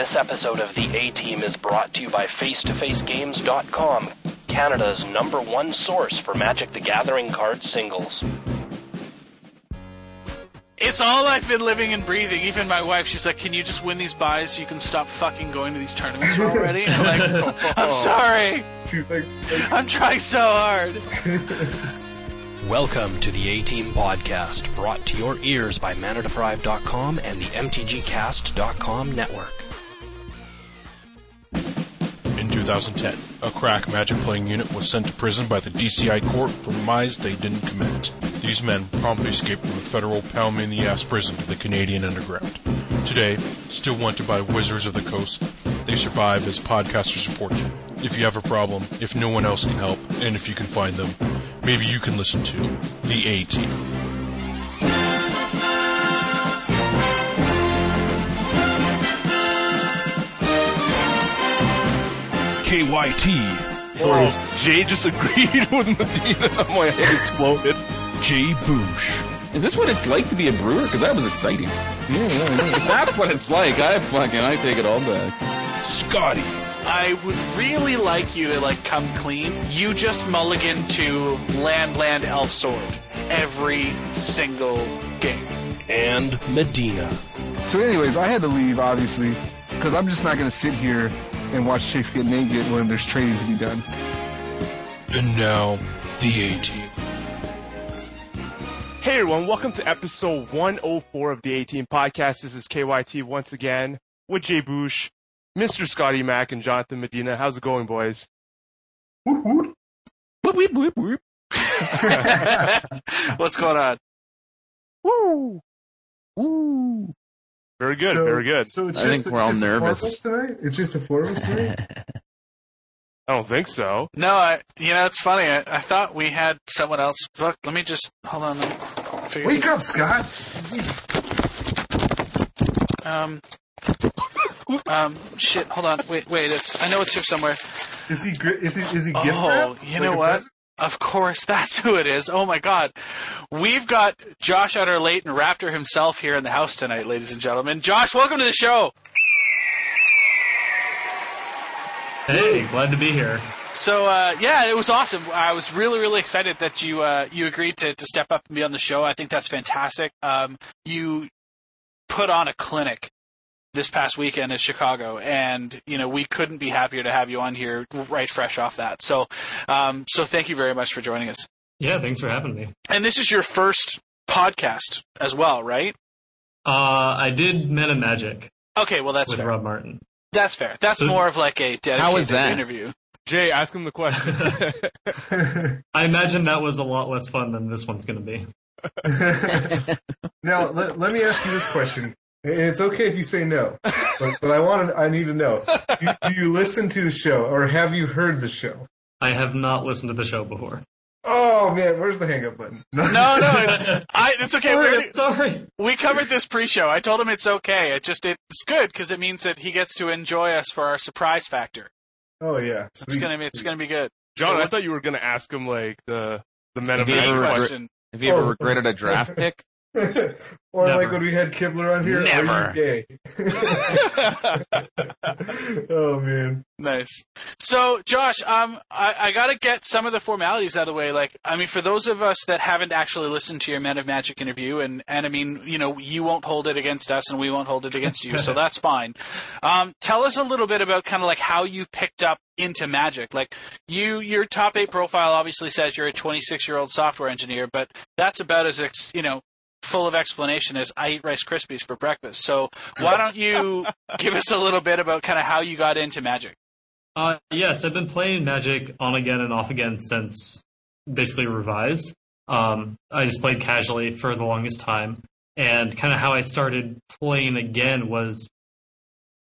This episode of the A Team is brought to you by FaceToFaceGames.com, Canada's number one source for Magic the Gathering card singles. It's all I've been living and breathing. Even my wife, she's like, "Can you just win these buys so you can stop fucking going to these tournaments already?" I'm like, "I'm oh. sorry. She's like, I'm trying so hard." Welcome to the A Team Podcast, brought to your ears by ManaDeprived.com and the MTGCast.com network. 2010, a crack magic playing unit was sent to prison by the DCI court for crimes they didn't commit. These men promptly escaped from the federal pound in the ass prison to the Canadian underground. Today, still wanted by wizards of the coast, they survive as podcasters of fortune. If you have a problem, if no one else can help, and if you can find them, maybe you can listen to The A Team. KYT, oh, Jay just agreed with Medina. My head exploded. Jay Boosh, Is this what it's like to be a brewer? Because that was exciting. Yeah, That's what it's like. I fucking I take it all back. Scotty, I would really like you to like come clean. You just mulligan to land, land, elf sword every single game. And Medina. So, anyways, I had to leave, obviously, because I'm just not going to sit here and watch chicks get naked when there's trading to be done. and now The A Team. Hey everyone, welcome to episode 104 of the 18 podcast. This is KYT once again with Jay Boosh, Mr. Scotty Mack, and Jonathan Medina. How's it going, boys? Whoop, whoop, whoop, whoop. What's going on? Woo! Ooh. Very good, So- very good. So it's I just, think it's we're all just the four of nervous. tonight? It's just the four of us tonight? I don't think so. No, I. You know, it's funny. I, I thought we had someone else. Look, let me just hold on. Figure- Wake up, Scott! Um. Um. Shit. Hold on. Wait. Wait. It's. I know it's here somewhere. Is he, gri- is he, is he Oh, you Like know what? present? Of course, that's who it is. Oh my God, we've got Josh Utter Leighton Wrapter himself here in the house tonight, ladies and gentlemen. Josh, welcome to the show. Hey, glad to be here. So uh, yeah, it was awesome. I was really, really excited that you uh, you agreed to, to step up and be on the show. I think that's fantastic. Um, you put on a clinic this past weekend in Chicago, and you know we couldn't be happier to have you on here right fresh off that. So, um, so thank you very much for joining us. Yeah, thanks for having me. And this is your first podcast as well, right? Uh, I did Meta Magic Okay, well that's with fair. Rob Martin. That's fair. That's So- more of like a dedicated How was that? interview. Jay, ask him the question. I imagine that was a lot less fun than this one's going to be. now, let, let me ask you this question. And it's okay if you say no, but, but I want to, I need to know. Do, do you listen to the show or have you heard the show? I have not listened to the show before. Oh man, where's the hang up button? No, no, it's, I, it's okay. We, Sorry, already- sorry. we covered this pre-show. I told him it's okay. It just it's good because it means that he gets to enjoy us for our surprise factor. Oh yeah. It's gonna be it's gonna be good. John, So I what- thought you were going to ask him like the the men of Have you ever question. question. Have you ever Oh. regretted a draft pick? or like when we had Kibler on here. Never. Gay? oh man. Nice. So, Josh, um, I, I got to get some of the formalities out of the way. Like, I mean, for those of us that haven't actually listened to your Men of Magic interview, and and I mean, you know, you won't hold it against us, and we won't hold it against you, so that's fine. Um, tell us a little bit about kind of like how you picked up into Magic. Like, you, your top eight profile obviously says you're a 26 year old software engineer, but that's about as ex, you know. Full of explanation is I eat Rice Krispies for breakfast. So why don't you give us a little bit about kind of how you got into Magic? Uh, yes, I've been playing Magic on again and off again since basically revised. Um, I just played casually for the longest time, and kind of how I started playing again was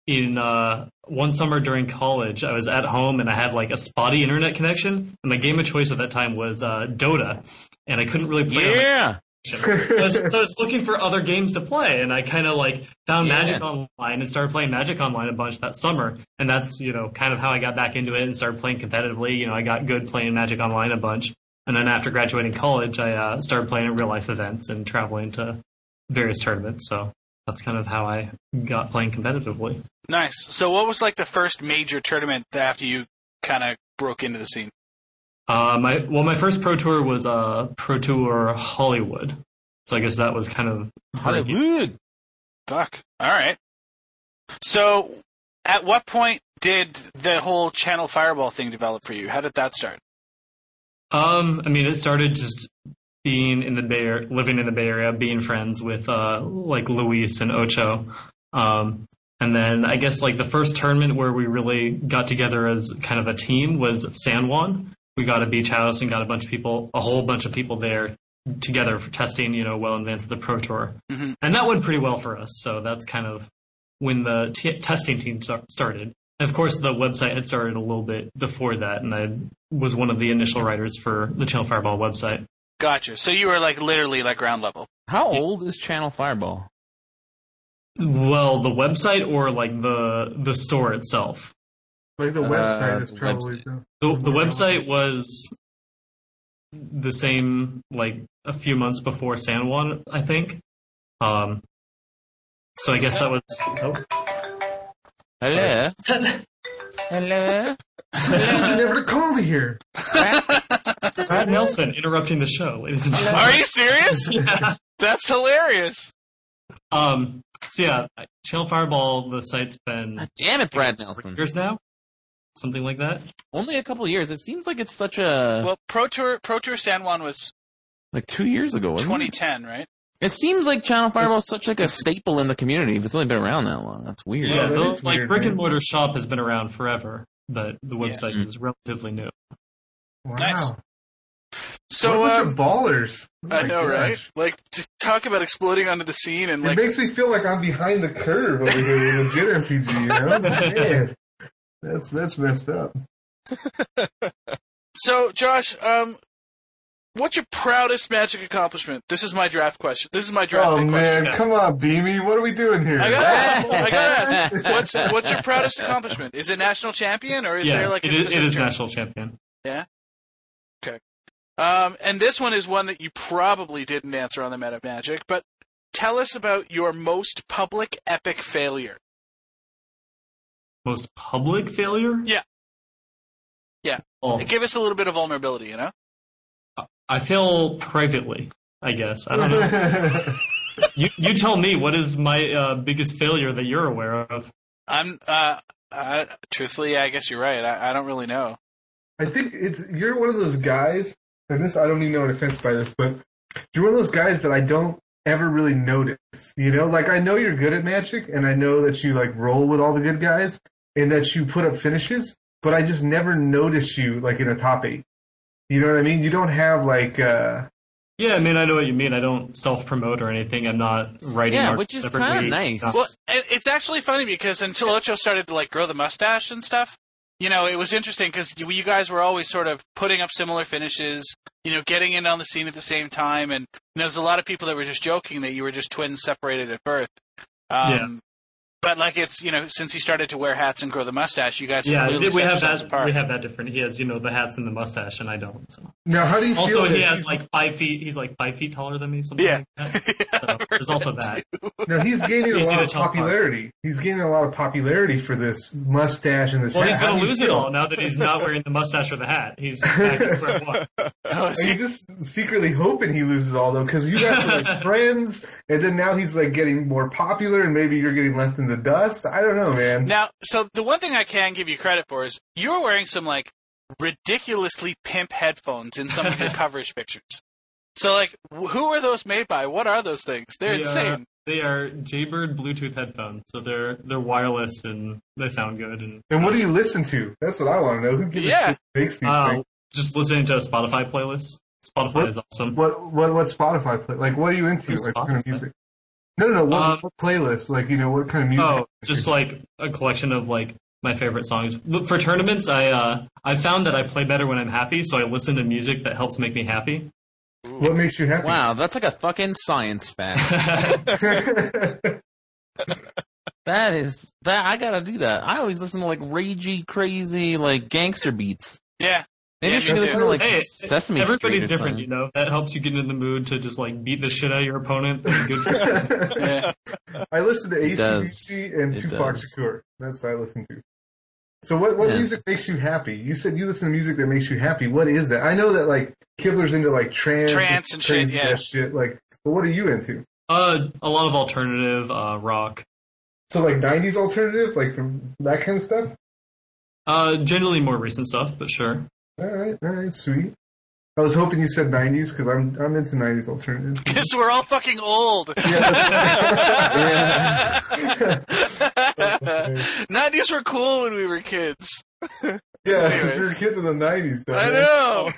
in uh, one summer during college. I was at home and I had like a spotty internet connection, and my game of choice at that time was uh, Dota, and I couldn't really play. on my Yeah. So, I was, so I was looking for other games to play, and I kind of like found Yeah. Magic Online and started playing Magic Online a bunch that summer. And that's you know kind of how I got back into it and started playing competitively. You know, I got good playing Magic Online a bunch, and then after graduating college, I uh, started playing at real life events and traveling to various tournaments. So that's kind of how I got playing competitively. Nice. So, what was like the first major tournament after you kind of broke into the scene? Uh, my well, my first pro tour was uh, Pro Tour Hollywood, so I guess that was kind of Hollywood. Fuck. All right. So, at what point did the whole Channel Fireball thing develop for you? How did that start? Um, I mean, it started just being in the Bay, Area, living in the Bay Area, being friends with uh, like Luis and Ocho, um, and then I guess like the first tournament where we really got together as kind of a team was San Juan. We got a beach house and got a bunch of people, a whole bunch of people there together for testing, you know, well in advance of the pro tour, Mhm. and that went pretty well for us. So that's kind of when the t- testing team start- started. And of course, the website had started a little bit before that, and I was one of the initial writers for the Channel Fireball website. Gotcha. So you were like literally like ground level. How old is Channel Fireball? Well, the website or like the the store itself. Like the Uh, website is probably website. the, The, the website was the same like a few months before San Juan, I think. Um, so I guess that was. Oh, Hello. Hello. you never call me here. Brad Nelson interrupting the show, ladies and gentlemen. Are you serious? Yeah. That's hilarious. Um. So yeah, Channel Fireball. The site's been God damn it, Brad Nelson. years now, something like that. Only a couple years. It seems like it's such a Well, Pro Tour Pro Tour San Juan was like two years ago. wasn't it? 2010, right? It seems like Channel Fireball is such like a staple in the community. If it's only been around that long, that's weird. Yeah, that the, is like weird, brick and mortar shop has been around forever, but the website Mm. is relatively new. Wow. Nice. What So a bunch um, of ballers. Oh I know, gosh. right? Like to talk about exploding onto the scene and It like makes me feel like I'm behind the curve over here with legit MTG, you know? Man, that's that's messed up. So, Josh, um, what's your proudest Magic accomplishment? This is my draft question. This is my draft Oh man, question. come on, Beamy, what are we doing here? I gotta ask. I gotta ask. What's what's your proudest accomplishment? Is it national champion or is yeah, there like a it is, it specific is term? national champion. Um, and this one is one that you probably didn't answer on the Meta Magic, but tell us about your most public epic failure. Most public failure? Yeah. Yeah. Oh, Give us a little bit of vulnerability, you know? I fail privately, I guess. I don't know. you, you tell me, what is my uh, biggest failure that you're aware of? I'm, uh, uh, truthfully, I guess you're right. I, I don't really know. I think it's you're one of those guys, and this I don't even mean no offense by this, but you're one of those guys that I don't ever really notice. You know, like I know you're good at Magic, and I know that you like roll with all the good guys, and that you put up finishes, but I just never noticed you like in a top eight. You know what I mean? You don't have like uh Yeah, I mean, I know what you mean. I don't self promote or anything. I'm not writing. Yeah, art which is separately. kinda nice. Not- Well, it's actually funny because until Ocho started to like grow the mustache and stuff, you know, it was interesting because you, you guys were always sort of putting up similar finishes, you know, getting in on the scene at the same time, and you know, there's a lot of people that were just joking that you were just twins separated at birth. Um, Yeah. But like it's you know, since he started to wear hats and grow the mustache, you guys yeah, have we have that. apart. We have that different. He has, you know, the hats and the mustache, and I don't. So. now. How do you Also, feel? that he has like five feet. He's like five feet taller than me. Something Yeah. like that. So there's also that. now he's gaining a lot of talk about. popularity. He's gaining a lot of popularity for this mustache and this. Well, hat. he's gonna do you lose it all now that he's not wearing the mustache or the hat. He's back to square one. Oh, Are you just secretly hoping he loses all though? Because you guys are like friends, and then now he's like getting more popular, and maybe you're getting left in the dust. I don't know, man. Now, so the one thing I can give you credit for is you were wearing some like ridiculously pimp headphones in some of your coverage pictures. So, like, who are those made by? What are those things? They're They insane. Are, they are Jaybird Bluetooth headphones, so they're they're wireless and they sound good. And And what do you listen to? That's what I want to know. Who gives Yeah. a shit makes these uh, things? just listening to a Spotify playlist. Spotify What? is awesome. What what what Spotify play? Like, what are you into? Like, kind of music? No, no, no. What, Um, what playlist? Like, you know, what kind of music? Oh, just like a collection of like my favorite songs. Look, For tournaments, I uh, I found that I play better when I'm happy, so I listen to music that helps make me happy. what makes you happy? Wow, that's like a fucking science fact. that is that I gotta do that. I always listen to like ragey, crazy, like gangster beats. Yeah. Maybe Yeah, you should me listen too. to like Hey, Sesame everybody's Street or different, something. you know. That helps you get in the mood to just like beat the shit out of your opponent. Good for Yeah. I listen to It does. ACDC and It Tupac does. Shakur. That's what I listen to. So what, what Yeah. music makes you happy? You said you listen to music that makes you happy. What is that? I know that like Kibler's into like trance, Trance and shit, yeah. shit. Like, but what are you into? Uh, a lot of alternative uh, rock. So like '90s alternative, like from that kind of stuff. Uh, generally more recent stuff, but sure. All right, all right, sweet. I was hoping you said '90s because I'm I'm into '90s alternative. Because we're all fucking old. Yeah. 90s were cool when we were kids. Yeah, Anyways. because we were kids in the '90s. Though, I know.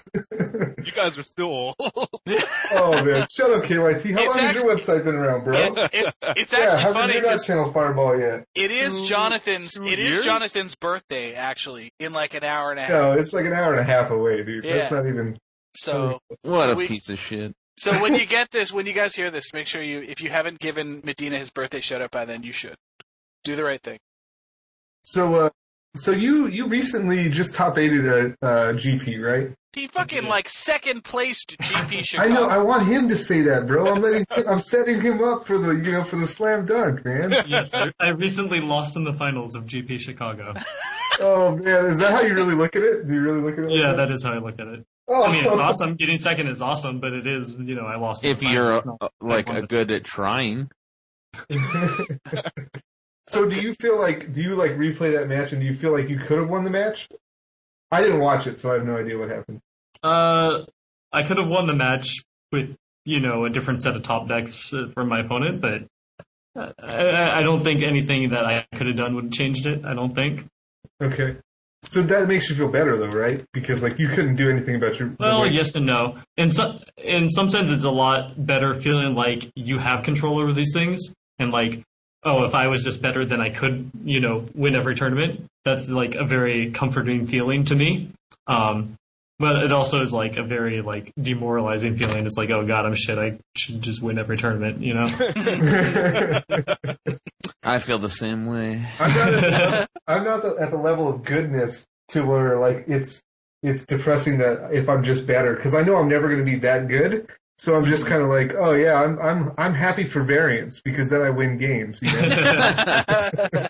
You guys are still old. Oh man, shut up, KYT. How It's long has your website been around, bro? It, it, it's yeah, actually how come funny you're not 'cause Channel Fireball yet? it is Two- Jonathan's. two It is years? Jonathan's birthday actually in like an hour and a half. No, it's like an hour and a half away, dude. That's not even. So What So a we- piece of shit. so when you get this, when you guys hear this, make sure you if you haven't given Medina his birthday shout out by then, you should do the right thing. So, uh, so you you recently just top eighted a uh, GP, right? He fucking like second placed GP Chicago. I know. I want him to say that, bro. I'm letting. I'm setting him up for the you know for the slam dunk, man. Yes, I, I recently lost in the finals of GP Chicago. Oh man, is that how you really look at it? Do you really look at it? like Yeah, that is how I look at it. Oh, I mean, it's awesome. Getting second is awesome, but it is, you know, I lost. in If the you're finals. uh, like a good at trying, so do you feel like do you like replay that match and do you feel like you could have won the match? I didn't watch it, so I have no idea what happened. Uh, I could have won the match with, you know, a different set of top decks from my opponent, but uh, I, I don't think anything that I could have done would have changed it. I don't think. Okay. So that makes you feel better, though, right? Because like you couldn't do anything about your. Well, way- yes and no. In some in some sense, it's a lot better feeling like you have control over these things, and like, oh, if I was just better, then I could, you know, win every tournament. That's like a very comforting feeling to me. Um, but it also is like a very like demoralizing feeling. It's like, oh god, I'm shit. I should just win every tournament, you know. I feel the same way. I'm not, at, I'm not at the level of goodness to where like it's it's depressing that if I'm just better because I know I'm never going to be that good. So I'm just kind of like, oh yeah, I'm I'm I'm happy for variance because then I win games. You know?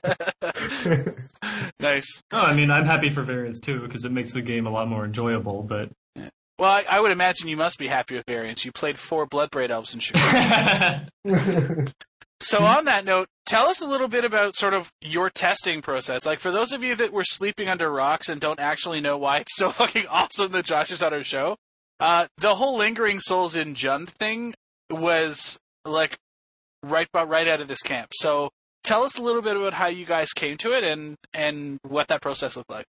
nice. No, I mean I'm happy for variance too because it makes the game a lot more enjoyable. But Well, I, I would imagine you must be happy with variance. You played four Bloodbraid Elves in Chicago. So on that note, tell us a little bit about sort of your testing process. Like for those of you that were sleeping under rocks and don't actually know why it's so fucking awesome that Josh is on our show, uh, the whole lingering souls in Jund thing was like right about right out of this camp. So tell us a little bit about how you guys came to it and and what that process looked like.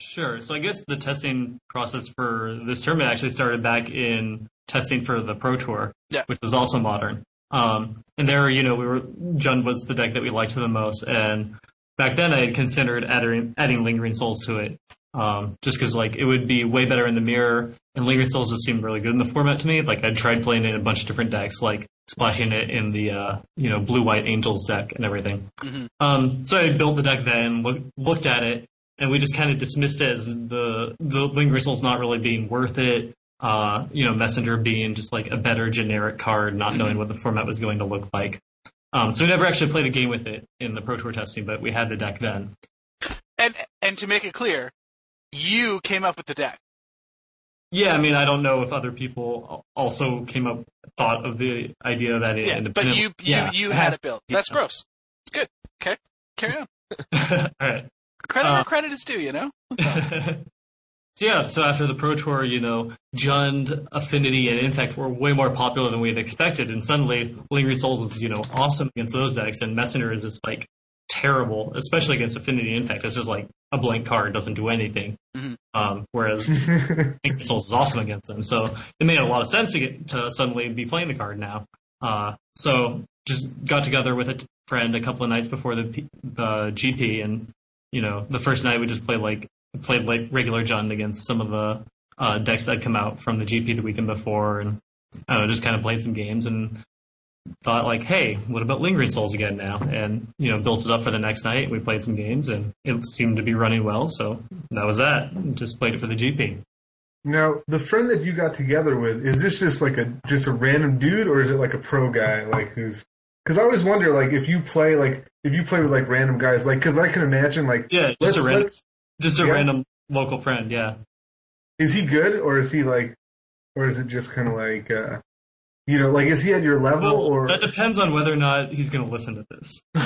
Sure. So I guess the testing process for this tournament actually started back in testing for the Pro Tour, Yeah. which was also modern. Um, and there, you know, we were Jund was the deck that we liked the most, and back then I had considered adding adding Lingering Souls to it, um, just because like it would be way better in the mirror, and Lingering Souls just seemed really good in the format to me. Like I tried playing it in a bunch of different decks, like splashing it in the uh, you know blue white Angels deck and everything. Mhm. Um, so I built the deck then, look, looked at it, and we just kind of dismissed it as the the Lingering Souls not really being worth it. Uh, you know, Messenger being just like a better generic card, not knowing what the format was going to look like. Um, so we never actually played a game with it in the Pro Tour testing, but we had the deck then. And and to make it clear, you came up with the deck. Yeah, I mean, I don't know if other people also came up thought of the idea that it Yeah, but independent- you you Yeah, you had it built. yeah. That's gross. It's good. Okay, carry on. All right. Credit Uh, where credit is due. You know. so yeah, so after the Pro Tour, you know, Jund, Affinity, and Infect were way more popular than we had expected, and suddenly Lingering Souls is, you know, awesome against those decks, and Messenger is just like terrible, especially against Affinity and Infect. It's just like a blank card, doesn't do anything. Mhm. Um, whereas Lingering Souls is awesome against them. So it made a lot of sense to get to suddenly be playing the card now. Uh, so just got together with a t- friend a couple of nights before the P- the GP, and you know, the first night we just played like played like regular Jund against some of the uh, decks that had come out from the GP the weekend before, and I don't know, just kind of played some games and thought like, hey, what about Lingering Souls again now? And you know, built it up for the next night. We played some games, and it seemed to be running well. So that was that. Just played it for the GP. Now, the friend that you got together with is this just like a just a random dude, or is it like a pro guy, like who's? Because I always wonder, like, if you play like if you play with like random guys, like, because I can imagine, like, Yeah, just a random, just a yeah. random local friend. Yeah. is he good, or is he like, or is it just kind of like, uh, you know, like, is he at your level, Well, or that depends on whether or not he's going to listen to this.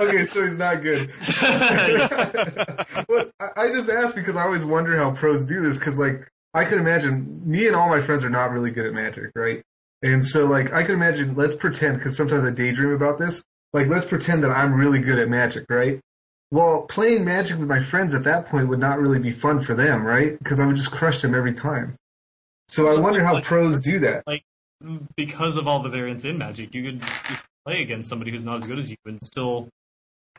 okay, so he's not good. well, I I just ask because I always wonder how pros do this because, like, I could imagine me and all my friends are not really good at magic, right? And so, like, I could imagine. Let's pretend because sometimes I daydream about this. Like, let's pretend that I'm really good at magic, right? Well, playing magic with my friends at that point would not really be fun for them, right? Because I would just crush them every time. So I wonder how Like- pros do that. Like because of all the variance in Magic, you could just play against somebody who's not as good as you and still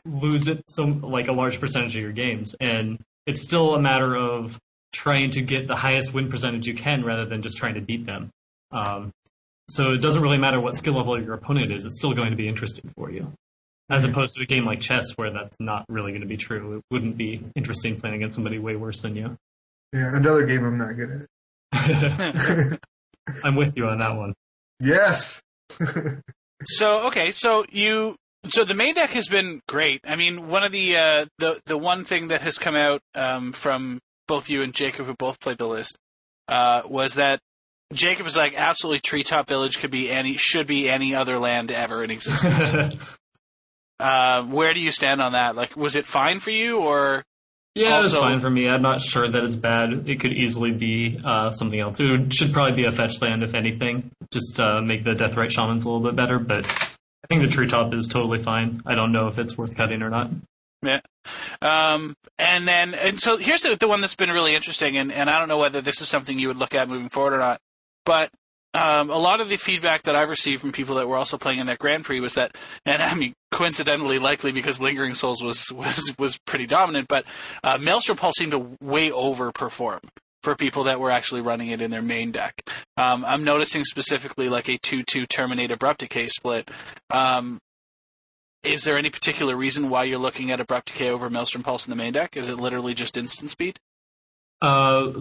lose it some like a large percentage of your games. And it's still a matter of trying to get the highest win percentage you can rather than just trying to beat them. Um, so it doesn't really matter what skill level your opponent is; it's still going to be interesting for you. As opposed to a game like chess, where that's not really going to be true. It wouldn't be interesting playing against somebody way worse than you. Yeah, another game I'm not good at. I'm with you on that one. Yes. So okay, so you so the main deck has been great. I mean, one of the uh, the the one thing that has come out um, from both you and Jacob, who both played the list, uh, was that Jacob was like, absolutely, Treetop Village could be any should be any other land ever in existence. uh, where do you stand on that? Like, was it fine for you, or Yeah, Also- fine for me. I'm not sure that it's bad. It could easily be uh, something else. It should probably be a fetch land, if anything, just uh, make the Deathrite Shamans a little bit better. But I think the treetop is totally fine. I don't know if it's worth cutting or not. Yeah. Um, and then, and so here's the, the one that's been really interesting, and, and I don't know whether this is something you would look at moving forward or not, but um, a lot of the feedback that I've received from people that were also playing in that Grand Prix was that, and I mean, coincidentally, likely because Lingering Souls was was was pretty dominant, but uh, Maelstrom Pulse seemed to way overperform for people that were actually running it in their main deck. Um, I'm noticing specifically like a two-two Terminate Abrupt Decay split. Um, is there any particular reason why you're looking at Abrupt Decay over Maelstrom Pulse in the main deck? Is it literally just instant speed? Uh,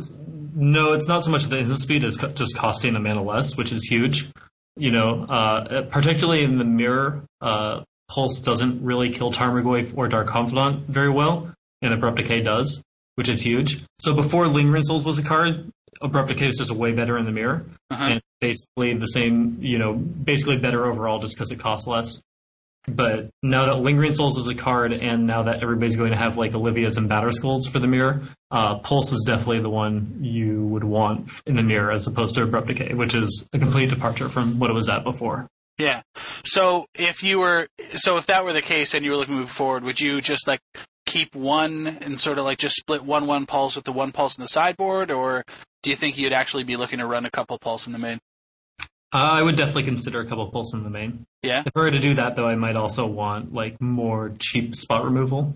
no, it's not so much the instant speed as co- just costing a mana less, which is huge. You know, uh, particularly in the mirror, uh, Pulse doesn't really kill Tarmogoyf or Dark Confidant very well, and Abrupt Decay does, which is huge. So before Lingering Souls was a card, Abrupt Decay is just way better in the mirror, Uh-huh. and basically the same, you know, basically better overall just because it costs less. But now that Lingering Souls is a card, and now that everybody's going to have like Olivia's and Batterskulls for the mirror, uh, Pulse is definitely the one you would want in the mirror as opposed to Abrupt Decay, which is a complete departure from what it was at before. Yeah. So if you were, so if that were the case and you were looking to move forward, would you just like keep one and sort of like just split one one pulse with the one pulse in the sideboard, or do you think you'd actually be looking to run a couple pulse in the main? Uh, I would definitely consider a couple Pulse in the main. Yeah. If I were to do that, though, I might also want like more cheap spot removal.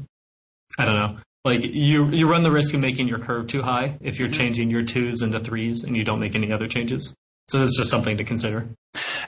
I don't know. Like you, you run the risk of making your curve too high if you're changing your twos into threes and you don't make any other changes. So it's just something to consider.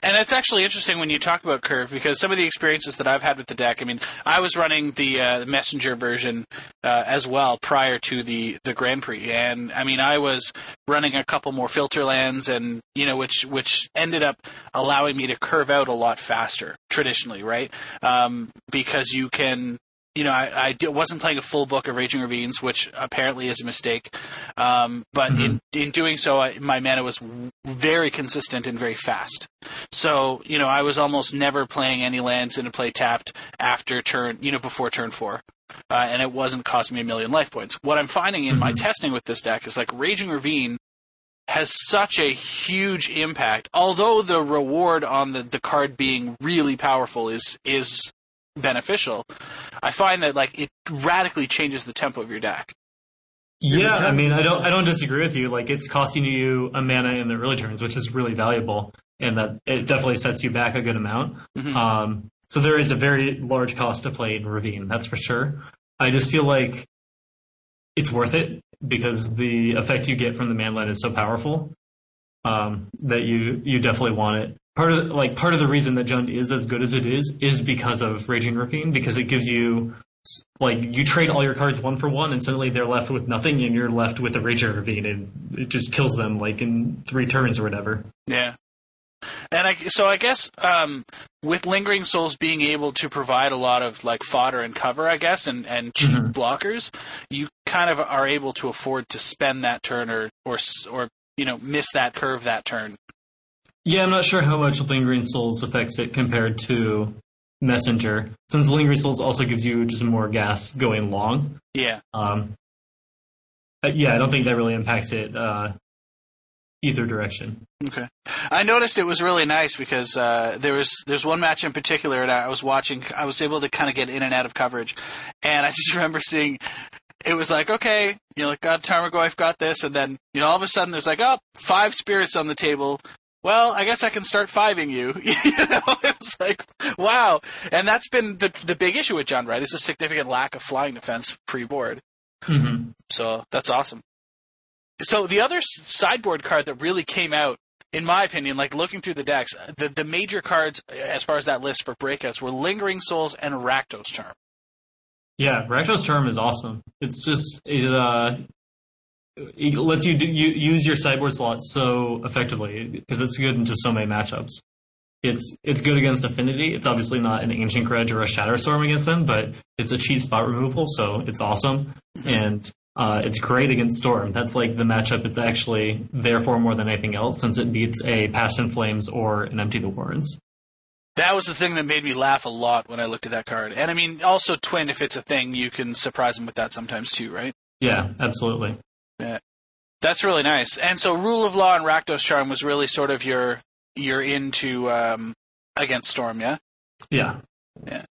And it's actually interesting when you talk about curve because some of the experiences that I've had with the deck. I mean, I was running the uh, messenger version uh, as well prior to the the Grand Prix, and I mean, I was running a couple more filter lands, and you know, which which ended up allowing me to curve out a lot faster traditionally, right? Um, because you can. You know, I, I wasn't playing a full book of Raging Ravines, which apparently is a mistake. Um, but in in doing so, I, my mana was very consistent and very fast. So, you know, I was almost never playing any lands in a play tapped after turn, you know, before turn four. Uh, and it wasn't costing me a million life points. What I'm finding in my testing with this deck is like Raging Ravine has such a huge impact. Although the reward on the, the card being really powerful is is beneficial, I find that like it radically changes the tempo of your deck. Yeah, I mean, I don't, I don't disagree with you. Like, it's costing you a mana in the early turns, which is really valuable, and that it definitely sets you back a good amount. Mhm. Um, so there is a very large cost to play in Ravine, that's for sure. I just feel like it's worth it because the effect you get from the manland is so powerful um, that you you definitely want it. Part of like part of the reason that Jund is as good as it is is because of Raging Ravine because it gives you like you trade all your cards one for one, and suddenly they're left with nothing, and you're left with a Raging Ravine, and it just kills them like in three turns or whatever. Yeah. And I, so I guess um, with Lingering Souls being able to provide a lot of like fodder and cover, I guess, and, and cheap Mhm. blockers, you kind of are able to afford to spend that turn or or or you know miss that curve that turn. Yeah, I'm not sure how much Lingering Souls affects it compared to Messenger, since Lingering Souls also gives you just more gas going long. Yeah. Um, yeah, I don't think that really impacts it uh, either direction. Okay. I noticed it was really nice because uh, there was there's one match in particular that I was watching. I was able to kind of get in and out of coverage, and I just remember seeing. It was like okay, you know, like got Tarmogoyf got this, and then you know all of a sudden there's like oh five spirits on the table. Well, I guess I can start fiving you. you know, it was like wow, and that's been the the big issue with Jund, right Is a significant lack of flying defense pre board. Mm-hmm. So that's awesome. So the other sideboard card that really came out, in my opinion, like looking through the decks, the, the major cards as far as that list for breakouts were Lingering Souls and Rakdos Charm. Yeah, Rakdos Charm is awesome. It's just it uh it lets you, do, you use your sideboard slot so effectively because it's good into so many matchups. It's it's good against Affinity. It's obviously not an Ancient Grudge or a Shatterstorm against them, but it's a cheap spot removal, so it's awesome. And uh, it's great against Storm. That's like the matchup it's actually there for more than anything else, since it beats a Past in Flames or an Empty the Warrens. That was the thing that made me laugh a lot when I looked at that card. And I mean, also Twin, if it's a thing, you can surprise them with that sometimes too, right? Yeah, absolutely. That's really nice. And so Rule of Law and Rakdos Charm was really sort of your your into um, against Storm, yeah. Yeah.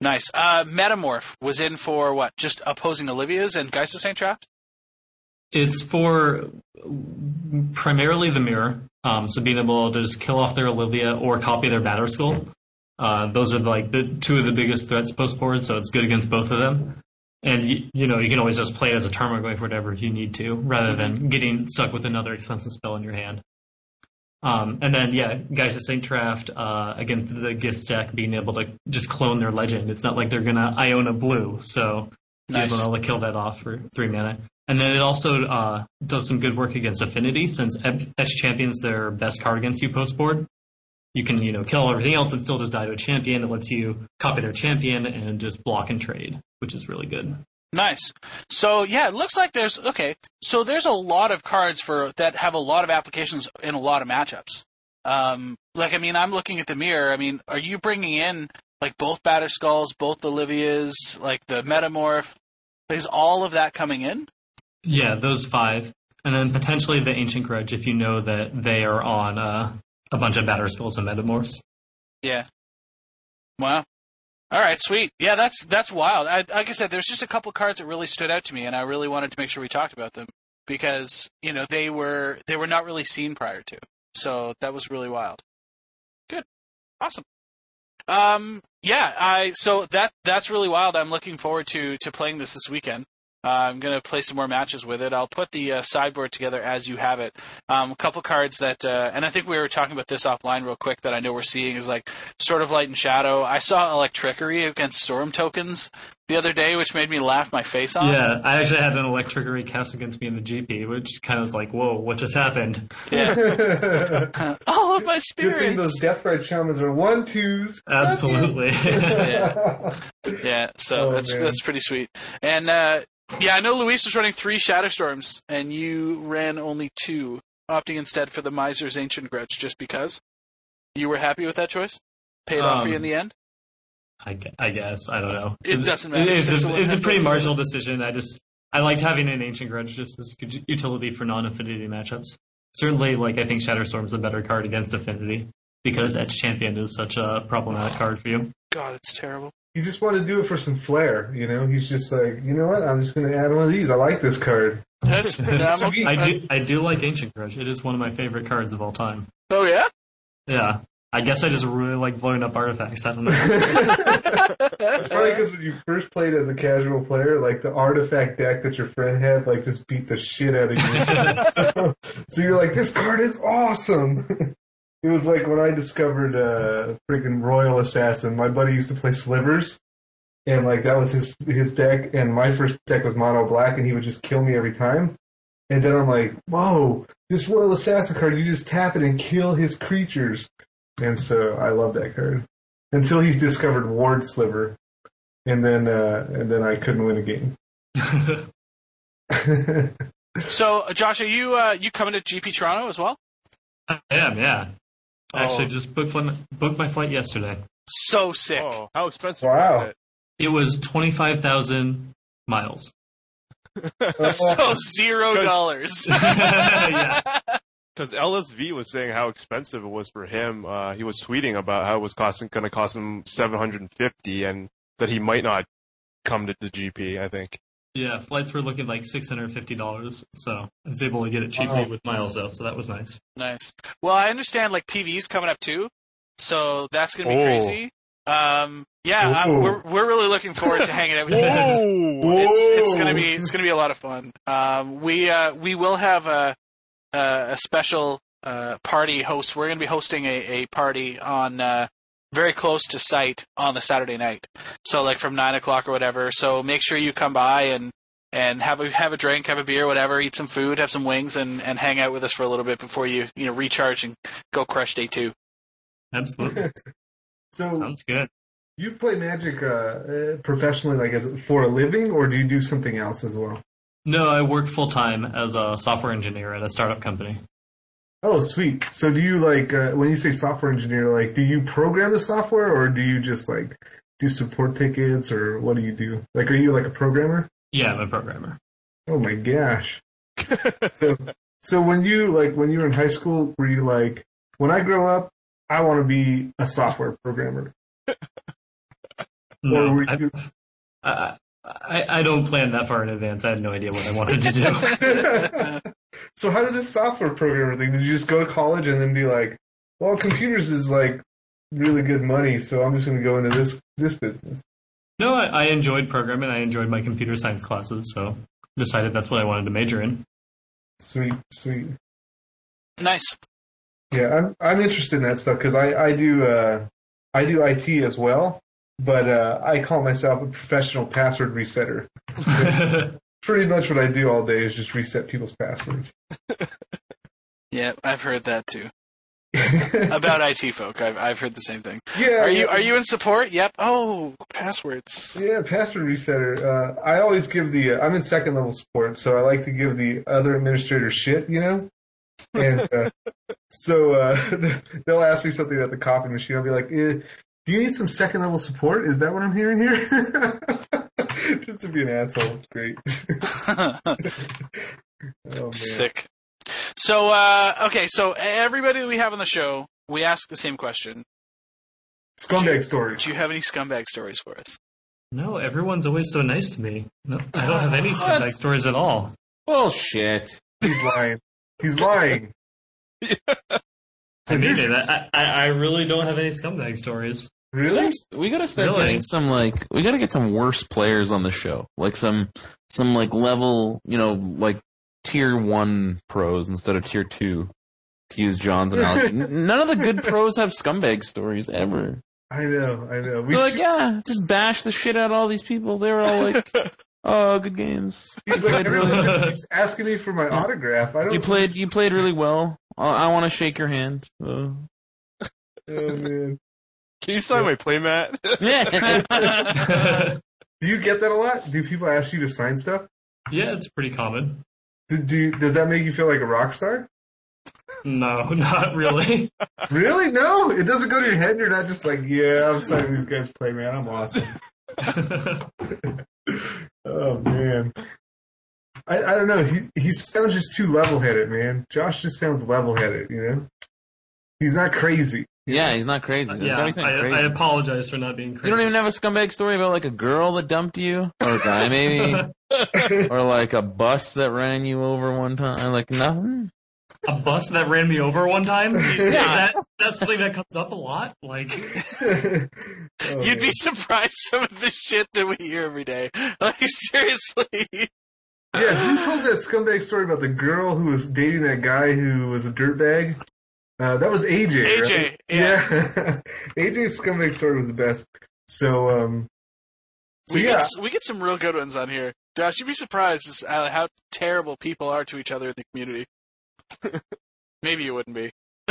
Nice. Uh, Metamorph was in for what? Just opposing Olivia's and Geist of Saint Traft. It's for primarily the mirror. Um, so being able to just kill off their Olivia or copy their Batterskull. Uh, those are like the two of the biggest threats post board, so it's good against both of them. And you, you know you can always just play it as a Tarmogoyf whatever you need to, rather than getting stuck with another expensive spell in your hand. Um, and then yeah, Geist of Saint Traft uh, against the Geist deck being able to just clone their legend. It's not like they're gonna Iona blue, so Nice. you're able to kill that off for three mana. And then it also uh, does some good work against Affinity, since S Champion's their best card against you post board. You can, you know, kill everything else and still just die to a champion. It lets you copy their champion and just block and trade, which is really good. Nice. So yeah, it looks like there's okay. So there's a lot of cards for that have a lot of applications in a lot of matchups. Um, like I mean, I'm looking at the mirror. I mean, are you bringing in like both Batterskulls, both Olivia's, like the Metamorph? Is all of that coming in? Yeah, those five. And then potentially the Ancient Grudge if you know that they are on uh, a bunch of Batterskulls and Metamorphs. Yeah. Wow. All right, sweet. Yeah, that's that's wild. I, like I said, there's just a couple cards that really stood out to me, and I really wanted to make sure we talked about them because you know they were they were not really seen prior to. So that was really wild. Good, awesome. Um, yeah, I so that that's really wild. I'm looking forward to to playing this this weekend. Uh, I'm gonna play some more matches with it. I'll put the uh, sideboard together as you have it. Um, a couple cards that, uh, and I think we were talking about this offline real quick that I know we're seeing is like sort of light and shadow. I saw Electrickery against Storm tokens the other day, which made me laugh my face off. Yeah, I actually had an Electrickery cast against me in the GP, which kind of was like, whoa, what just happened? Yeah. All of my thing those spirits. Deathrite Shamans are one twos. Absolutely. Yeah. Yeah, so Oh, that's man. that's pretty sweet. And uh, yeah, I know Luis was running three Shatterstorms, and you ran only two, opting instead for the Miser's Ancient Grudge, just because. You were happy with that choice? Paid off for you in Um, the end. I, I guess I don't know. It doesn't matter. It's Six a, it's a pretty marginal decision. I just I liked having an ancient grudge just as good utility for non-affinity matchups. Certainly, like I think Shatterstorm's is a better card against affinity because Etched Champion is such a problematic card for you. God, it's terrible. You just want to do it for some flair, you know? He's just like, you know what? I'm just going to add one of these. I like this card. That's, I'm I do I do like Ancient Grudge. It is one of my favorite cards of all time. Oh yeah. Yeah. I guess I just really like blowing up artifacts. I don't know. It's funny because when you first played as a casual player, like the artifact deck that your friend had, like just beat the shit out of you. so, so you're like, this card is awesome. It was like when I discovered uh, freaking Royal Assassin. My buddy used to play Slivers, and like that was his his deck, and my first deck was mono black, and he would just kill me every time. And then I'm like, whoa, this Royal Assassin card, you just tap it and kill his creatures. And so I love that card. Until he discovered Ward Sliver. And then uh, and then I couldn't win a game. So, uh, Josh, are you uh, you coming to GP Toronto as well? I am, yeah. Actually, Oh. just booked one, booked my flight yesterday. So sick. Oh, how expensive Wow. was it? It was twenty five thousand miles. So zero dollars. yeah. Because LSV was saying how expensive it was for him. Uh, he was tweeting about how it was costing going to cost him 750 and that he might not come to the GP, I think. Yeah, flights were looking like six hundred fifty dollars, so I was able to get it cheaply Wow. with miles though, so that was nice. nice. Well, I understand like PV's coming up too, so that's gonna be Oh. crazy. Um, yeah, I'm, we're we're really looking forward to hanging out with you guys. Whoa! It's it's gonna be it's gonna be a lot of fun. Um, we uh, we will have a a, a special uh, party host. We're gonna be hosting a, a party on uh, very close to site on the Saturday night. So like from nine o'clock or whatever. So make sure you come by and and have a have a drink, have a beer, whatever, eat some food, have some wings, and, and hang out with us for a little bit before you you know recharge and go crush day two. Absolutely, so sounds good. you play Magic uh, uh, professionally, like as for a living, or do you do something else as well? No, I work full time as a software engineer at a startup company. Oh, sweet. So do you like uh, when you say software engineer, like do you program the software, or do you just like do support tickets, or what do you do? Like, are you like a programmer? Yeah, I'm a programmer. Oh my gosh. so so when you like when you were in high school, were you like, when I grow up, I want to be a software programmer, or No, were I, you? I, I, I don't plan that far in advance. I had no idea what I wanted to do. so how did this software programmer thing? Did you just go to college and then be like, well, computers is like really good money, so I'm just going to go into this this business. no, I, I enjoyed programming. I enjoyed my computer science classes, so decided that's what I wanted to major in. Sweet, sweet. Nice. Yeah, I'm I'm interested in that stuff because I I do uh, I do IT as well, but uh, I call myself a professional password resetter. Pretty much what I do all day is just reset people's passwords. Yeah, I've heard that too. About IT folk, I've I've heard the same thing. yeah, Are you are you in support? Yep. Oh, passwords. Yeah, password resetter. Uh, I always give the. Uh, I'm in second level support, so I like to give the other administrator shit, you know. And uh, so uh, they'll ask me something at the coffee machine. I'll be like, eh, "Do you need some second level support? Is that what I'm hearing here?" Just to be an asshole. It's great. oh man. Sick. So uh, okay, so everybody that we have on the show, we ask the same question. Scumbag stories. Do you have any scumbag stories for us? no, everyone's always so nice to me. No, I don't have any scumbag stories at all. Bullshit. He's lying. He's lying. I mean it. I, I, I really don't have any scumbag stories. Really? we gotta start Really? getting some like we gotta get some worse players on the show, like some some like level, you know, like tier one pros instead of tier two. To use John's analogy, none of the good pros have scumbag stories ever. I know. I know. We They're like, yeah, just bash the shit out of all these people. They're all like, oh, good games. He's like, everyone just keeps asking me for my autograph. I don't. You played, you played really well. I, I want to shake your hand. Uh, Oh man. Can you sign my playmat? yeah. Do you get that a lot? Do people ask you to sign stuff? yeah, it's pretty common. Do, do does that make you feel like a rock star? No, not really. Really? No, it doesn't go to your head. You're not just like, yeah, I'm signing these guys' play, man. I'm awesome. Oh man. I, I don't know. He he sounds just too level headed, man. Josh just sounds level headed. You know, he's not crazy. Yeah, he's not crazy. There's yeah, gotta be something I, crazy. I apologize for not being crazy. you don't even have a scumbag story about like a girl that dumped you, or a guy maybe, or like a bus that ran you over one time. Like nothing. a bus that ran me over one time. Is that that's something that comes up a lot? Like, Oh, You'd be surprised some of the shit that we hear every day. Like seriously. Yeah, who told that scumbag story about the girl who was dating that guy who was a dirtbag? Uh, that was AJ. AJ, right? yeah. AJ's scumbag story was the best. So, um, So we yeah, get we get some real good ones on here. Josh, you'd be surprised as, uh, how terrible people are to each other in the community. Maybe you wouldn't be.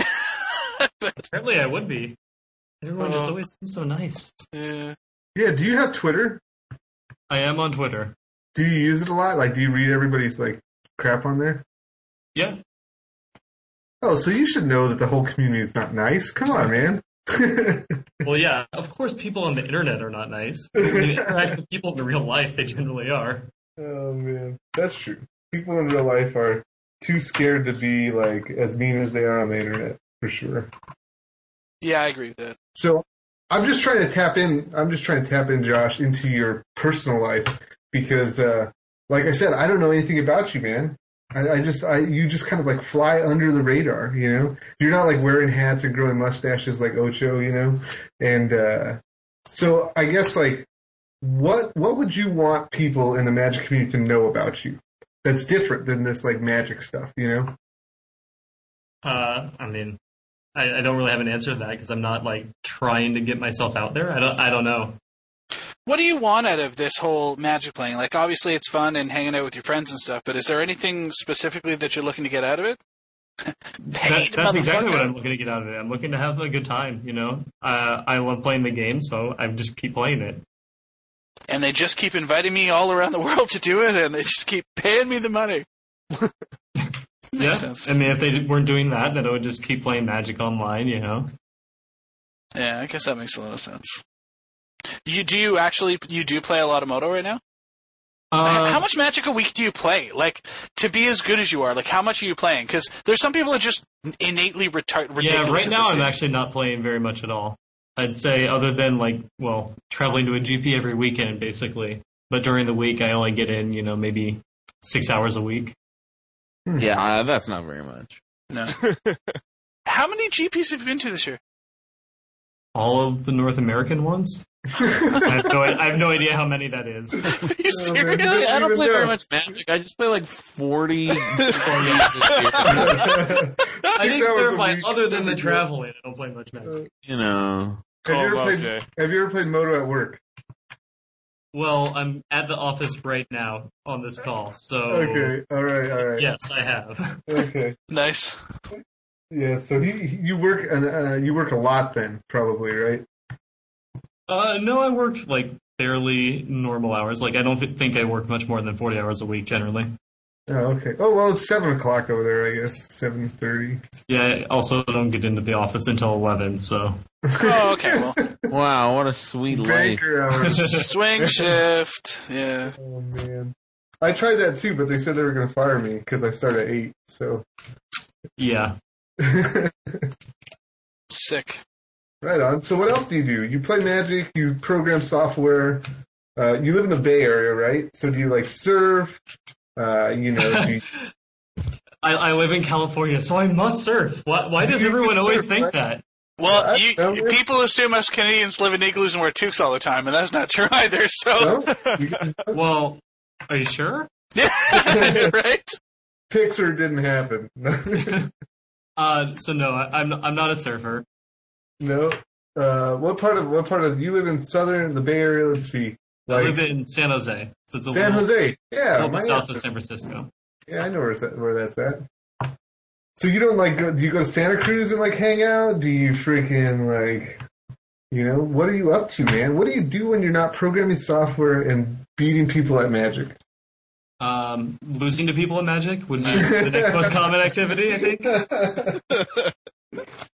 but, Apparently, I would be. Everyone just always seems so nice. Yeah. yeah. Do you have Twitter? I am on Twitter. Do you use it a lot? Like, do you read everybody's like crap on there? Yeah. Oh, so you should know that the whole community is not nice. Come on, man. Well, yeah. Of course, people on the internet are not nice. When you interact with people in real life, they generally are. oh man, that's true. People in real life are too scared to be like as mean as they are on the internet, for sure. yeah, I agree with that. So I'm just trying to tap in. I'm just trying to tap in, Josh, into your personal life because, uh, like I said, I don't know anything about you, man. I, I just, I, you just kind of like fly under the radar, you know. You're not like wearing hats or growing mustaches like Ocho, you know. And uh, so I guess like, what, what would you want people in the magic community to know about you that's different than this like magic stuff, you know? Uh, I mean, I, I don't really have an answer to that because I'm not like trying to get myself out there. I don't. I don't know. What do you want out of this whole magic playing? Like, obviously, it's fun and hanging out with your friends and stuff, but is there anything specifically that you're looking to get out of it? That, that's exactly what. I'm looking to get out of it. I'm looking to have a good time. You know, uh, I love playing the game, so I just keep playing it. And they just keep inviting me all around the world to do it, and they just keep paying me the money. Makes yeah. sense. I mean, if they weren't doing that, then I would just keep playing Magic online. You know. Yeah, I guess that makes a lot of sense. You do you actually you do play a lot of Moto right now? Uh, how much Magic a week do you play? Like to be as good as you are, like how much are you playing? Because there's some people that are just innately retard- ridiculous. Yeah, right now I'm game. actually not playing very much at all. I'd say other than like, well, traveling to a GP every weekend basically. But during the week I only get in, you know, maybe six hours a week. Yeah, uh, that's not very much. no. how many GPs have you been to this year? All of the North American ones? I, have no, I have no idea how many that is. Are you serious? Yeah, I don't play very much Magic. I just play like 40 40 this year. I think didn't hours a clarify, other than the traveling, I don't play much Magic. You know. Have you, ever played, have you ever played Moto at work? Well, I'm at the office right now on this call, so Okay, all right, all right. yes, I have. Okay, Nice. yeah. So he, you work, an- uh, you work a lot then, probably, right? Uh, no, I work like fairly normal hours. Like, I don't th- think I work much more than 40 hours a week generally. Oh, okay. Oh well, it's seven o'clock over there, I guess. Seven thirty. Yeah, I also don't get into the office until 11, so. Oh, okay. Well, Wow, what a sweet life. Banker hours. swing shift. Yeah. oh man, I tried that too, but they said they were going to fire me because I start at eight. So. Yeah. Sick. Right on. So what else do you do? You play Magic. You program software. Uh, you live in the Bay Area, right? So do you like surf? Uh, you know, do you, I, I live in California, so I must surf. Why, why does You everyone always surf, think right? that? Well, I you, don't people assume us Canadians live in igloos and wear toques all the time, and that's not true either. So, no? Well, are you sure? yeah, right? Pixar didn't happen. Uh, so no, I, I'm I'm not a surfer. No. Uh, what part of what part of you live in southern the Bay Area? Let's see. I live in San Jose. So it's a San little, Jose. a Yeah, little my- bit south of San Francisco. yeah, I know where that where that's at. So you don't like go? Do you go to Santa Cruz and like hang out? Do you freaking like? You know, what are you up to, man? What do you do when you're not programming software and beating people at Magic? Um, losing to people at Magic would be the next most common activity, I think.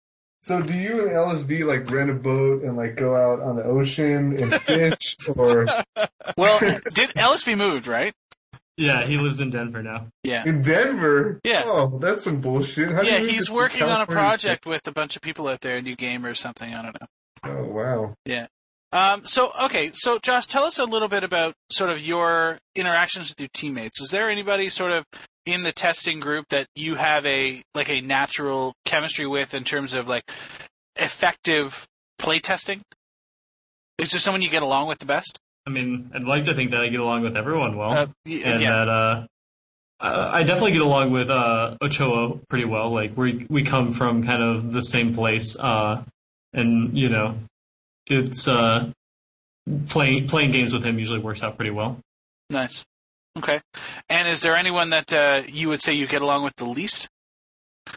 so do you and LSV like rent a boat and like go out on the ocean and fish or Well, did LSV moved, right? Yeah, he lives in Denver now. Yeah. in Denver? Yeah. Oh, that's some bullshit. How Yeah, he's get working on a project with a bunch of people out there, a new game or something. I don't know. Oh wow. Um, so okay, so Josh, tell us a little bit about sort of your interactions with your teammates. Is there anybody sort of in the testing group that you have a like a natural chemistry with in terms of like effective play testing? Is there someone you get along with the best? I mean, I'd like to think that I get along with everyone well, Uh, y- and yeah. that uh, I I definitely get along with uh, Ochoa pretty well. Like we we come from kind of the same place, uh, and you know, it's uh, playing playing games with him usually works out pretty well. Nice. Okay. And is there anyone that uh, you would say you get along with the least?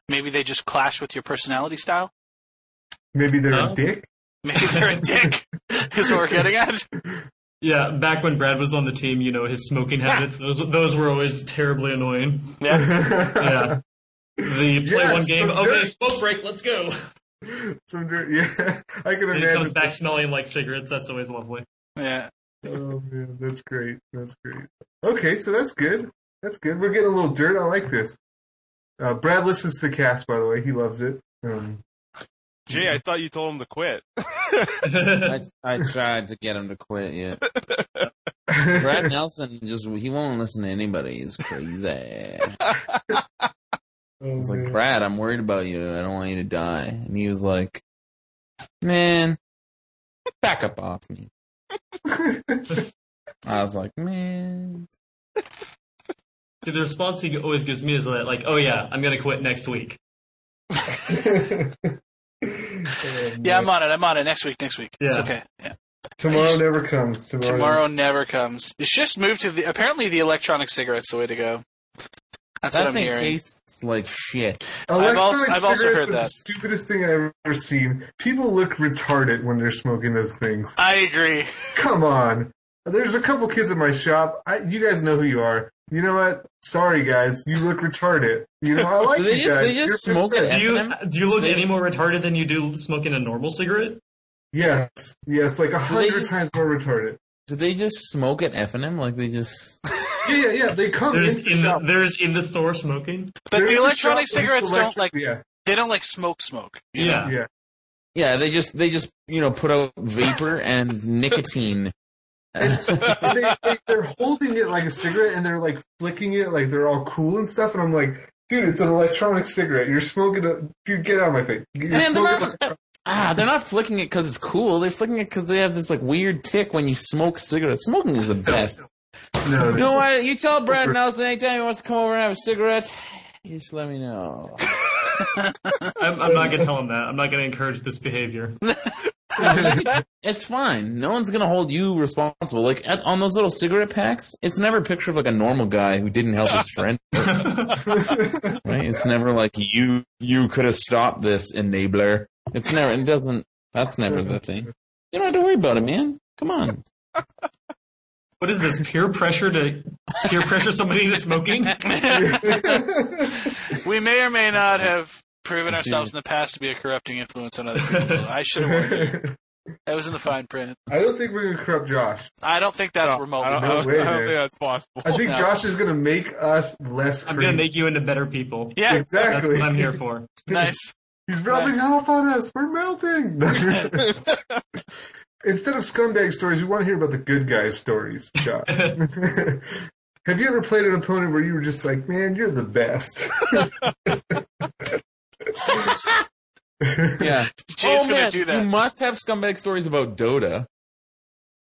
Maybe they just clash with your personality style. Maybe they're Huh? a dick. Maybe they're a dick. is what we're getting at. Yeah, back when Brad was on the team, you know his smoking habits; those those were always terribly annoying. Yeah. Yeah, the play Yes, one game. some Okay, dirt. smoke break. Let's go. Some dirt. Yeah, I can And he imagine. comes back smelling like cigarettes. That's always lovely. Yeah. Oh man, that's great. That's great. Okay, so that's good. That's good. We're getting a little dirt. I like this. Uh, Brad listens to the cast, by the way. He loves it. Um, Jay, I thought you told him to quit. I, I tried to get him to quit. Yeah, Brad Nelson just he won't listen to anybody. He's crazy. Oh, It's like. Mm-hmm. Brad, I'm worried about you. I don't want you to die. And he was like, "Man, back up off me." I was like, "Man, See, the response he always gives me is that, like, "Oh yeah, I'm gonna quit next week." Yeah, I'm on it. I'm on it. Next week. Next week. It's okay. Yeah. Tomorrow never comes. Tomorrow. Tomorrow never comes. It's just moved to the. Apparently, the electronic cigarette's the way to go. That's what that I'm thing hearing. tastes like shit." I've also- Electronic I've also cigarettes heard are that. The stupidest thing I've ever seen. People look retarded when they're smoking those things. I agree. Come on. There's a couple kids in my shop. I, you guys know who you are. You know what? Sorry, guys. You look retarded. You know, I like Do they you just- guys. they just You're smoke it. Do you do you look They any just- more retarded than you do smoking a normal cigarette? Yes. Yes, like a hundred just- times more retarded. Do they just smoke at F and M? Like they just? Yeah, yeah, yeah. They come There's into the in the, there's in the store smoking. But They're the in the electronic cigarettes don't like. Yeah. They don't like smoke. Smoke. you know? Yeah. Yeah. Yeah, they just they just you know put out vapor and nicotine. And they, they, they're holding it like a cigarette and they're like flicking it like they're all cool and stuff. And I'm like, dude, it's an electronic cigarette. You're smoking a. Dude, get out of my face. You're And they're smoking not, ah, they're not flicking it because it's cool. They're flicking it because they have this like weird tick when you smoke cigarettes. Smoking is the best. No, You know what? You tell Brad Nelson anytime he wants to come over and have a cigarette, you just let me know. I'm, I'm not gonna tell him that. I'm not gonna encourage this behavior. It's fine. No one's gonna hold you responsible. Like at, on those little cigarette packs, it's never a picture of like a normal guy who didn't help his friend. right? It's never like you you could have stopped this enabler. It's never. It doesn't. That's never the thing. You don't have to worry about it, man. Come on. What is this peer pressure to peer pressure somebody into smoking? We may or may not have proven ourselves in the past to be a corrupting influence on other people. I should have warned you. That was in the fine print. I don't think we're gonna corrupt Josh. I don't think that's No, remotely I don't, I don't, way, I don't think that's possible. I think No. Josh is gonna make us less. I'm crazy. gonna make you into better people. Yeah, exactly. That's exactly. what I'm here for. nice. He's rubbing Nice. off on us. We're melting. Instead of scumbag stories, we want to hear about the good guys stories, Josh. Have you ever played an opponent where you were just like, man, you're the best? Yeah. Oh, Jay's oh, gonna man, do that. You must have scumbag stories about Dota.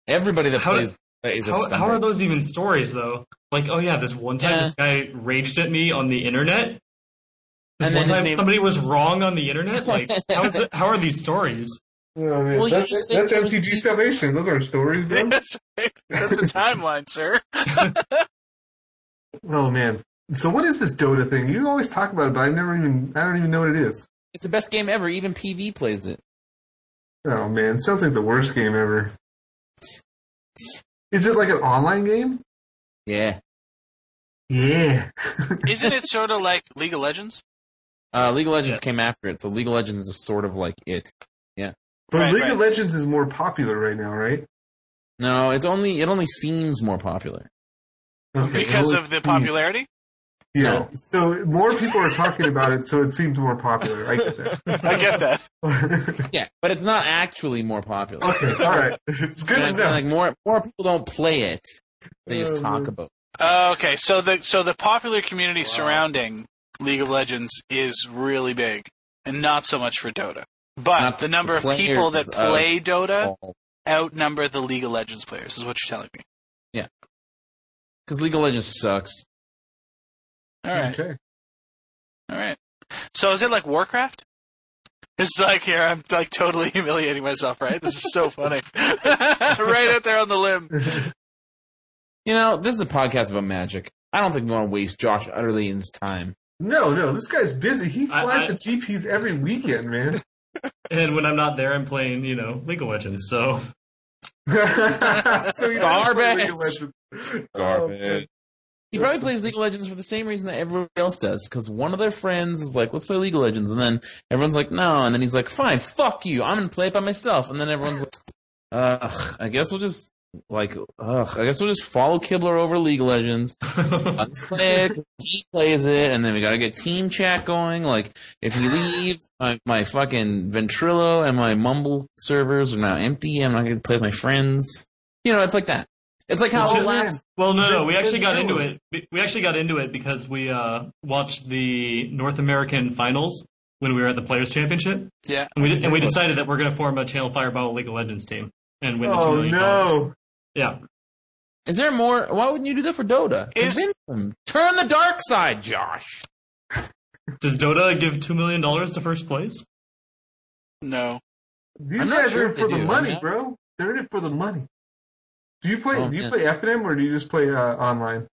Everybody that How- plays is a How, scumbag. how are those even stories though? Like, oh yeah, this one time Yeah. this guy raged at me on the internet. This And one his time name- somebody was wrong on the internet. Like, how, is it, how are these stories? Oh, man. Well, you that's just said that's there was- Salvation. Those aren't stories, bro. That's right. That's a timeline, sir. oh man. So what is this Dota thing? You always talk about it, but I never even I don't even know what it is. It's the best game ever. Even PV plays it. Oh man, sounds like the worst game ever. Is it like an online game? Yeah. Yeah. Isn't it sort of like League of Legends? Uh, League of Legends Yeah. came after it, so League of Legends is sort of like it. But Right, League right. of Legends is more popular right now, right? No, it's only it only seems more popular. Okay, Because well, of the it's- popularity? Yeah. No. So more people are talking about it, so it seems more popular. I get that. I get that. that. Yeah, but it's not actually more popular. okay, all right. It's good You know, to it's know. not like more more people don't play it. They just Oh, talk man. about. Uh, okay, so the so the popular community surrounding League of Legends is really big, and not so much for Dota. But the number of people that players of- play Dota Because outnumber the League of Legends players. Is what you're telling me? Yeah. Because League of Legends sucks. All right, Okay. all right. So is it like Warcraft? It's like here, I'm like totally humiliating myself, right? This is so funny. right out there on the limb. You know, this is a podcast about magic. I don't think we want to waste Josh Utter-Leyton's time. No, no, this guy's busy. He I- flies I- to GPs every weekend, man. And when I'm not there, I'm playing, you know, League of Legends. So so he Garbage. League of Legends. Garbage. He probably plays League of Legends for the same reason that everybody else does, because one of their friends is like, "Let's play League of Legends," and then everyone's like, "No," and then he's like, "Fine, fuck you, I'm gonna play it by myself," and then everyone's like, "Ugh, I guess we'll just like, ugh, I guess we'll just follow Kibler over League of Legends. Let's play it. He plays it, and then we gotta get team chat going. Like, if he leaves, my, my fucking Ventrilo and my Mumble servers are now empty. I'm not gonna play with my friends. You know, it's like that. It's like how Legit- last Well, no, no, we actually got into it. We- We actually got into it because we uh, watched the North American finals when we were at the Players Championship, Yeah. and we and we decided that we're going to form a Channel Fireball League of Legends team and win the two Oh million dollars. No! Yeah, Is there more? Why wouldn't you do that for Dota? Is- them. Turn the dark side, Josh. does Dota give two million dollars to first place? No. These I'm not guys sure are in for the do, money, yeah. bro. They're in it for the money. Do you play? Oh, do you man. play FNM or do you just play uh, online?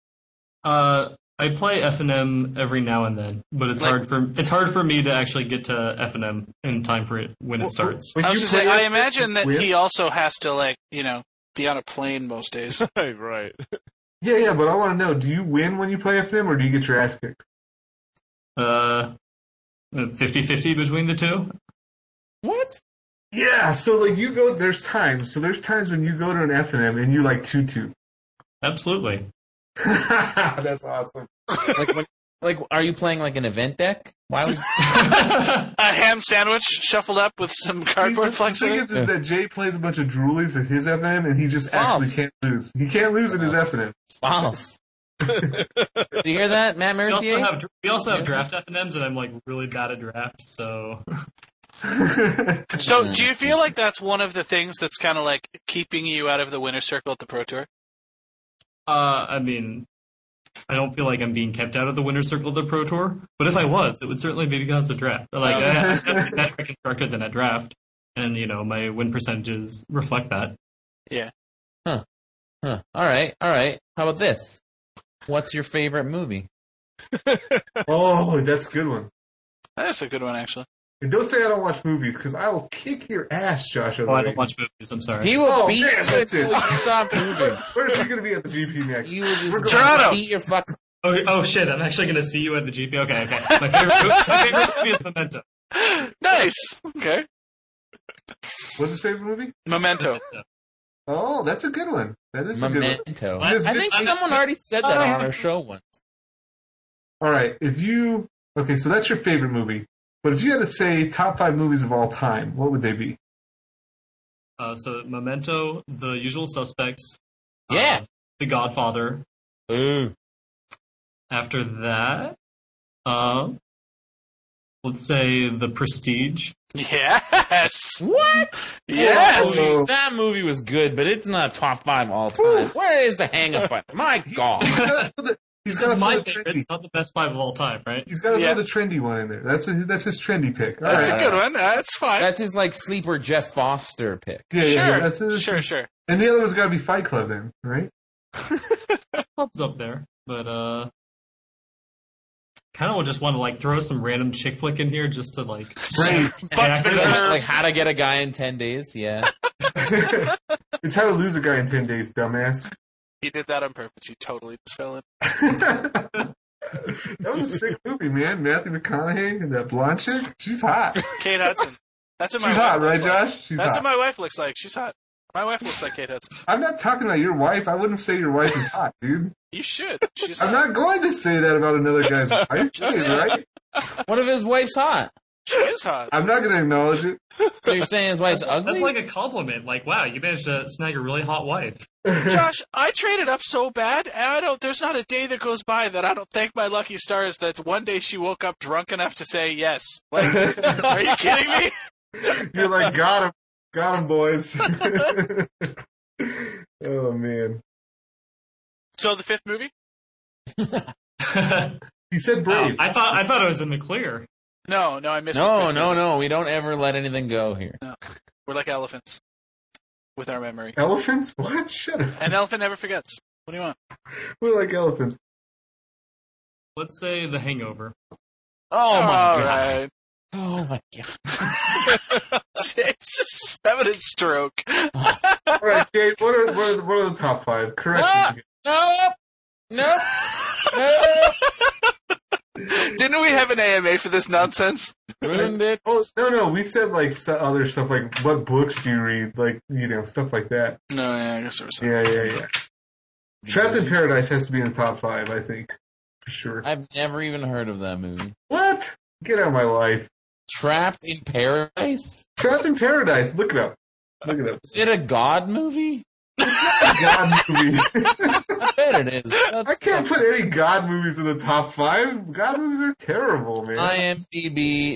Uh, I play FNM every now and then, but it's Like- hard for it's hard for me to actually get to FNM in time for it when it starts. I was just saying, I imagine that win? he also has to like, you know, be on a plane most days. right, right. Yeah, yeah, but I want to know: Do you win when you play FNM or do you get your ass kicked? Uh, 50-50 between the two. What? Yeah. So like you go, there's times. So there's times when you go to an FNM and you like two two. Absolutely. That's awesome. Like, when, like, are you playing like an event deck? Why would? a ham sandwich shuffled up with some cardboard the flex in thing it. is, is that Jay plays a bunch of droolies at his FNM, and he just False. actually can't lose. He can't lose at his FNM. False. Do you hear that, Matt We also Mercier? have we also have draft FNMs, and I'm like really bad at draft. So So, do you feel like that's one of the things that's kind of like keeping you out of the winner's circle at the Pro Tour? Uh, I mean, I don't feel like I'm being kept out of the winner's circle of the Pro Tour, but if I was, it would certainly be because of draft. Like, I have better constructed than a draft, and you know, my win percentages reflect that. Yeah. Huh. Huh. All right. All right. How about this? What's your favorite movie? oh, that's a good one. That's a good one, actually. And don't say I don't watch movies, because I will kick your ass, Josh. Oh, I don't watch movies. I'm sorry. He will Oh, beat damn, you that's it. you stop moving. Where's he going to be at the GP next? You will just We're Toronto. beat your fuck. Oh, oh shit! I'm actually going to see you at the GP. Okay, okay. My favorite, my favorite movie is Memento. Nice. Okay. What's his favorite movie? Memento. Oh, that's a good one. That is a good one. Memento. I- I think I- someone already said that on our show once. All right, if you okay, so that's your favorite movie. But if you had to say top five movies of all time, what would they be? Uh, so Memento, The Usual Suspects, Yeah. uh, The Godfather. Ooh. After that, uh, let's say The Prestige. Yes. What? Yes. Oh. That movie was good, but it's not top five all time. Where is the hang up button? My God. He's This got is my favorite. trendy. It's not the best five of all time, right? He's got to Yeah. throw the trendy one in there. That's what, that's his trendy pick. All That's right. a good one. That's fine. That's his like sleeper Jeff Foster pick. yeah, yeah, sure. yeah, that's his- sure, sure. And the other one's got to be Fight Club, then, right? Club's up there, but uh, kind of just want to like throw some random chick flick in here just to like. Right. Buck Like- Like how to get a guy in ten days. Yeah. it's how to lose a guy in ten days, dumbass. He did that on purpose. He totally just fell in. that was a sick movie, man. Matthew McConaughey and that blonde chick. She's hot. Kate Hudson. That's what my She's wife hot, right, looks like. Josh? She's That's hot. what my wife looks like. She's hot. My wife looks like Kate Hudson. I'm not talking about your wife. I wouldn't say your wife is hot, dude. You should. She's I'm hot. not going to say that about another guy's wife. Just Hey, saying. right? What if his wife's hot? She is hot. I'm not going to acknowledge it. So you're saying his wife's ugly? That's like a compliment. Like, wow, you managed to snag a really hot wife. Josh, I traded up so bad, and I don't. There's not a day that goes by that I don't thank my lucky stars that one day she woke up drunk enough to say yes. Like, are you kidding me? You're like, got him. Got him, boys. oh, man. So the fifth movie? He said Wow, brave. I thought I thought I was in the clear. No, no, I missed. No, no, no. We don't ever let anything go here. No. We're like elephants with our memory. Elephants? What? Shut up. An elephant never forgets. What do you want? We're like elephants. Let's say The Hangover. Oh my All god. right. Oh my god. It's just having a stroke. All right, Kate. What are what are, what are the top five? Correct. Ah! me. Nope. Nope. Nope. Didn't we have an AMA for this nonsense? Ruined it. Oh no, no. We said like other stuff like what books do you read? Like you know stuff like that. No, yeah, I guess there was. Yeah, yeah, yeah. Trapped in Paradise has to be in the top five, I think, for sure. I've never even heard of that movie. What? Get out of my life. Trapped in Paradise? Trapped in Paradise. Look it up. Look it up. Is it a God movie? God movie. I bet it is. I can't put any God movies in the top five. God movies are terrible, man.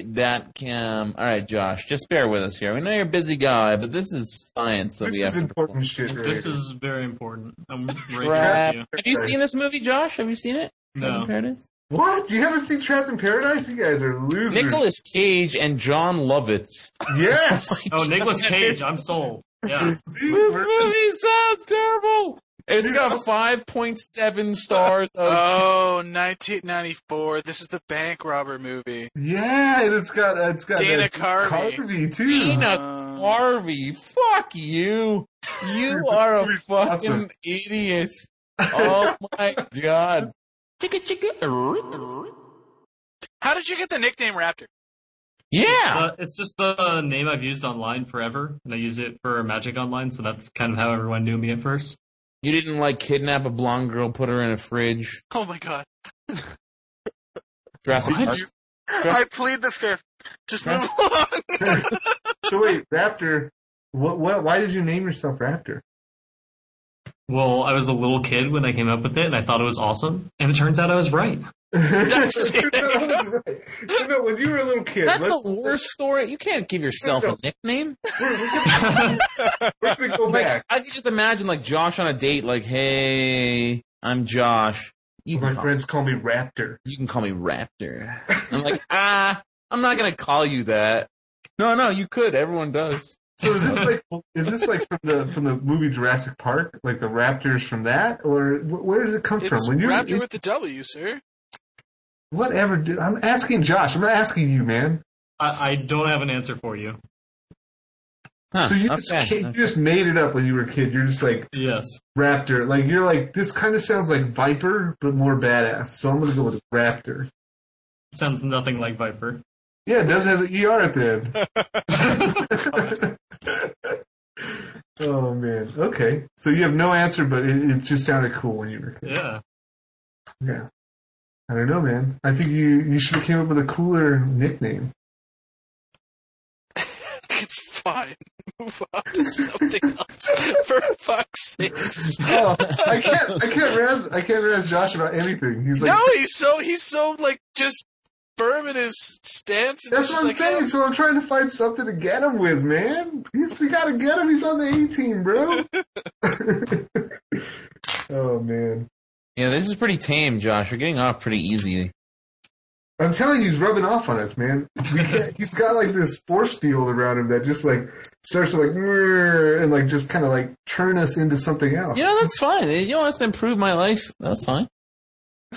IMDb.com. All right, Josh, just bear with us here. We know you're a busy guy, but this is science, so this we have is important shit, right? This is very important. I'm right Trapped. you. Have you seen this movie, Josh? Have you seen it? Trapped in No. Paradise? What? You haven't seen Trapped in Paradise? You guys are losers. Nicolas Cage and Jon Lovitz. Yes. Oh, Nicolas Cage. I'm sold. Yeah. This movie sounds terrible. It's got 5.7 stars. Oh, 1994. This is the bank robber movie. Yeah, and it's got it's got Dana that Carvey. Carvey too. Dana Uh, Harvey. Fuck you. You are a movie's fucking awesome. idiot. Oh my god. Chicka chicka. How did you get the nickname Wrapter? Yeah. Uh, it's just the name I've used online forever, and I use it for Magic Online, so that's kind of how everyone knew me at first. You didn't like kidnap a blonde girl, put her in a fridge. Oh my god. Jurassic What? Park. I plead the fifth. Just move Right. along. So wait, Wrapter. What? What? Why did you name yourself Wrapter? Well, I was a little kid when I came up with it, and I thought it was awesome, and it turns out I was right. That's it. That right. You know, when you were a little kid, That's the worst story. You can't give yourself a nickname. We're, we're, gonna, go Like back. I can just imagine like Josh on a date, like, "Hey, I'm Josh. You My call, friends call me Wrapter. you can call me Wrapter." I'm like, ah, I'm not gonna call you that. No, no, you could. Everyone does. So is this like is this like from the from the movie Jurassic Park, like the Raptors from that, or where does it come It's from? When you're Wrapter with the W, sir. Whatever, dude. I'm asking Josh. I'm not asking you, man. I, I don't have an answer for you. Huh, so you just okay, you okay. just made it up when you were a kid. You're just like Yes. Wrapter. Like you're like this kind of sounds like Viper, but more badass. So I'm gonna go with Wrapter. Sounds nothing like Viper. Yeah, it does has an ER at the end. oh man. Okay. So you have no answer, but it, it just sounded cool when you were a kid. Yeah. Yeah. I don't know, man. I think you you should have came up with a cooler nickname. It's fine. Move on to something else. For fuck's sakes. Oh, I can't I can't razz I can't razz Josh about anything. He's like no, he's so he's so like just firm in his stance. And That's what I'm just saying. like, So I'm trying to find something to get him with, man. He's, we gotta get him. He's on the A team, bro. oh man, Yeah, this is pretty tame, Josh. You're getting off pretty easy. I'm telling you, he's rubbing off on us, man. He's got like this force field around him that just like starts to like and like just kind of like turn us into something else. You know, that's fine. You want us to improve my life? That's fine.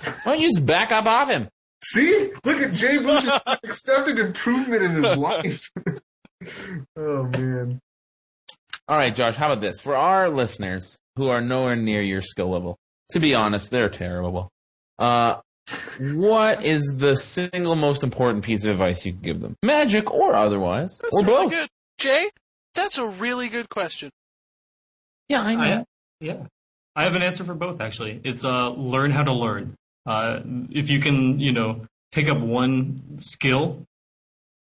Why don't you just back up off him? See, look at Jay Bush accepted improvement in his life. oh man. All right, Josh, how about this? For our listeners who are nowhere near your skill level, to be honest, they're terrible. Uh, what is the single most important piece of advice you could give them? Magic or otherwise? That's or really both? good. Jay, that's a really good question. Yeah, I know. I, yeah. I have an answer for both, actually. It's uh, learn how to learn. Uh, if you can, you know, pick up one skill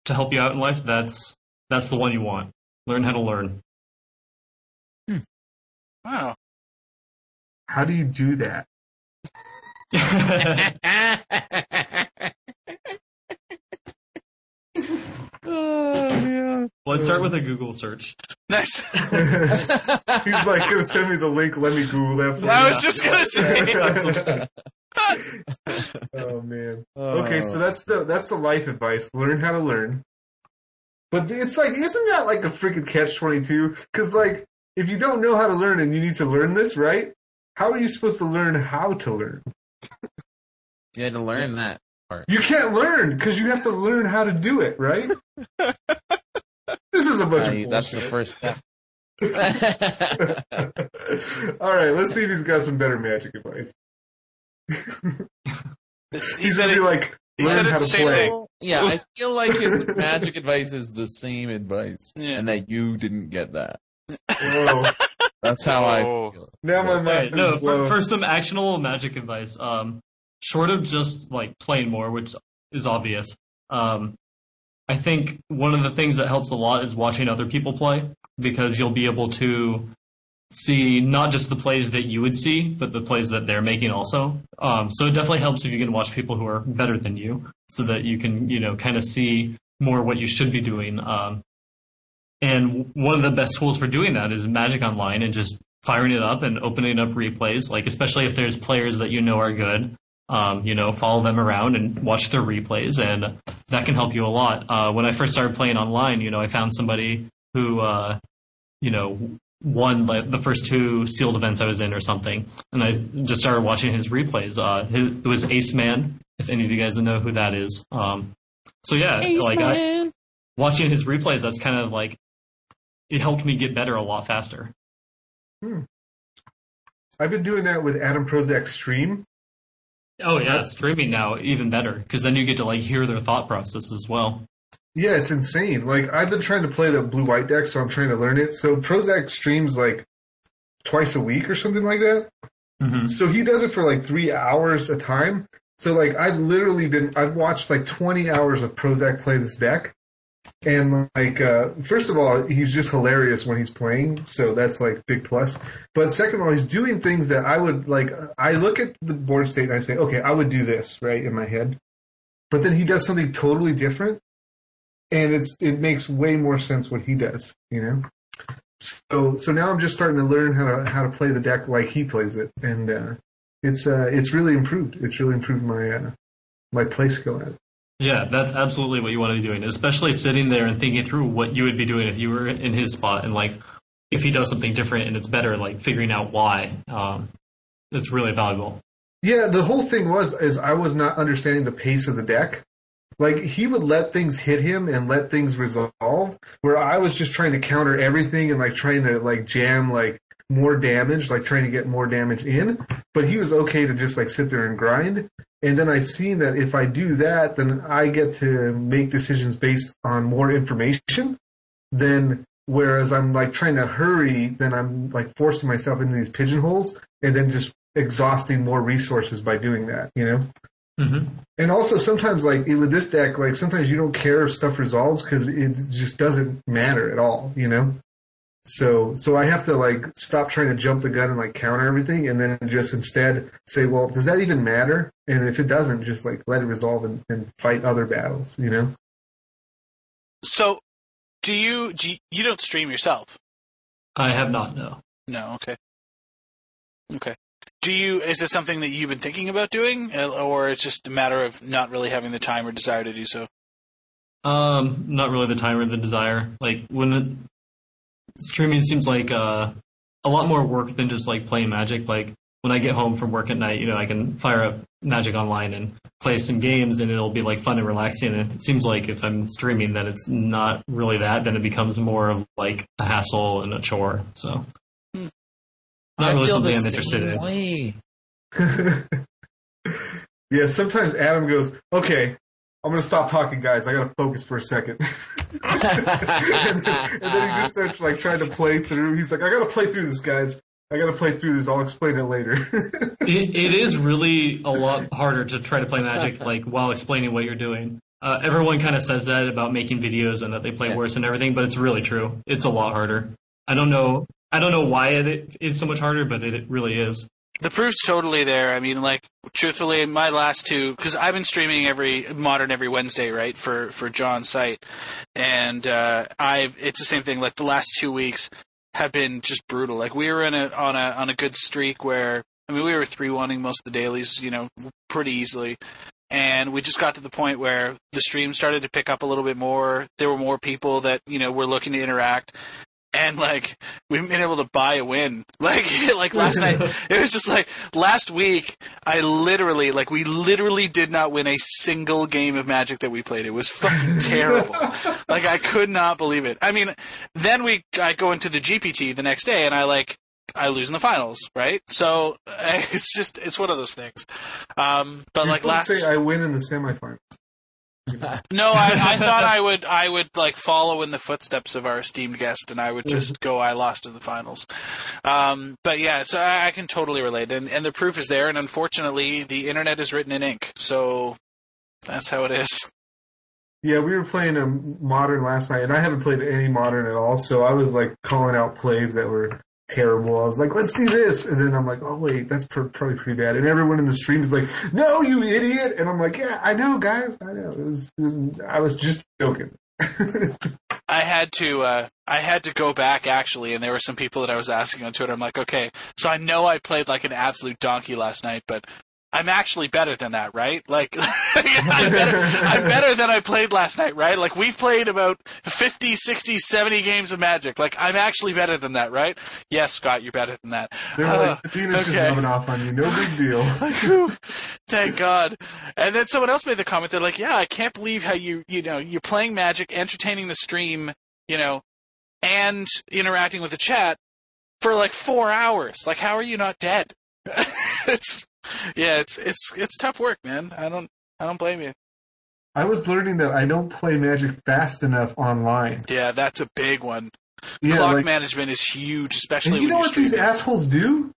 to help you out in life, that's that's the one you want. Learn how to learn. Wow. How do you do that? oh, man. Let's start with a Google search. Nice. He's like gonna send me the link. Let me Google that. For you. I was just gonna say. oh man. Okay, so that's the that's the life advice. Learn how to learn. But it's like, isn't that like a freaking catch twenty two? Because like, if you don't know how to learn and you need to learn this, right? How are you supposed to learn how to learn? You had to learn that. Part. You can't learn because you have to learn how to do it, right? this is a bunch Uh, of that's the first step. All right, let's see if he's got some better magic advice. He He's said gonna be like, he learn said how to same play. thing. yeah, I feel like his magic advice is the same advice, Yeah. and that you didn't get that. Whoa. That's how I Oh. feel. Now my All right, mind no, is for, blown. for some actionable magic advice, um, short of just like playing more, which is obvious, um, I think one of the things that helps a lot is watching other people play because you'll be able to see not just the plays that you would see, but the plays that they're making also. Um, so it definitely helps if you can watch people who are better than you, so that you can you know kind of see more what you should be doing. Um, and one of the best tools for doing that is Magic Online and just firing it up and opening up replays. Like especially if there's players that you know are good, um, you know, follow them around and watch their replays, and that can help you a lot. Uh, when I first started playing online, you know, I found somebody who, uh, you know, won like the first two sealed events I was in or something, and I just started watching his replays. Uh, his, it was Ace Man, if any of you guys know who that is. Um, so yeah, like I, watching his replays, that's kind of like it helped me get better a lot faster. I've been doing that with Adam Prosak Stream. Oh yeah, streaming now even better because then you get to like hear their thought process as well. Yeah, it's insane. Like I've been trying to play the blue white deck, so I'm trying to learn it. So Prosak streams like twice a week or something like that. Mm-hmm. So he does it for like three hours a time. So like I've literally been I've watched like 20 hours of Prosak play this deck, and like uh, first of all he's just hilarious when he's playing, so that's like big plus. But second of all, he's doing things that I would like. I look at the board state and I say, okay, I would do this right in my head, but then he does something totally different, and it's it makes way more sense what he does, you know. So so now I'm just starting to learn how to how to play the deck like he plays it, and uh, it's uh, it's really improved. It's really improved my uh, my play skill at it. Yeah, that's absolutely what you want to be doing, especially sitting there and thinking through what you would be doing if you were in his spot and like if he does something different and it's better, like figuring out why. Um, it's really valuable. Yeah, the whole thing was is I was not understanding the pace of the deck. Like he would let things hit him and let things resolve, where I was just trying to counter everything and like trying to like jam like more damage, like trying to get more damage in. But he was okay to just like sit there and grind. And then I seen that if I do that, then I get to make decisions based on more information. Then whereas I'm like trying to hurry, then I'm like forcing myself into these pigeonholes and then just exhausting more resources by doing that, you know? Mm-hmm. And also sometimes like with this deck, like sometimes you don't care if stuff resolves because it just doesn't matter at all, you know? So so I have to like stop trying to jump the gun and like counter everything and then just instead say, well, does that even matter? And if it doesn't, just like let it resolve and, and fight other battles, you know? So, do you, do you you don't stream yourself? I have not, no. No. Okay. Okay. Do you? Is this something that you've been thinking about doing, uh, or it's just a matter of not really having the time or desire to do so? Um, not really the time or the desire. Like when it, streaming seems like uh, a lot more work than just like playing Magic. Like when I get home from work at night, you know, I can fire up Magic Online and play some games, and it'll be like fun and relaxing. And it seems like if I'm streaming, that it's not really that. Then it becomes more of like a hassle and a chore. So not I really something I'm interested same in. yeah, sometimes Adam goes, okay, I'm going to stop talking, guys. I got to focus for a second. and, then, and then he just starts like trying to play through. He's like, I got to play through this, guys. I got to play through this. I'll explain it later. it, it is really a lot harder to try to play Magic like while explaining what you're doing. Uh, everyone kind of says that about making videos and that they play Yeah. worse and everything, but it's really true. It's a lot harder. I don't know. I don't know why it is so much harder, but it, it really is. The proof's totally there. I mean, like, truthfully, my last two, because I've been streaming every modern every Wednesday, right, for for John's site, and uh, I've it's the same thing. Like the last two weeks have been just brutal. Like we were in a on a on a good streak where I mean, we were three wanting most of the dailies, you know, pretty easily. And we just got to the point where the stream started to pick up a little bit more. There were more people that, you know, were looking to interact. And like we've been able to buy a win. Like like last night it was just like last week I literally like we literally did not win a single game of Magic that we played. It was fucking terrible. like I could not believe it. I mean, then we I go into the GPT the next day and I like I lose in the finals, right? So it's just it's one of those things. Um, but You're like last I win in the semifinals. no, I, I thought I would I would like follow in the footsteps of our esteemed guest, and I would just go. I lost in the finals, um, but yeah, so I, I can totally relate, and and the proof is there. And unfortunately, the internet is written in ink, so that's how it is. Yeah, we were playing a modern last night, and I haven't played any modern at all. So I was like calling out plays that were terrible. I was like, "Let's do this," and then I'm like, "Oh wait, that's pr- probably pretty bad." And everyone in the stream is like, "No, you idiot!" And I'm like, "Yeah, I know, guys. I know. It was, it was I was just joking." I had to uh, I had to go back actually, and there were some people that I was asking on Twitter. I'm like, okay, so I know I played like an absolute donkey last night, but I'm actually better than that, right? Like, I'm, better, I'm better than I played last night, right? Like, we've played about 50, 60, 70 games of Magic. Like, I'm actually better than that, right? Yes, Scott, you're better than that. They're Uh, like, "Athena's just okay. rubbing off on you. No big deal." Like, Thank God. And then someone else made the comment. They're like, "Yeah, I can't believe how you you know you're playing Magic, entertaining the stream, you know, and interacting with the chat for like four hours. Like, how are you not dead?" it's yeah, it's it's it's tough work, man. I don't I don't blame you. I was learning that I don't play Magic fast enough online. Yeah, that's a big one. Yeah, Clock like, management is huge, especially and you know what these assholes do?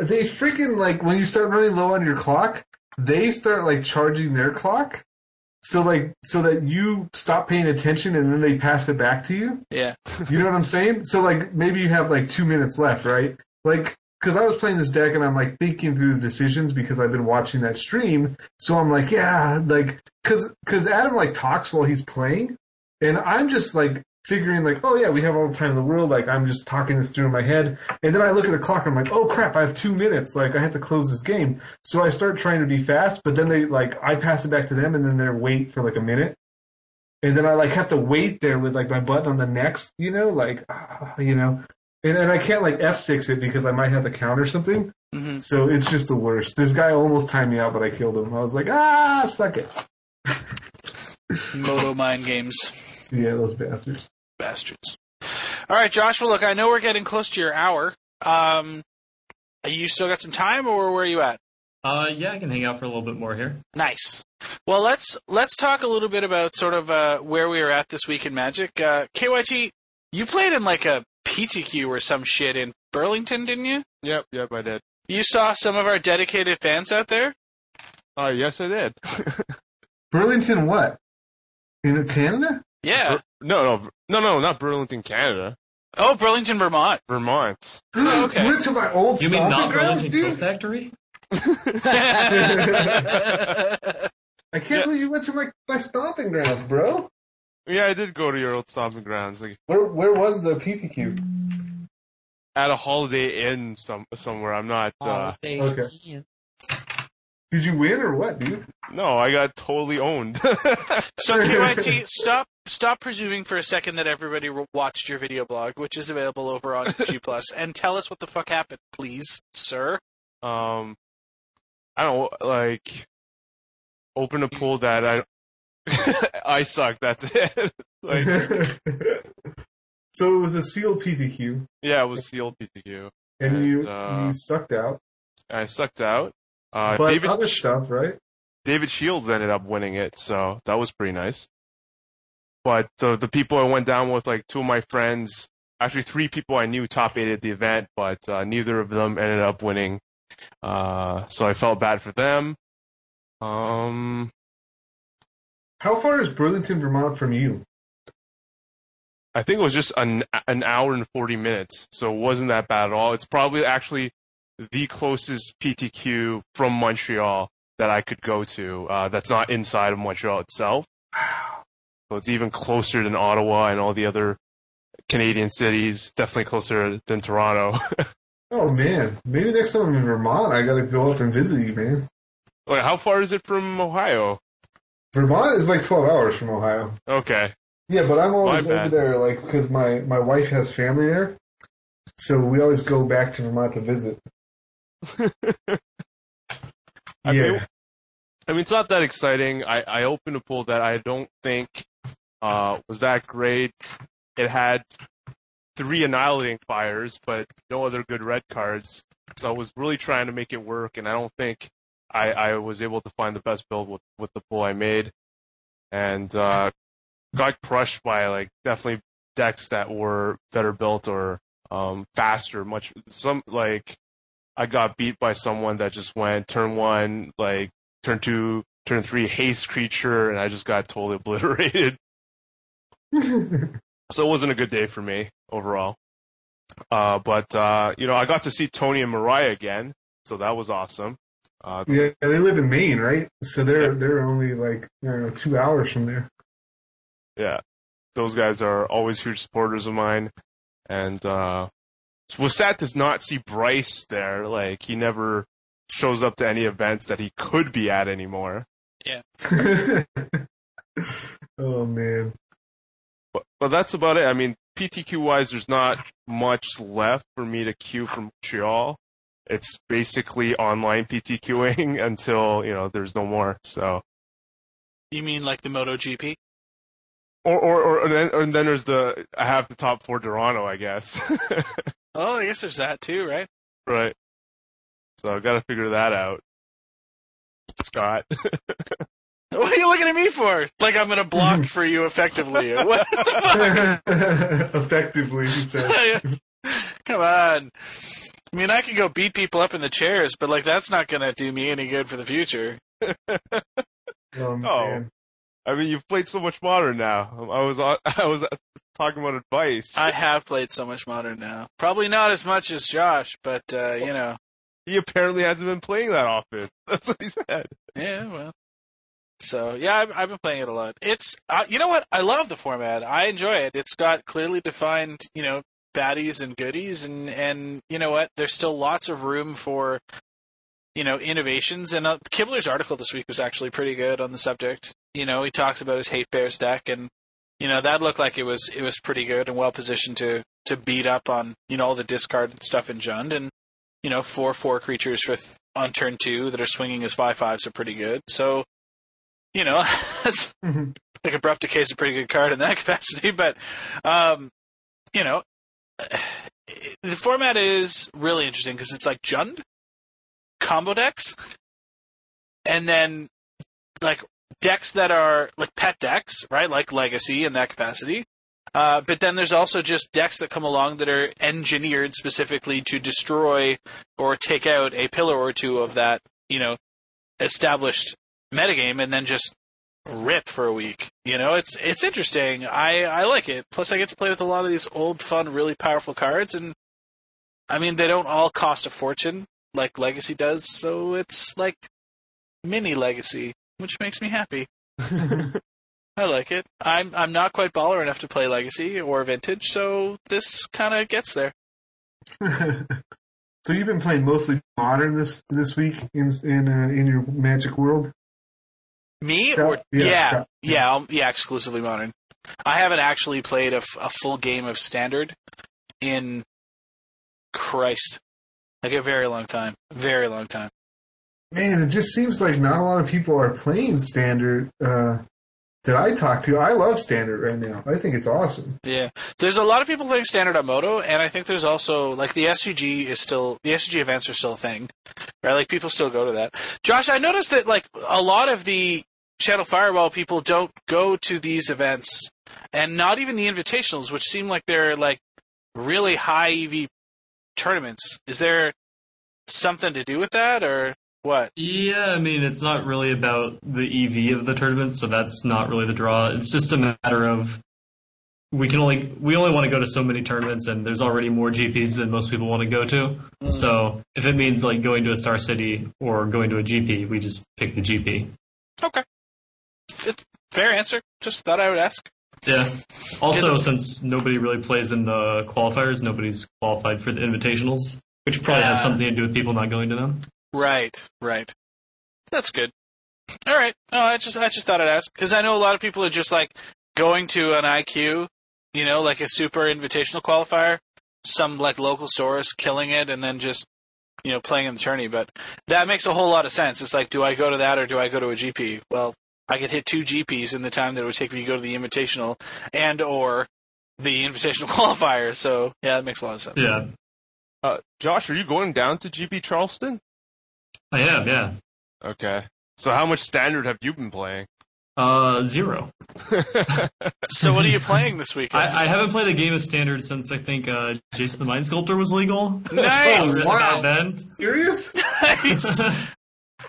They freaking like when you start running low on your clock, they start like charging their clock. So like so that you stop paying attention and then they pass it back to you. Yeah, You know what I'm saying? So like maybe you have like two minutes left, right? Like because I was playing this deck and I'm like thinking through the decisions because I've been watching that stream. So I'm like, yeah, like because because Adam like talks while he's playing, and I'm just like figuring like, oh yeah, we have all the time in the world. Like I'm just talking this through in my head, and then I look at the clock and I'm like, oh crap, I have two minutes. Like I have to close this game. So I start trying to be fast, but then they like I pass it back to them, and then they're wait for like a minute. And then I like have to wait there with like my button on the next, you know, like, ah, you know, and, and I can't like F6 it because I might have to count or something. hmm So it's just the worst. This guy almost timed me out, but I killed him. I was like, ah, suck it. Moto mind games. Yeah, those bastards. bastards. All right, Joshua. Look, I know we're getting close to your hour. Um, you still got some time, or where are you at? Uh, yeah, I can hang out for a little bit more here. Nice. Well, let's let's talk a little bit about sort of uh, where we were at this week in Magic. Uh, KYT, you played in like a PTQ or some shit in Burlington, didn't you? Yep, yep, I did. You saw some of our dedicated fans out there. Oh, yes, I did. Burlington, what? In Canada? Yeah. no, no, no, no, not Burlington, Canada. Oh, Burlington, Vermont. Vermont. Oh, okay. Went to my old You mean stomping not grounds, Burlington Coat dude? Factory? I can't Yeah. believe you went to my, my stomping grounds, bro. Yeah, I did go to your old stomping grounds, like Where where was the PTQ? at a Holiday Inn some somewhere. I'm not. uh Okay. Did you win or what, dude? No, I got totally owned. So KYT, stop stop presuming for a second that everybody re- watched your video blog, which is available over on G Plus, and tell us what the fuck happened, please, sir. um, I don't like open a pool that I. I suck. That's it. like, so it was a sealed PTQ, yeah, it was sealed PTQ. and And, you uh, you sucked out. I sucked out. Uh, But David other stuff, right? David Shields ended up winning it, so that was pretty nice. But the the people I went down with, like two of my friends, actually three people I knew top eight at the event, but uh, neither of them ended up winning. Uh, so I felt bad for them. Um, How far is Burlington, Vermont from you? I think it was just an an hour and forty minutes, so it wasn't that bad at all. It's probably actually the closest PTQ from Montreal that I could go to. Uh, that's not inside of Montreal itself. Wow. So it's even closer than Ottawa and all the other Canadian cities. Definitely closer than Toronto. Oh man, maybe next time I'm in Vermont, I gotta go up and visit you, man. Wait, how far is it from Ohio? Vermont is like 12 hours from Ohio. Okay. Yeah, but I'm always over there, like, because my, my wife has family there. So we always go back to Vermont to visit. I yeah. mean, I mean, it's not that exciting. I, I opened a pool that I don't think uh, was that great. It had three annihilating fires, but no other good red cards. So I was really trying to make it work, and I don't think I, I was able to find the best build with, with the pool I made. And uh, got crushed by like definitely decks that were better built or um, faster. Much some like I got beat by someone that just went turn one, like turn two, turn three, haste creature, and I just got totally obliterated. So it wasn't a good day for me overall. Uh, but uh, you know, I got to see Tony and Mariah again, so that was awesome. Uh, yeah, they live in Maine, right? So they're they're only like I don't know, two hours from there. yeah, those guys are always huge supporters of mine, and uh, it was sad to not see Bryce there. Like he never shows up to any events that he could be at anymore. Yeah. oh man. But, but that's about it. I mean, PTQ wise, there's not much left for me to queue from Montreal. It's basically online PTQing until mm-hmm. you know there's no more. So, You mean like the MotoGP? or or or and then, and then there's the I have the top four Toronto, I guess. Oh, I guess there's that too, right? right. So I've got to figure that out. Scott. What are you looking at me for? Like I'm gonna block for you effectively. What the fuck? Effectively, he says. Come on. I mean, I can go beat people up in the chairs, but like that's not gonna do me any good for the future. Oh, man. I mean, you've played so much modern now. I was I was talking about advice. I have played so much modern now. Probably not as much as Josh, but uh, you know, he apparently hasn't been playing that often. That's what he said. yeah, well. So yeah, I've, I've been playing it a lot. It's uh, you know what? I love the format. I enjoy it. It's got clearly defined, you know, baddies and goodies, and and you know what? There's still lots of room for, you know, innovations. And uh, Kibler's article this week was actually pretty good on the subject. You know, he talks about his hate bears deck, and you know that looked like it was it was pretty good and well positioned to to beat up on you know all the discard stuff in Jund, and you know four four creatures for th- on turn two that are swinging as five fives are pretty good. So you know, that's Mhm. like abrupt decay is a pretty good card in that capacity. But um, you know, the format is really interesting because it's like Jund combo decks, and then like decks that are like pet decks, right? Like Legacy in that capacity. Uh, but then there's also just decks that come along that are engineered specifically to destroy or take out a pillar or two of that, you know, established metagame and then just rip for a week. You know, it's it's interesting. I I like it. Plus, I get to play with a lot of these old, fun, really powerful cards, and I mean, they don't all cost a fortune like Legacy does. So it's like mini Legacy, which makes me happy. I like it. I'm I'm not quite baller enough to play Legacy or Vintage, so this kind of gets there. so you've been playing mostly modern this this week in in uh, in your Magic world. Me or Yeah, yeah, Scott. yeah, I'll- yeah, exclusively modern. I haven't actually played a, f- a full game of standard in Christ, like a very long time, very long time. Man, it just seems like not a lot of people are playing standard uh, that I talk to. I love standard right now. I think it's awesome. Yeah, there's a lot of people playing standard on MODO, and I think there's also like the SCG is still the SCG events are still a thing, right? Like people still go to that. Josh, I noticed that like a lot of the Channel Fireball people don't go to these events, and not even the invitationals, which seem like they're like really high EV tournaments. Is there something to do with that, or what? Yeah, I mean, it's not really about the EV of the tournament, so that's not really the draw. It's just a matter of we can only we only want to go to so many tournaments, and there's already more GPs than most people want to go to. Hmm. So if it means like going to a Star City or going to a GP, we just pick the GP. Okay, It's- fair answer. Just thought I would ask. Yeah. Also, since nobody really plays in the qualifiers, nobody's qualified for the invitationals. which probably has Uh, something to do with people not going to them. Right, right. That's good. All right. No, I just I just thought I'd ask because I know a lot of people are just like going to an IQ, you know, like a super invitational qualifier, some like local stores killing it, and then just you know playing in the tourney. But that makes a whole lot of sense. It's like, do I go to that or do I go to a GP? Well, I could hit two GPs in the time that it would take me to go to the invitational and or the invitational qualifier. So yeah, that makes a lot of sense. Yeah, Uh, Josh, are you going down to GP Charleston? I am. Yeah, Okay. So how much standard have you been playing? uh, zero. So what are you playing this weekend? I, I haven't played a game of standard since I think uh, Jace the Mind Sculptor was legal. Nice. Oh, Wow. then. Serious? nice.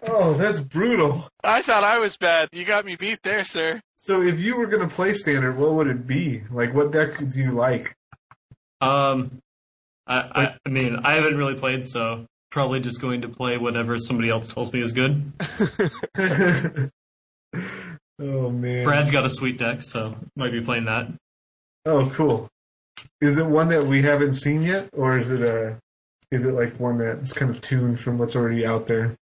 Oh, that's brutal. I thought I was bad. You got me beat there, sir. So if you were gonna play standard, what would it be? Like, what deck do you like? Um, I, I, I mean, I haven't really played, so probably just going to play whatever somebody else tells me is good. oh man. Brad's got a sweet deck, so might be playing that. Oh, cool. Is it one that we haven't seen yet, or is it a? Is it like one that's kind of tuned from what's already out there?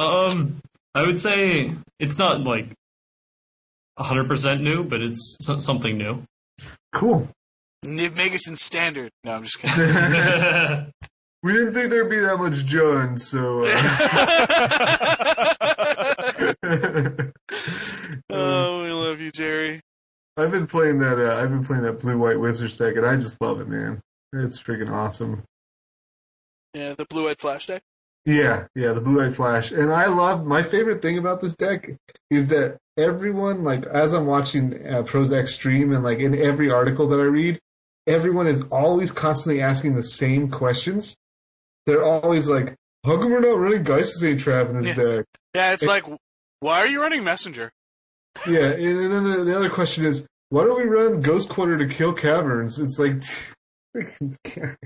Um, I would say it's not like 100% new, but it's something new. Cool. Niv Magus in standard. No, I'm just kidding. We didn't think there'd be that much John, so. Uh... oh, we love you, Jerry. I've been playing that. Uh, I've been playing that blue white wizard deck, and I just love it, man. It's freaking awesome. Yeah, the blue white flash deck. Yeah, yeah, the blue white flash, and I love. My favorite thing about this deck is that everyone, like, as I'm watching uh, Prosak stream, and like in every article that I read, everyone is always constantly asking the same questions. They're always like, "How come we're not running Geist Saint Traft in this Yeah. deck?" Yeah, it's like, why are you running messenger? Yeah, and then the, the other question is, why don't we run Ghost Quarter to kill caverns? It's like,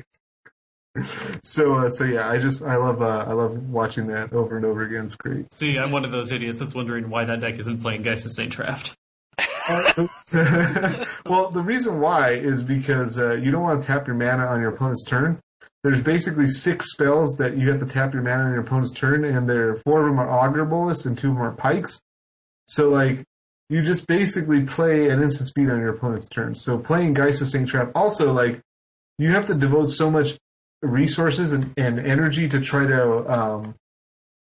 so uh, so yeah, I just I love uh, I love watching that over and over again. It's great. See, I'm one of those idiots that's wondering why that deck isn't playing Geist of Saint Traft. well, the reason why is because uh, you don't want to tap your mana on your opponent's turn. There's basically six spells that you have to tap your mana on your opponent's turn, and there four of them are Augur Bolas and two of them are Pikes. So like you just basically play an instant speed on your opponent's turn. So playing Geist of Saint Traft also like you have to devote so much resources and, and energy to try to um,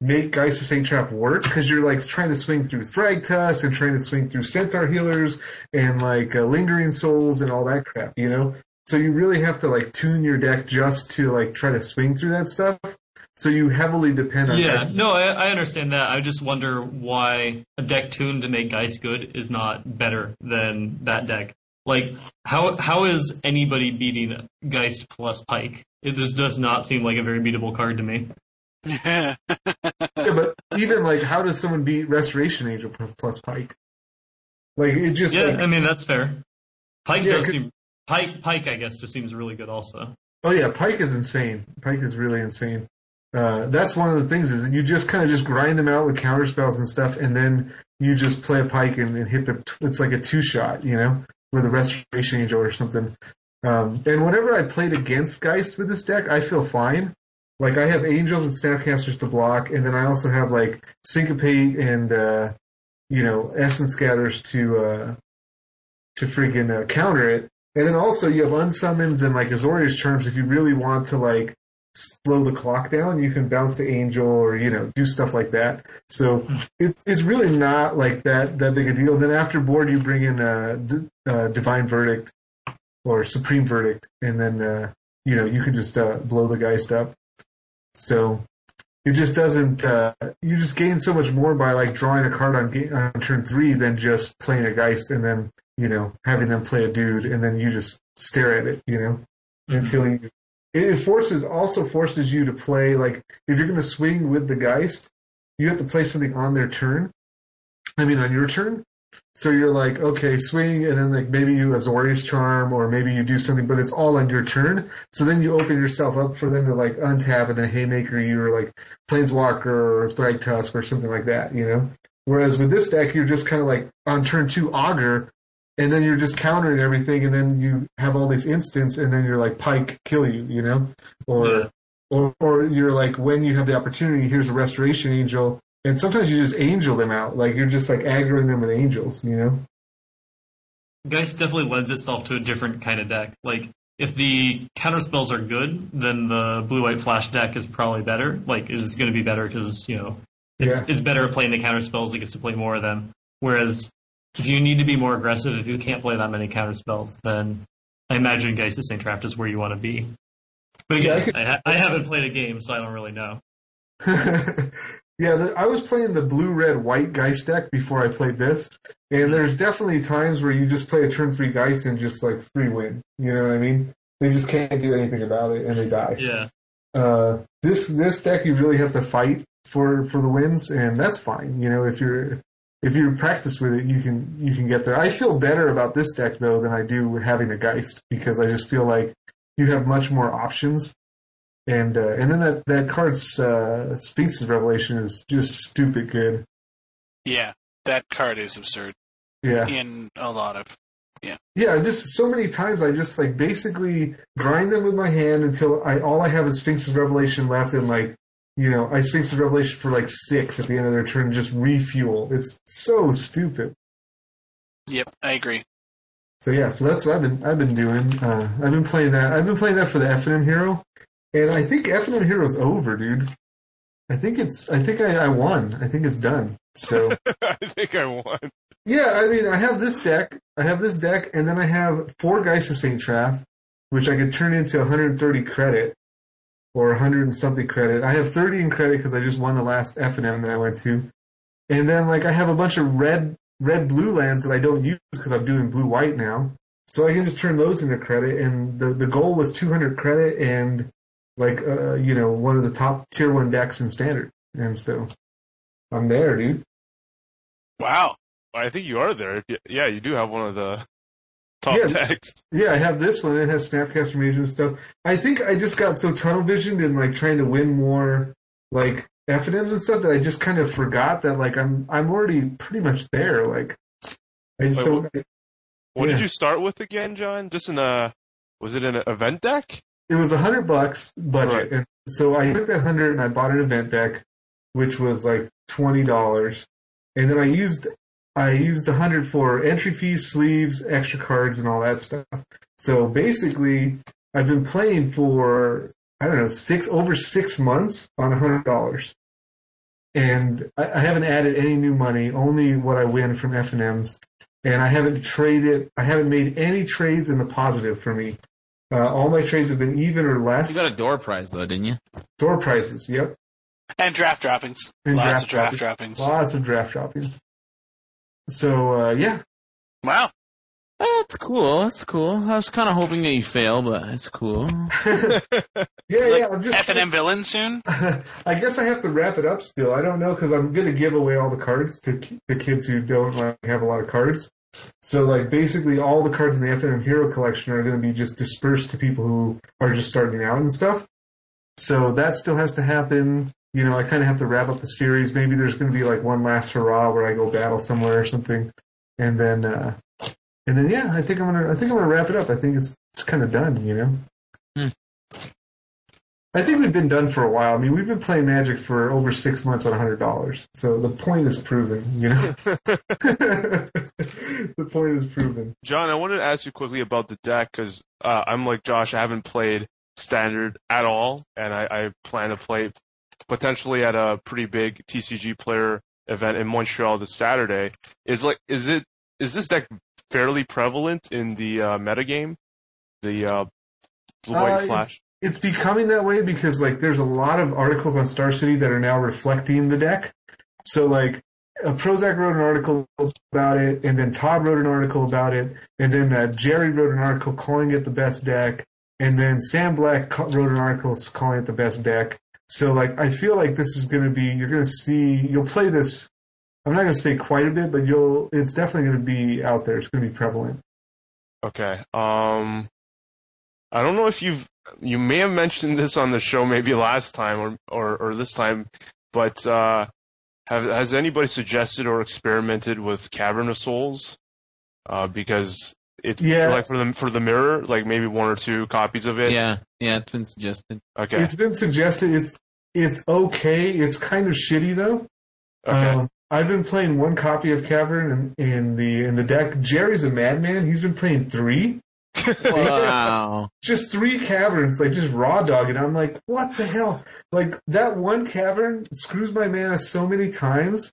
make Geist of Saint Traft work because you're like trying to swing through Thragtusk and trying to swing through Centaur healers and like uh, Lingering Souls and all that crap, you know. So you really have to like tune your deck just to like try to swing through that stuff. So you heavily depend on Yeah, Geist- no, I, I understand that. I just wonder why a deck tuned to make Geist good is not better than that deck. Like, how how is anybody beating Geist plus Pike? It just does not seem like a very beatable card to me. Yeah. Yeah, but even like, how does someone beat Restoration Angel plus, plus Pike? Like it just Yeah, like, I mean that's fair. Pike Yeah, does seem Pike Pike I guess just seems really good also. oh yeah, Pike is insane. Pike is really insane. Uh, that's one of the things is you just kind of just grind them out with counter spells and stuff, and then you just play a Pike and, and hit the. It's like a two shot, you know, with a Restoration Angel or something. Um, and whenever I played against Geist with this deck, I feel fine. Like I have Angels and Snapcasters to block, and then I also have like Syncopate and uh, you know Essence Scatters to uh, to freaking uh, counter it. And then also you have unsummons and like Azorius charms if you really want to like slow the clock down, you can bounce to Angel or you know do stuff like that. So it's it's really not like that that big a deal. then after board you bring in a, uh, Divine Verdict or Supreme Verdict, and then uh, you know you can just uh, blow the Geist up. So it just doesn't. Uh, you just gain so much more by like drawing a card on, ga- on turn three than just playing a Geist and then you know having them play a dude and then you just stare at it. You know until you. It forces also forces you to play like if you're going to swing with the Geist, you have to play something on their turn. I mean on your turn. So you're like, okay, swing, and then like maybe you Azorius charm, or maybe you do something, but it's all on your turn. So then you open yourself up for them to like untap and then haymaker you, or like planeswalker or Thragtusk or something like that, you know. Whereas with this deck, you're just kind of like on turn two augur, and then you're just countering everything, and then you have all these instants, and then you're like pike kill you, you know, or Yeah. or or you're like when you have the opportunity, here's a restoration angel, and sometimes you just angel them out, like you're just like aggroing them with angels, you know. Geist definitely lends itself to a different kind of deck. Like if the counter spells are good, then the blue white flash deck is probably better. Like is going to be better because you know it's Yeah. it's better at playing the counter spells. It gets to play more of them. Whereas if you need to be more aggressive, if you can't play that many counter spells, then I imagine Geist of St. Traft is where you want to be. But Yeah, I again, could- I, ha- I haven't played a game, so I don't really know. yeah, the, I was playing the blue, red, white Geist deck before I played this, and there's definitely times where you just play a turn three Geist and just like free win. You know what I mean? They just can't do anything about it and they die. Yeah. Uh, this this deck you really have to fight for for the wins, and that's fine. You know, if you're if you practice with it, you can you can get there. I feel better about this deck though than I do with having a Geist because I just feel like you have much more options. And uh, and then that that card's uh, Sphinx's Revelation is just stupid good. Yeah, that card is absurd Yeah, in a lot of. yeah. Just so many times I just like basically grind them with my hand until I all I have is Sphinx's Revelation left, and like you know I Sphinx's Revelation for like six at the end of their turn, just refuel. It's so stupid. Yep, I agree. So yeah, so that's what I've been I've been doing. Uh, I've been playing that. I've been playing that for the F and M hero, and I think F and M hero's over, dude. I think it's. I think I, I won. I think it's done. So I think I won. yeah, I mean, I have this deck. I have this deck, and then I have four Geist of Saint Traft, which I could turn into 130 credit or 100 and something credit. I have 30 in credit because I just won the last F and M that I went to, and then like I have a bunch of red red blue lands that I don't use because I'm doing blue white now. So I can just turn those into credit, and the the goal was 200 credit and like uh, you know one of the top tier one decks in standard, and so I'm there, dude. Wow. I think you are there. Yeah, you do have one of the top Yeah, decks. Yeah, I have this one. It has Snapcaster Mage and stuff. I think I just got so tunnel visioned in like trying to win more like FNMs and stuff that I just kind of forgot that like I'm I'm already pretty much there. Like I just Wait, don't. What did Yeah. you start with again, John? Just in a was it an event deck? It was a hundred bucks budget, Right. and so I took that hundred and I bought an event deck, which was like twenty dollars, and then I used I used the hundred for entry fees, sleeves, extra cards, and all that stuff. So basically, I've been playing for I don't know six over six months on a hundred dollars, and I, I haven't added any new money, only what I win from F and M's, and I haven't traded. I haven't made any trades in the positive for me. Uh, all my trades have been even or less. You got a door prize though, didn't you? Door prizes, yep. And draft droppings. And Lots draft of draft droppings. Lots of draft droppings. So uh, yeah, Wow. That's cool. That's cool. I was kind of hoping that you fail, but it's cool. yeah, yeah. I'm just. F and M villain soon. I guess I have to wrap it up still. I don't know because I'm gonna give away all the cards to the kids who don't like have a lot of cards. So like basically all the cards in the FNM Hero collection are gonna be just dispersed to people who are just starting out and stuff. So that still has to happen. You know, I kind of have to wrap up the series. Maybe there's going to be like one last hurrah where I go battle somewhere or something, and then, uh, and then yeah, I think I'm gonna, I think I'm gonna wrap it up. I think it's it's kind of done. You know. Hmm. I think we've been done for a while. I mean, we've been playing Magic for over six months on hundred dollars, so the point is proven. You know, the point is proven. John, I wanted to ask you quickly about the deck because uh, I'm like Josh. I haven't played standard at all, and I, I plan to play potentially at a pretty big TCG player event in Montreal this Saturday. Is like, is it is this deck fairly prevalent in the uh, metagame? The uh, blue Uh, white it's- flash. it's becoming that way because like there's a lot of articles on Star City that are now reflecting the deck. So like uh, Prosak wrote an article about it, and then Todd wrote an article about it, and then uh, Jerry wrote an article calling it the best deck, and then Sam Black ca- wrote an article calling it the best deck. So like I feel like this is going to be you're going to see you'll play this. I'm not going to say quite a bit, but you'll it's definitely going to be out there. It's going to be prevalent. Okay. Um, I don't know if you've you may have mentioned this on the show maybe last time or or, or this time, but uh, have has anybody suggested or experimented with Cavern of Souls? Uh, because It Yeah. like for the for the mirror, like maybe one or two copies of it. Yeah, yeah, it's been suggested. Okay. It's been suggested. It's it's okay. It's kind of shitty though. Okay. Um, I've been playing one copy of Cavern in, in the in the deck. Jerry's a madman. He's been playing three, Wow. just three caverns, like just raw dog. And I'm like, what the hell? Like that one cavern screws my mana so many times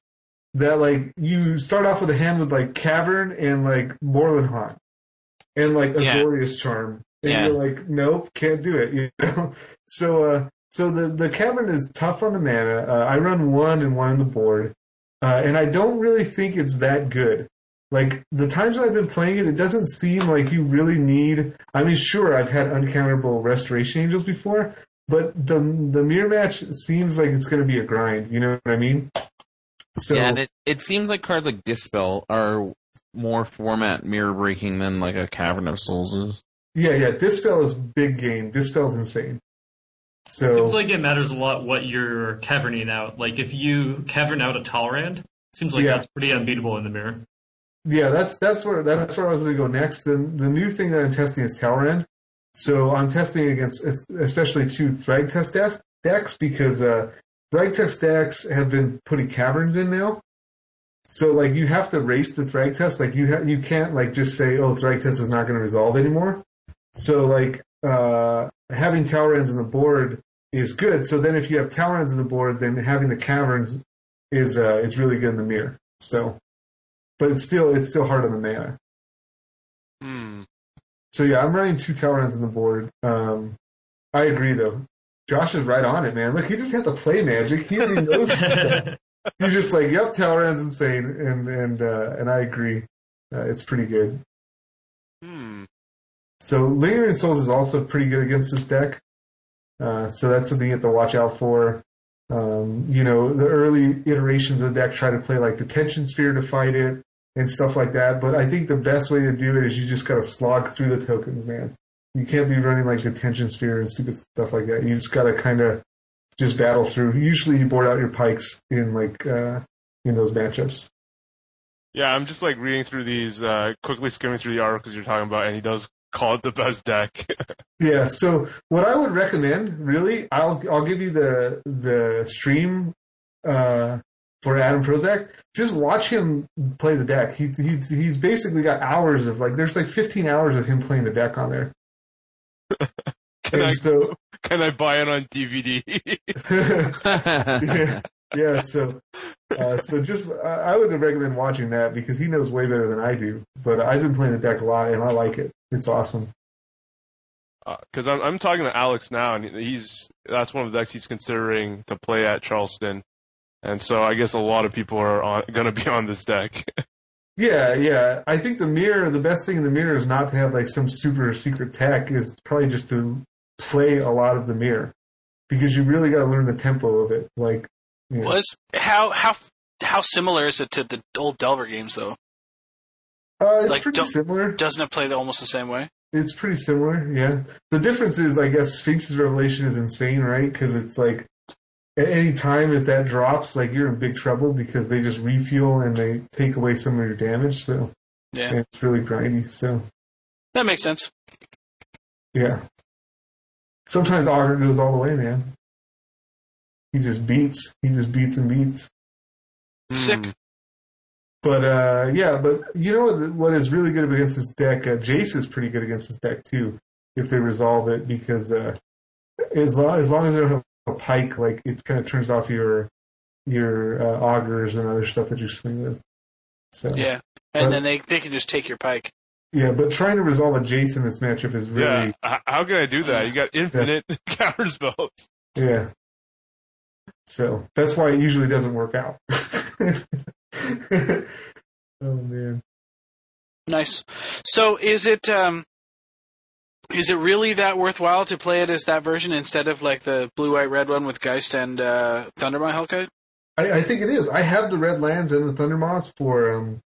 that like you start off with a hand with like cavern and like Moorland Haunt and like Yeah. Azorius Charm, and Yeah. you're like, nope, can't do it. You know, so uh, so the the cavern is tough on the mana. Uh, I run one and one on the board, uh, and I don't really think it's that good. Like the times I've been playing it, it doesn't seem like you really need. I mean, sure, I've had uncounterable restoration angels before, but the the mirror match seems like it's going to be a grind. You know what I mean? So yeah, and it, it seems like cards like Dispel are more format mirror breaking than like a Cavern of Souls is. yeah, yeah. Dispel is big game. Dispel's insane. So Seems like it matters a lot what you're caverning out. Like if you cavern out a Talrand, seems like Yeah. that's pretty unbeatable in the mirror. Yeah, that's that's where that's where I was going to go next. The the new thing that I'm testing is Talrand. So I'm testing against especially two Thragtusk decks, decks because uh, Thragtusk decks have been putting caverns in now. So like you have to race the Thragtusk. Like you ha- you can't like just say oh Thragtusk is not going to resolve anymore. So like uh, having Talrands in the board is good. So then if you have Talrands in the board, then having the caverns is uh, is really good in the mirror. So but it's still it's still hard on the mana. Hmm. So yeah, I'm running two Talrands on the board. Um, I agree though. Josh is right on it, man. Look, he just had to play Magic. He already knows. He's just like, "Yep, Talrand's insane," and and uh, and I agree. Uh, it's pretty good. Hmm. So Lingering Souls is also pretty good against this deck. Uh, so that's something you have to watch out for. Um, you know, the early iterations of the deck try to play like Detention Sphere to fight it and stuff like that. But I think the best way to do it is you just gotta slog through the tokens, man. You can't be running like Detention Sphere and stupid stuff like that. You just gotta kind of just battle through. Usually you board out your pikes in like uh, in those matchups. Yeah, I'm just like reading through these, uh, quickly skimming through the articles you're talking about, and he does call it the best deck. Yeah. So what I would recommend, really, I'll I'll give you the the stream uh, for Adam Prosak. Just watch him play the deck. He he he's basically got hours of like there's like 15 hours of him playing the deck on there. can I so can I buy it on DVD? yeah, yeah. So uh, so just I I would recommend watching that because he knows way better than I do. But I've been playing the deck a lot and I like it. It's awesome. Because I'm I'm talking to Alex now, and he's that's one of the decks he's considering to play at Charleston, and so I guess a lot of people are gonna be on this deck. Yeah, yeah. I think the mirror, the best thing in the mirror is not to have like some super secret tech, is probably just to play a lot of the mirror. Because you really got to learn the tempo of it. Like, you know. Was how how how similar is it to the old Delver games though? uh, it's like, pretty similar. Doesn't it play the, almost the same way? It's pretty similar, yeah. The difference is, I guess, Sphinx's Revelation is insane, right? Because it's like, at any time if that drops, like you're in big trouble because they just refuel and they take away some of your damage. So, Yeah. it's really grindy. So, That makes sense. Yeah. Sometimes Augur goes all the way, man. He just beats. He just beats and beats. Sick. Hmm. But uh, yeah, but you know what, what is really good against this deck? Uh, Jace is pretty good against this deck too, if they resolve it. Because uh, as long as long as they don't have a pike, like it kind of turns off your your uh, augurs and other stuff that you swing with. So Yeah. And then they they can just take your pike. Yeah, but trying to resolve a Jace in this matchup is really Yeah, how can I do that? You got infinite counter spells. Yeah. So that's why it usually doesn't work out. oh man. Nice. So is it um is it really that worthwhile to play it as that version instead of like the blue white red one with Geist and uh Thundermaw Hellkite? I, I think it is. I have the red lands and the Thundermaws for um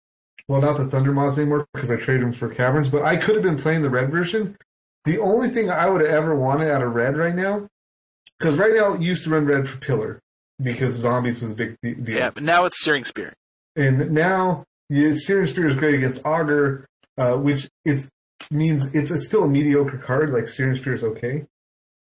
well not the Thundermaws anymore because I traded them for caverns, but I could have been playing the red version. The only thing I would have ever wanted out of red right now, because right now it used to run red for pillar because zombies was a big deal. Yeah, but now it's Searing Spear. And now, yeah, Searing Spear is great against Augur. uh, which it's means it's a, still a mediocre card. Like Searing Spear is okay,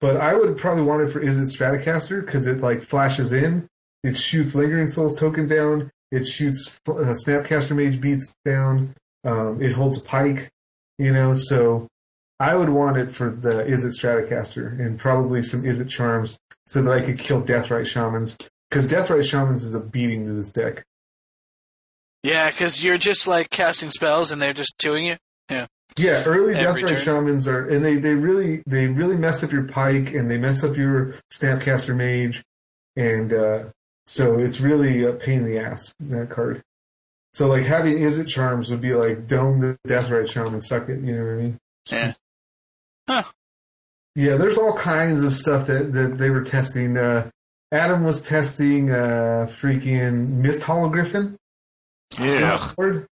but I would probably want it for Izzet Staticaster because it like flashes in, it shoots Lingering Souls token down, it shoots uh, Snapcaster Mage beats down, um, it holds a Pike, you know. So I would want it for the Izzet Staticaster and probably some Izzet Charms so that I could kill Deathrite Shamans because Deathrite Shamans is a beating to this deck. Yeah, because you're just like casting spells and they're just doing you. Yeah, Yeah, early Every Deathrite. Shamans are, and they, they really they really mess up your Pike and they mess up your Snapcaster Mage, and uh, so it's really a pain in the ass that card. So like having Izzet Charms would be like dome the Deathrite charm and suck it. You know what I mean? Yeah. Huh. Yeah, there's all kinds of stuff that, that they were testing. Uh, Adam was testing uh, freaking Misthollow Griffin. Yeah. Word.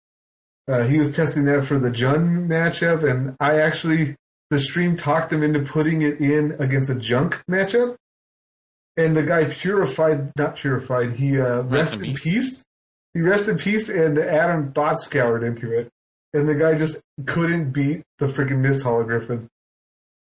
Uh, he was testing that for the Jund matchup, and I actually the stream talked him into putting it in against a Junk matchup. And the guy purified, not purified. He uh, rest in peace. He rest in peace, and Adam thought scoured into it, and the guy just couldn't beat the freaking Misthollow Griffin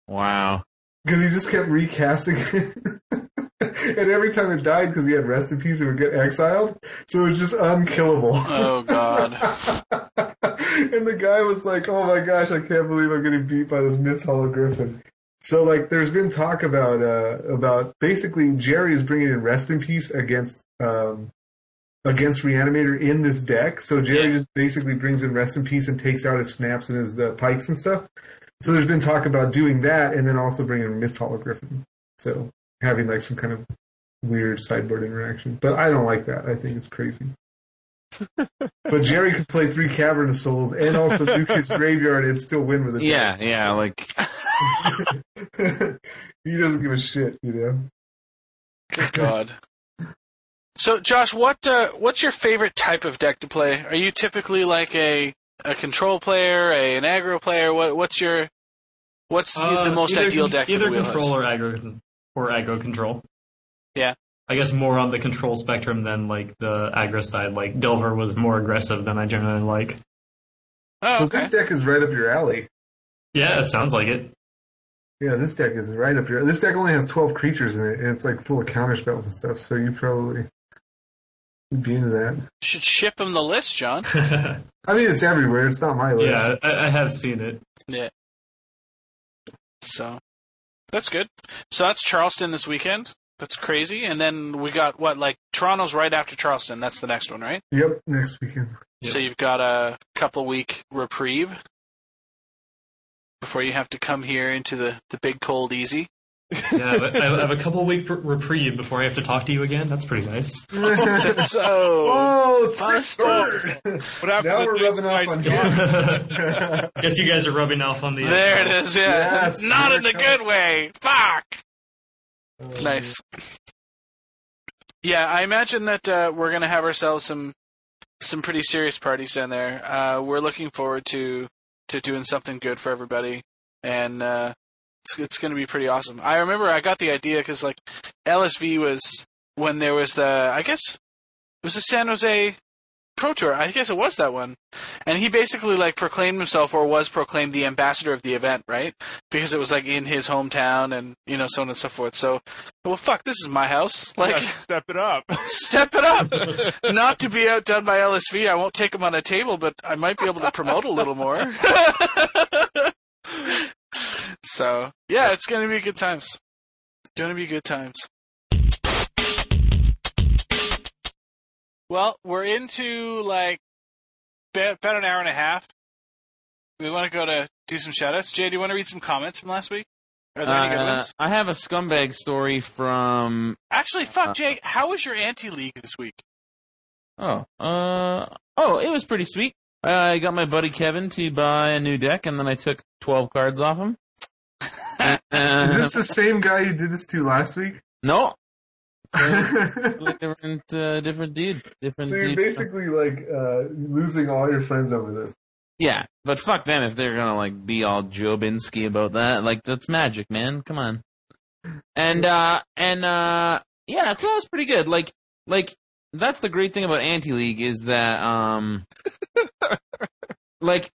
Wow. because he just kept recasting it. and every time it died because he had rest in peace, it would get exiled. So it was just unkillable. Oh God. and the guy was like, "Oh my gosh, I can't believe I'm getting beat by this Misthollow Griffin." So like, there's been talk about uh, about basically Jerry is bringing in rest in peace against um, against Reanimator in this deck. So Jerry Yeah. just basically brings in rest in peace and takes out his snaps and his uh, pikes and stuff. So there's been talk about doing that, and then also bringing in Misthollow Griffin. So having like some kind of weird sideboard interaction. But I don't like that. I think it's crazy. But Jerry could play three Cavern of Souls and also nuke his graveyard and still win with it. Yeah, yeah, like he doesn't give a shit, you know. Good God. So, Josh, what uh, what's your favorite type of deck to play? Are you typically like a a control player, a, an aggro player? What what's your what's the- the Uh, most either ideal con- deck Either for the control or aggro or aggro control. Yeah. I guess more on the control spectrum than like the aggro side. Like Delver was more aggressive than I generally like. Oh, Well, okay. this deck is right up your alley. Yeah, it sounds like it. Yeah, this deck is right up your. This deck only has twelve creatures in it, and it's like full of counter spells and stuff. So you probably would be into that. Should ship him the list, John. I mean, it's everywhere. It's not my list. I, I have seen it. Yeah. So that's good. So that's Charleston this weekend. That's crazy. And then we got what like Toronto's right after Charleston. That's the next one, right? Yep, next weekend. So you've got a couple week reprieve before you have to come here into the, the big cold easy. Yeah, but I have a couple week reprieve before I have to talk to you again. That's pretty nice. so oh, sick busted. bird. What happened Now we're rubbing off on guy? Guess you guys are rubbing off on the. there it is. Yeah, Yes, not in here the good way. Fuck. Nice. Yeah, I imagine that uh, we're gonna have ourselves some some pretty serious parties down there. Uh, we're looking forward to to doing something good for everybody, and uh, it's it's gonna be pretty awesome. I remember I got the idea because like LSV was when there was the I guess it was the San Jose Pro Tour. I guess it was that one, and he basically like proclaimed himself or was proclaimed the ambassador of the event, right? Because it was like in his hometown, and you know so on and so forth. So, well, fuck, this is my house. Like, Yeah, step it up. step it up. Not to be outdone by LSV. I won't take him on a table, but I might be able to promote a little more. so, yeah, it's going to be good times. Going to be good times. Well, we're into like about an hour and a half. We want to go to do some shoutouts. Jay, do you want to read some comments from last week? Are there any good uh, ones? I have a scumbag story from Actually, fuck, Jay, how was your anti league this week? Oh, uh, oh, it was pretty sweet. I got my buddy Kevin to buy a new deck, and then I took twelve cards off him. Uh, Is this the same guy you did this to last week? no? different, uh, different dude, different So you're dude. basically like uh, losing all your friends over this. Yeah, but fuck them if they're gonna like be all Jobinski about that. Like that's magic, man. Come on. And uh and uh yeah, so that was pretty good. Like like that's the great thing about Anti League is that um like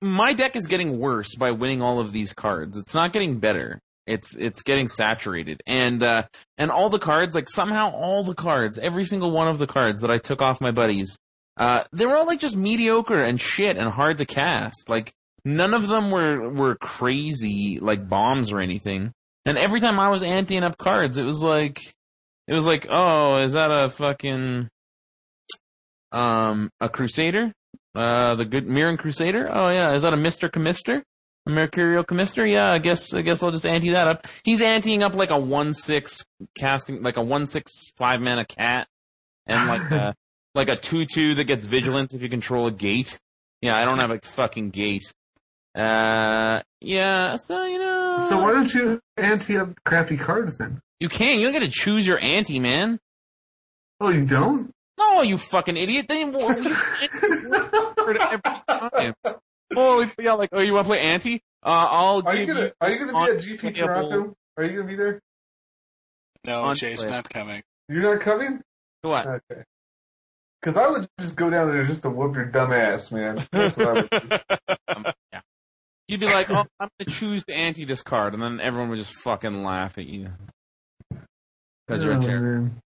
my deck is getting worse by winning all of these cards. It's not getting better. It's it's getting saturated, and uh, and all the cards, like somehow all the cards, every single one of the cards that I took off my buddies, uh, they were all like just mediocre and shit and hard to cast. Like none of them were were crazy like bombs or anything. And every time I was anteing up cards, it was like it was like, oh, is that a fucking um a crusader? Uh, the good Mirran Crusader. Oh yeah, is that a Mister Chemister? A Mercurial Chemister? Yeah, I guess I guess I'll just ante that up. He's anteing up like a one six casting, like a one six five mana cat, and like a like a two two that gets vigilance if you control a gate. Yeah, I don't have a fucking gate. Uh, yeah, so you know. So why don't you ante up crappy cards then? You can. You don't get to choose your ante, man. Oh, you don't? No, you fucking idiot. They every time. Holy, yeah, like, oh, you want to play Anti? Uh, I'll Are give you gonna you Are you gonna be at GP unplayable- Toronto? Are you gonna be there? No, On Jay's play. not coming. You're not coming? What? Okay. Because I would just go down there just to whoop your dumb ass, man. That's what I would do. Um, yeah. You'd be like, oh, I'm gonna choose to anti this card, and then everyone would just fucking laugh at you because you're a Oh, terror. man.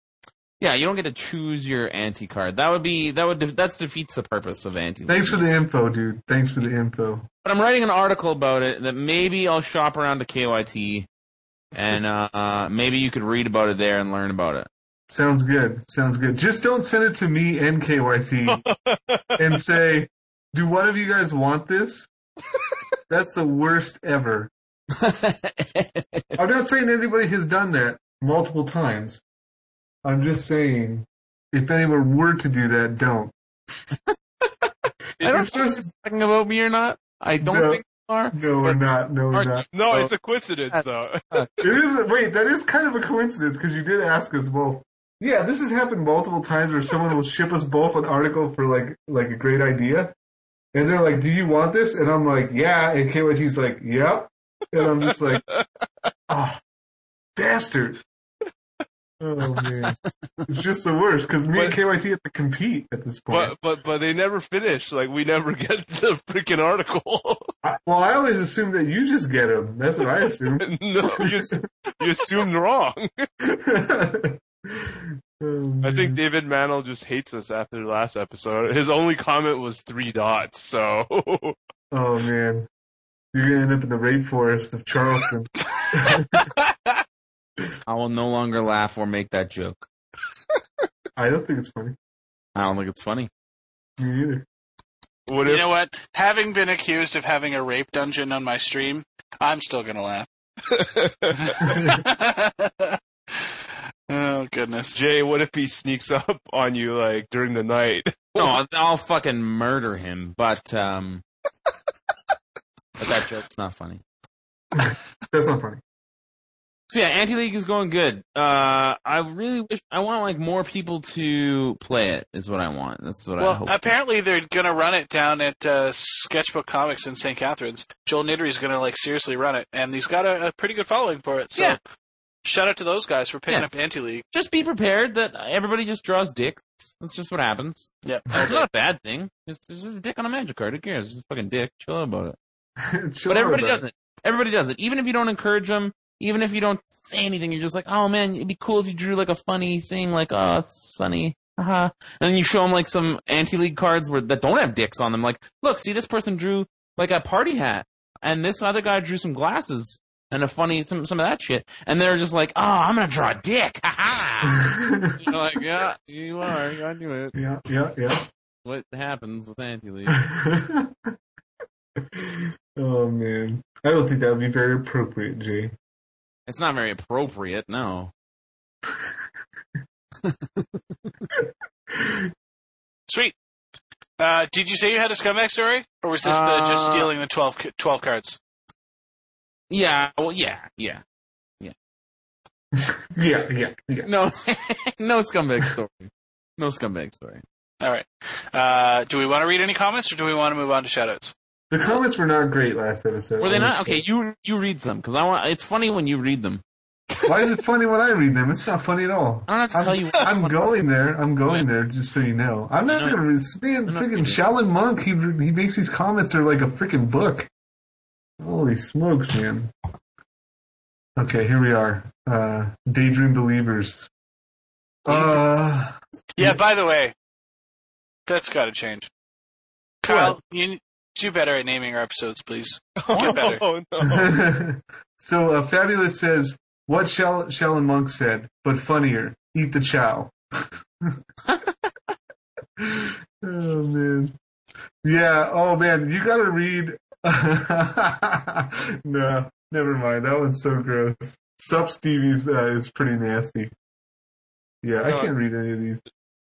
Yeah, you don't get to choose your anti card. That would be that would def- that's defeats the purpose of anti. Thanks for the info, dude. Thanks for the info. But I'm writing an article about it that maybe I'll shop around to KYT, and uh, uh, maybe you could read about it there and learn about it. Sounds good. Sounds good. Just don't send it to me and KYT and say, "Do one of you guys want this?" That's the worst ever. I'm not saying anybody has done that multiple times. I'm just saying, if anyone were to do that, don't. I don't It's just talking about me or not. I don't No. think you are. no, we're not. No, we're Aren't no, Oh. it's a coincidence though. It is. Wait, that is kind of a coincidence because you did ask us both. Yeah, this has happened multiple times where someone will ship us both an article for like like a great idea, and they're like, "Do you want this?" And I'm like, "Yeah," and KYT's like, "Yep," and I'm just like, "Oh, bastard." Oh man, it's just the worst because me and KYT have to compete at this point. But but but they never finish. Like we never get the freaking article. I, well, I always assume that you just get them. That's what I assume. no, you, s- you assumed wrong. Oh, I think. David Mantle just hates us after the last episode. His only comment was three dots. So Oh man, you're gonna end up in the rape forest of Charleston. I will no longer laugh or make that joke. I don't think it's funny. I don't think it's funny. Me either. what You if know what? Having been accused of having a rape dungeon on my stream, I'm still gonna laugh. oh goodness. Jay? What if he sneaks up on you like during the night? No, I'll, I'll fucking murder him. But um, but that joke's not funny. That's not funny. So yeah, Anti League is going good. Uh, I really wish I want like more people to play it. Is what I want. That's what I Well, hope. apparently they're gonna run it down at uh, Sketchbook Comics in St. Catharines. Joel Nittery's gonna like seriously run it, and he's got a, a pretty good following for it. So, Yeah. shout out to those guys for picking Yeah. up Anti League. just be prepared that everybody just draws dicks. That's just what happens. Yeah, It's not a bad thing. It's, it's just a dick on a magic card. Who cares? It's just a fucking dick. Chill out about it. But everybody about does it. Everybody does it. Even if you don't encourage them, even if you don't say anything, you're just like, oh man, it'd be cool if you drew like a funny thing, like, oh, it's funny. Haha. And then you show them like some anti-league cards where that don't have dicks on them. Like, look, see, this person drew like a party hat, and this other guy drew some glasses and a funny some some of that shit. And they're just like, oh, I'm gonna draw a dick. Haha. you're like, yeah, you are. I knew it. Yeah, yeah, yeah. What happens with anti-league? oh man, I don't think that would be very appropriate, Jay. It's not very appropriate. No. Sweet. Uh, did you say you had a scumbag story, or was this the just Uh, stealing the 12, 12 cards? Yeah. Well, yeah, yeah. Yeah, yeah, yeah. No, no scumbag story. No scumbag story. All right. Uh, do we want to read any comments, or do we want to move on to shoutouts? The comments were not great last episode. Were they not? Okay, you you read some because I want. It's funny when you read them. Why is it funny when I read them? It's not funny at all. I don't have to I'm, tell you. I'm funny. going there. I'm going there just so you know. I'm not I gonna read. Man, I'm freaking. Shaolin Monk. He he makes these comments. They're like a freaking book. Holy smokes, man. Okay, here we are. Uh, Daydream Believers. Uh, Yeah. By the way, that's got to change. Kyle, you do better at naming our episodes, please. Get better. Oh no! so uh, Fabulous says what Shall- Shaolin Monk said, but funnier. Eat the chow. oh man. Yeah. Oh man. You gotta read. no, never mind. That one's so gross. Sup Stevie's uh, is pretty nasty. Yeah, I can't read any of these.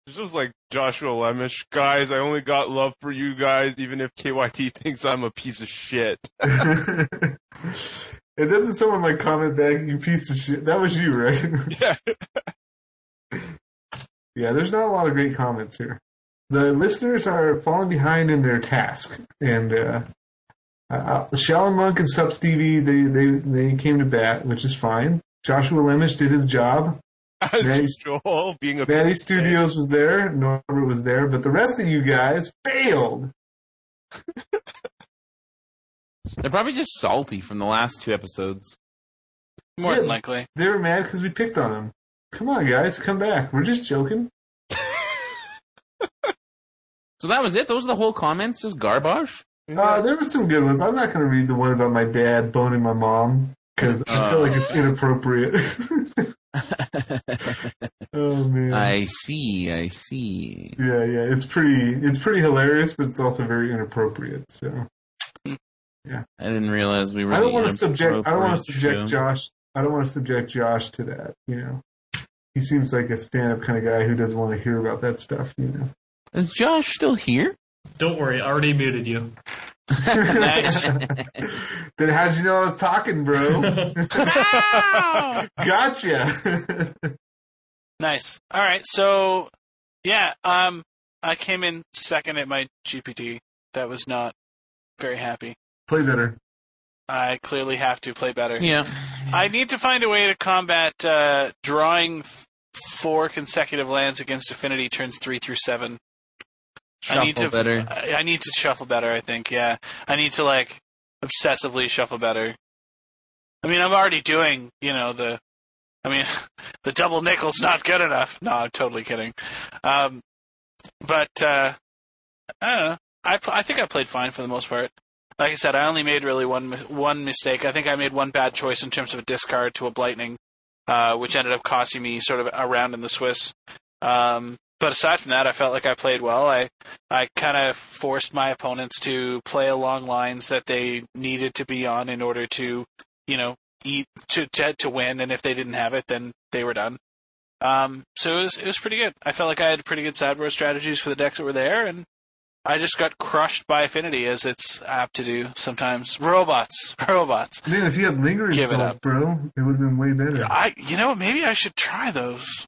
It's just like Joshua Lemish, guys. I only got love for you guys, even if KYT thinks I'm a piece of shit. it doesn't someone like comment back, you piece of shit. That was you, right? Yeah. yeah, there's not a lot of great comments here. The listeners are falling behind in their task, and uh, uh, Shaolin Monk and Sup Stevie they, they they came to bat, which is fine. Joshua Lemish did his job. As Nice. usual, being a Manny piece of shit. Studios was there. Norbert was there, but the rest of you guys failed. They're probably just salty from the last two episodes. More than likely. They were mad because we picked on them. Come on, guys, come back. We're just joking. So that was it. Those are the whole comments. Just garbage. Uh, there were some good ones. I'm not going to read the one about my dad boning my mom because I feel like it's inappropriate. oh man. I see. I see. yeah, yeah. It's pretty. It's pretty hilarious, but it's also very inappropriate. So Yeah. I didn't realize we were. I don't want to subject. I don't want to subject show. Josh. I don't want to subject Josh to that. You know, he seems like a stand-up kind of guy who doesn't want to hear about that stuff. You know. Is Josh still here? Don't worry, I already muted you. Nice. then how'd you know I was talking, bro? gotcha. Nice. All right. So, yeah. Um, I came in second at my GPT. That was not very happy. Play better. I clearly have to play better. Yeah. I need to find a way to combat uh, drawing f- four consecutive lands against Affinity turns three through seven. I need to Shuffle better. I, I need to shuffle better. I think. Yeah. I need to like obsessively shuffle better. I mean, I'm already doing. You know the. I mean, the double nickel's not good enough. No, I'm totally kidding. Um, but uh, I don't know. I I think I played fine for the most part. Like I said, I only made really one one mistake. I think I made one bad choice in terms of a discard to a Blightning, uh, which ended up costing me sort of a round in the Swiss. Um, but aside from that, I felt like I played well. I I kind of forced my opponents to play along lines that they needed to be on in order to, you know, eat to to, to win. And if they didn't have it, then they were done. Um, so it was it was pretty good. I felt like I had pretty good sideboard strategies for the decks that were there, and I just got crushed by Affinity as it's apt to do sometimes. Robots, robots. Man, if you had lingering Give it bro, it would have been way better. I, you know, maybe I should try those.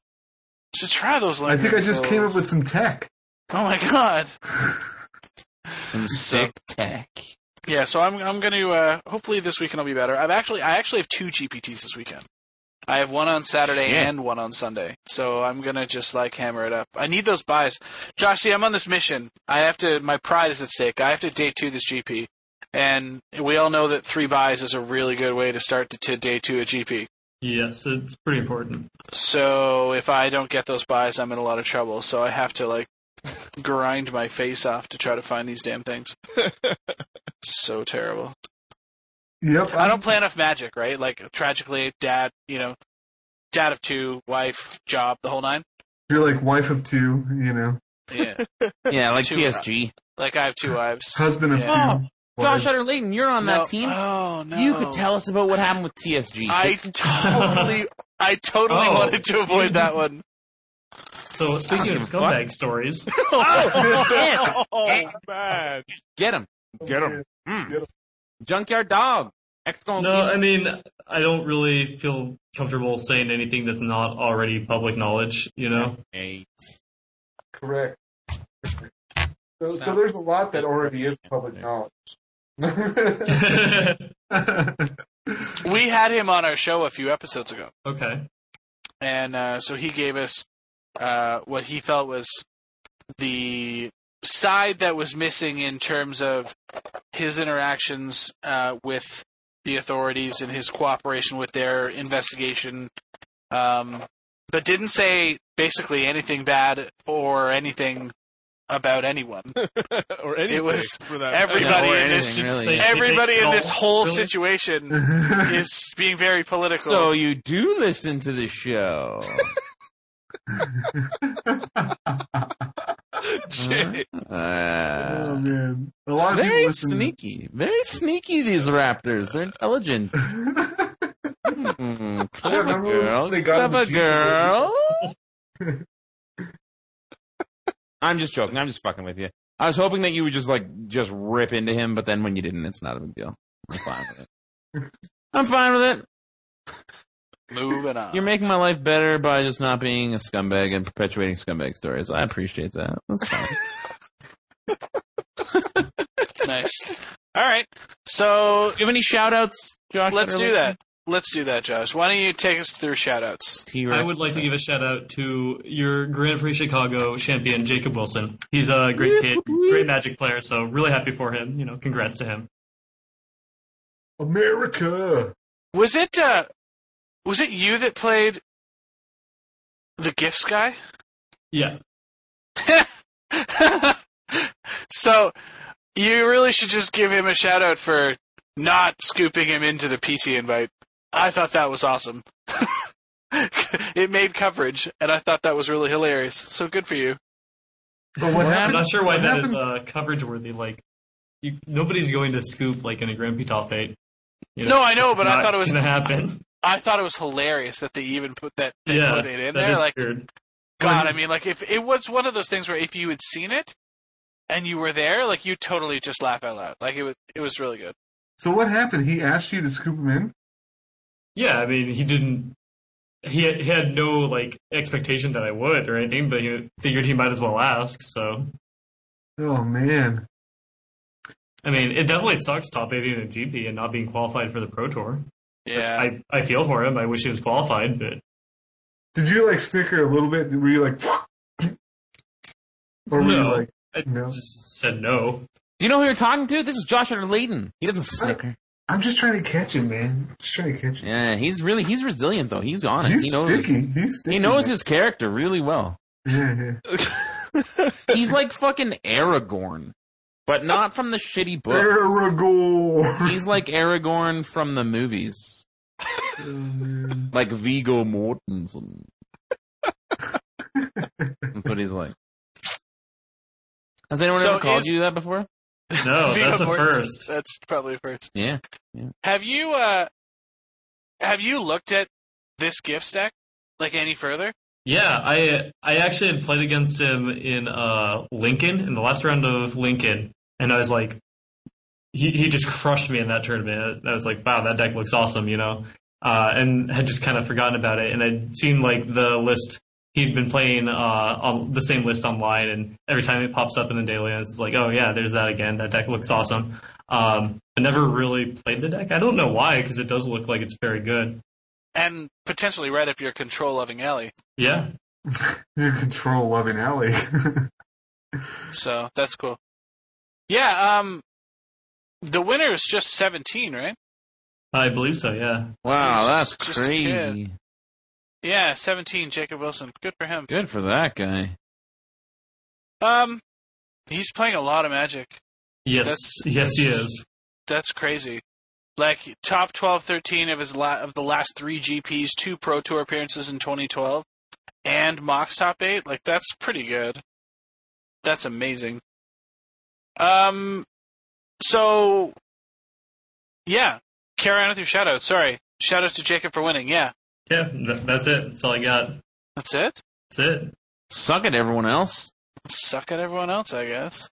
Should try those. I think I just came up with some tech. Oh my god. Some sick tech. Yeah, so I'm I'm going to uh, hopefully this weekend I'll be better. I've actually I actually have two GPTs this weekend. I have one on Saturday Shit. and one on Sunday. So I'm gonna just like hammer it up. I need those buys. Josh, see, I'm on this mission. I have to. My pride is at stake. I have to day two this GP, and we all know that three buys is a really good way to start to, to day two a GP. Yes, it's pretty important. So if I don't get those buys, I'm in a lot of trouble. So I have to like grind my face off to try to find these damn things. so terrible. Yep. I don't play enough magic, right? Like tragically, dad, you know, dad of two, wife, job, the whole nine. You're like wife of two, you know, Yeah, Yeah, like Two uh, TSG. like I have two wives. husband of Yeah. two. Oh, Josh wives. Utter-Leyton, you're on No- that team. Oh no! You could tell us about what happened with TSG. I totally, I totally Oh. wanted to avoid that one. So speaking of give a fuck. scumbag stories, oh, oh man! Get him. Get him. Hmm. Get 'em. Junkyard dog. X going no, I mean I don't really feel comfortable saying anything that's not already public knowledge. You know. Hey. Correct. So, so there's a lot that already is public knowledge. we had him on our show a few episodes ago, Okay. and uh, so he gave us uh, what he felt was the side that was missing in terms of his interactions uh, with the authorities and his cooperation with their investigation, um, but didn't say basically anything bad or anything about anyone. or anything It was for that. everybody or in this really. Everybody in this whole really? situation is being very political. So you do listen to the show. Jay. oh Uh, man, a lot of very people sneaky. Very sneaky, these raptors. They're intelligent. Hmm, clever remember girl. they got him Clever the girl. I'm just joking. I'm just fucking with you. I was hoping that you would just like just rip into him, but then when you didn't, it's not a big deal. I'm fine with it. I'm fine with it. moving on. You're making my life better by just not being a scumbag and perpetuating scumbag stories. I appreciate that. That's fine. nice. All right. So Do you have any shout outs, Josh? let's do that. Let's do that, Josh. Why don't you take us through shoutouts? T-Rex I would like to give a shout out to your Grand Prix Chicago champion, Jacob Wilson. He's a great kid, great Magic player, so really happy for him. You know, congrats to him. America. Was it uh was it you that played the gifts guy? Yeah. so you really should just give him a shout out for not scooping him into the PT invite. I thought that was awesome. it made coverage, and I thought that was really hilarious. So good for you. But what I'm not sure why what that is happened- uh, coverage worthy. Like, you, nobody's going to scoop like in a Grand Prix top eight. You know, No, I know, but I thought it was gonna happen. I thought it was hilarious that they even put that they yeah, put it in that there. is Like weird. God, I mean, like if it was one of those things where if you had seen it and you were there, like you totally just laugh out loud. Like it was, it was really good. So what happened? He asked you to scoop him in. Yeah, I mean, he didn't. He had, he had no like expectation that I would or anything, but he figured he might as well ask. So, Oh man. I mean, it definitely sucks top eighty in a GP and not being qualified for the Pro Tour. Yeah. I, I feel for him. I wish he was qualified, but Did you like snicker a little bit? Were you like, or were you No. like, I No. just said no. Do you know who you're talking to? This is Josh Utter-Leyton. He doesn't snicker. I'm just trying to catch him, man. Just trying to catch him. Yeah, he's really he's resilient though. He's on it. He's he knows sticky. He's sticky. he knows man. his character really well. Yeah, yeah. He's like fucking Aragorn, but not from the shitty books. Aragorn. He's like Aragorn from the movies, Oh, like Viggo Mortensen. That's what he's like. Has anyone So ever called is- you that before? No, Viggo that's a Mortensen. first. That's probably a first. Yeah. Have you uh have you looked at this gift stack like any further? Yeah, I I actually had played against him in uh Lincoln in the last round of Lincoln, and I was like, he he just crushed me in that tournament. I was like, wow, that deck looks awesome, you know, uh, and had just kind of forgotten about it, and I'd seen like the list he'd been playing uh on the same list online, and every time it pops up in the daily, it's like, oh yeah, there's that again. That deck looks awesome. Um, I never really played the deck. I don't know why, because it does look like it's very good. And potentially right up your control loving alley. Yeah, Your control loving alley. So that's cool. Yeah, um the winner is just seventeen, right? I believe so. Yeah. Wow, that's just- just crazy. Yeah, seventeen, Jacob Wilson. Good for him. Good for that guy. Um he's playing a lot of magic. Yes. That's- yes, he is. That's crazy. Like top 12, 13 of his la- of the last three GPs, two Pro Tour appearances in 2012, and Mox top eight. Like that's pretty good. That's amazing. Um, so yeah, carry on with your shout out. Sorry, shout out to Jacob for winning. Yeah, Yeah, th- that's it. That's all I got. that's it. That's it. Suck it, everyone else. Suck at everyone else, I guess.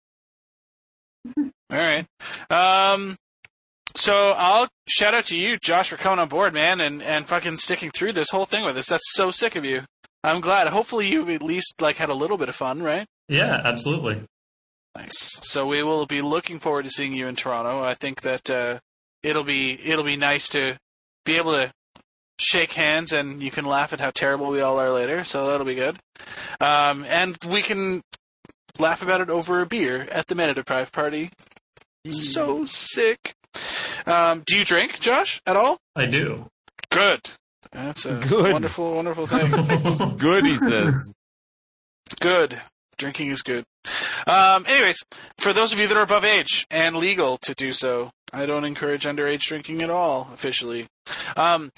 All right. Um. So I'll shout out to you, Josh, for coming on board, man, and and fucking sticking through this whole thing with us. That's so sick of you. I'm glad. Hopefully, you've at least like had a little bit of fun, right? Yeah, absolutely. Nice. So we will be looking forward to seeing you in Toronto. I think that uh, it'll be it'll be nice to be able to shake hands and you can laugh at how terrible we all are later. So that'll be good. Um, and we can laugh about it over a beer at the Mana Deprived party. So sick. Um, do you drink, Josh, at all? I do. Good. That's a Good. wonderful, wonderful thing. Good, he says. good. Drinking is good. Um, anyways, for those of you that are above age and legal to do so, I don't encourage underage drinking at all officially. Um,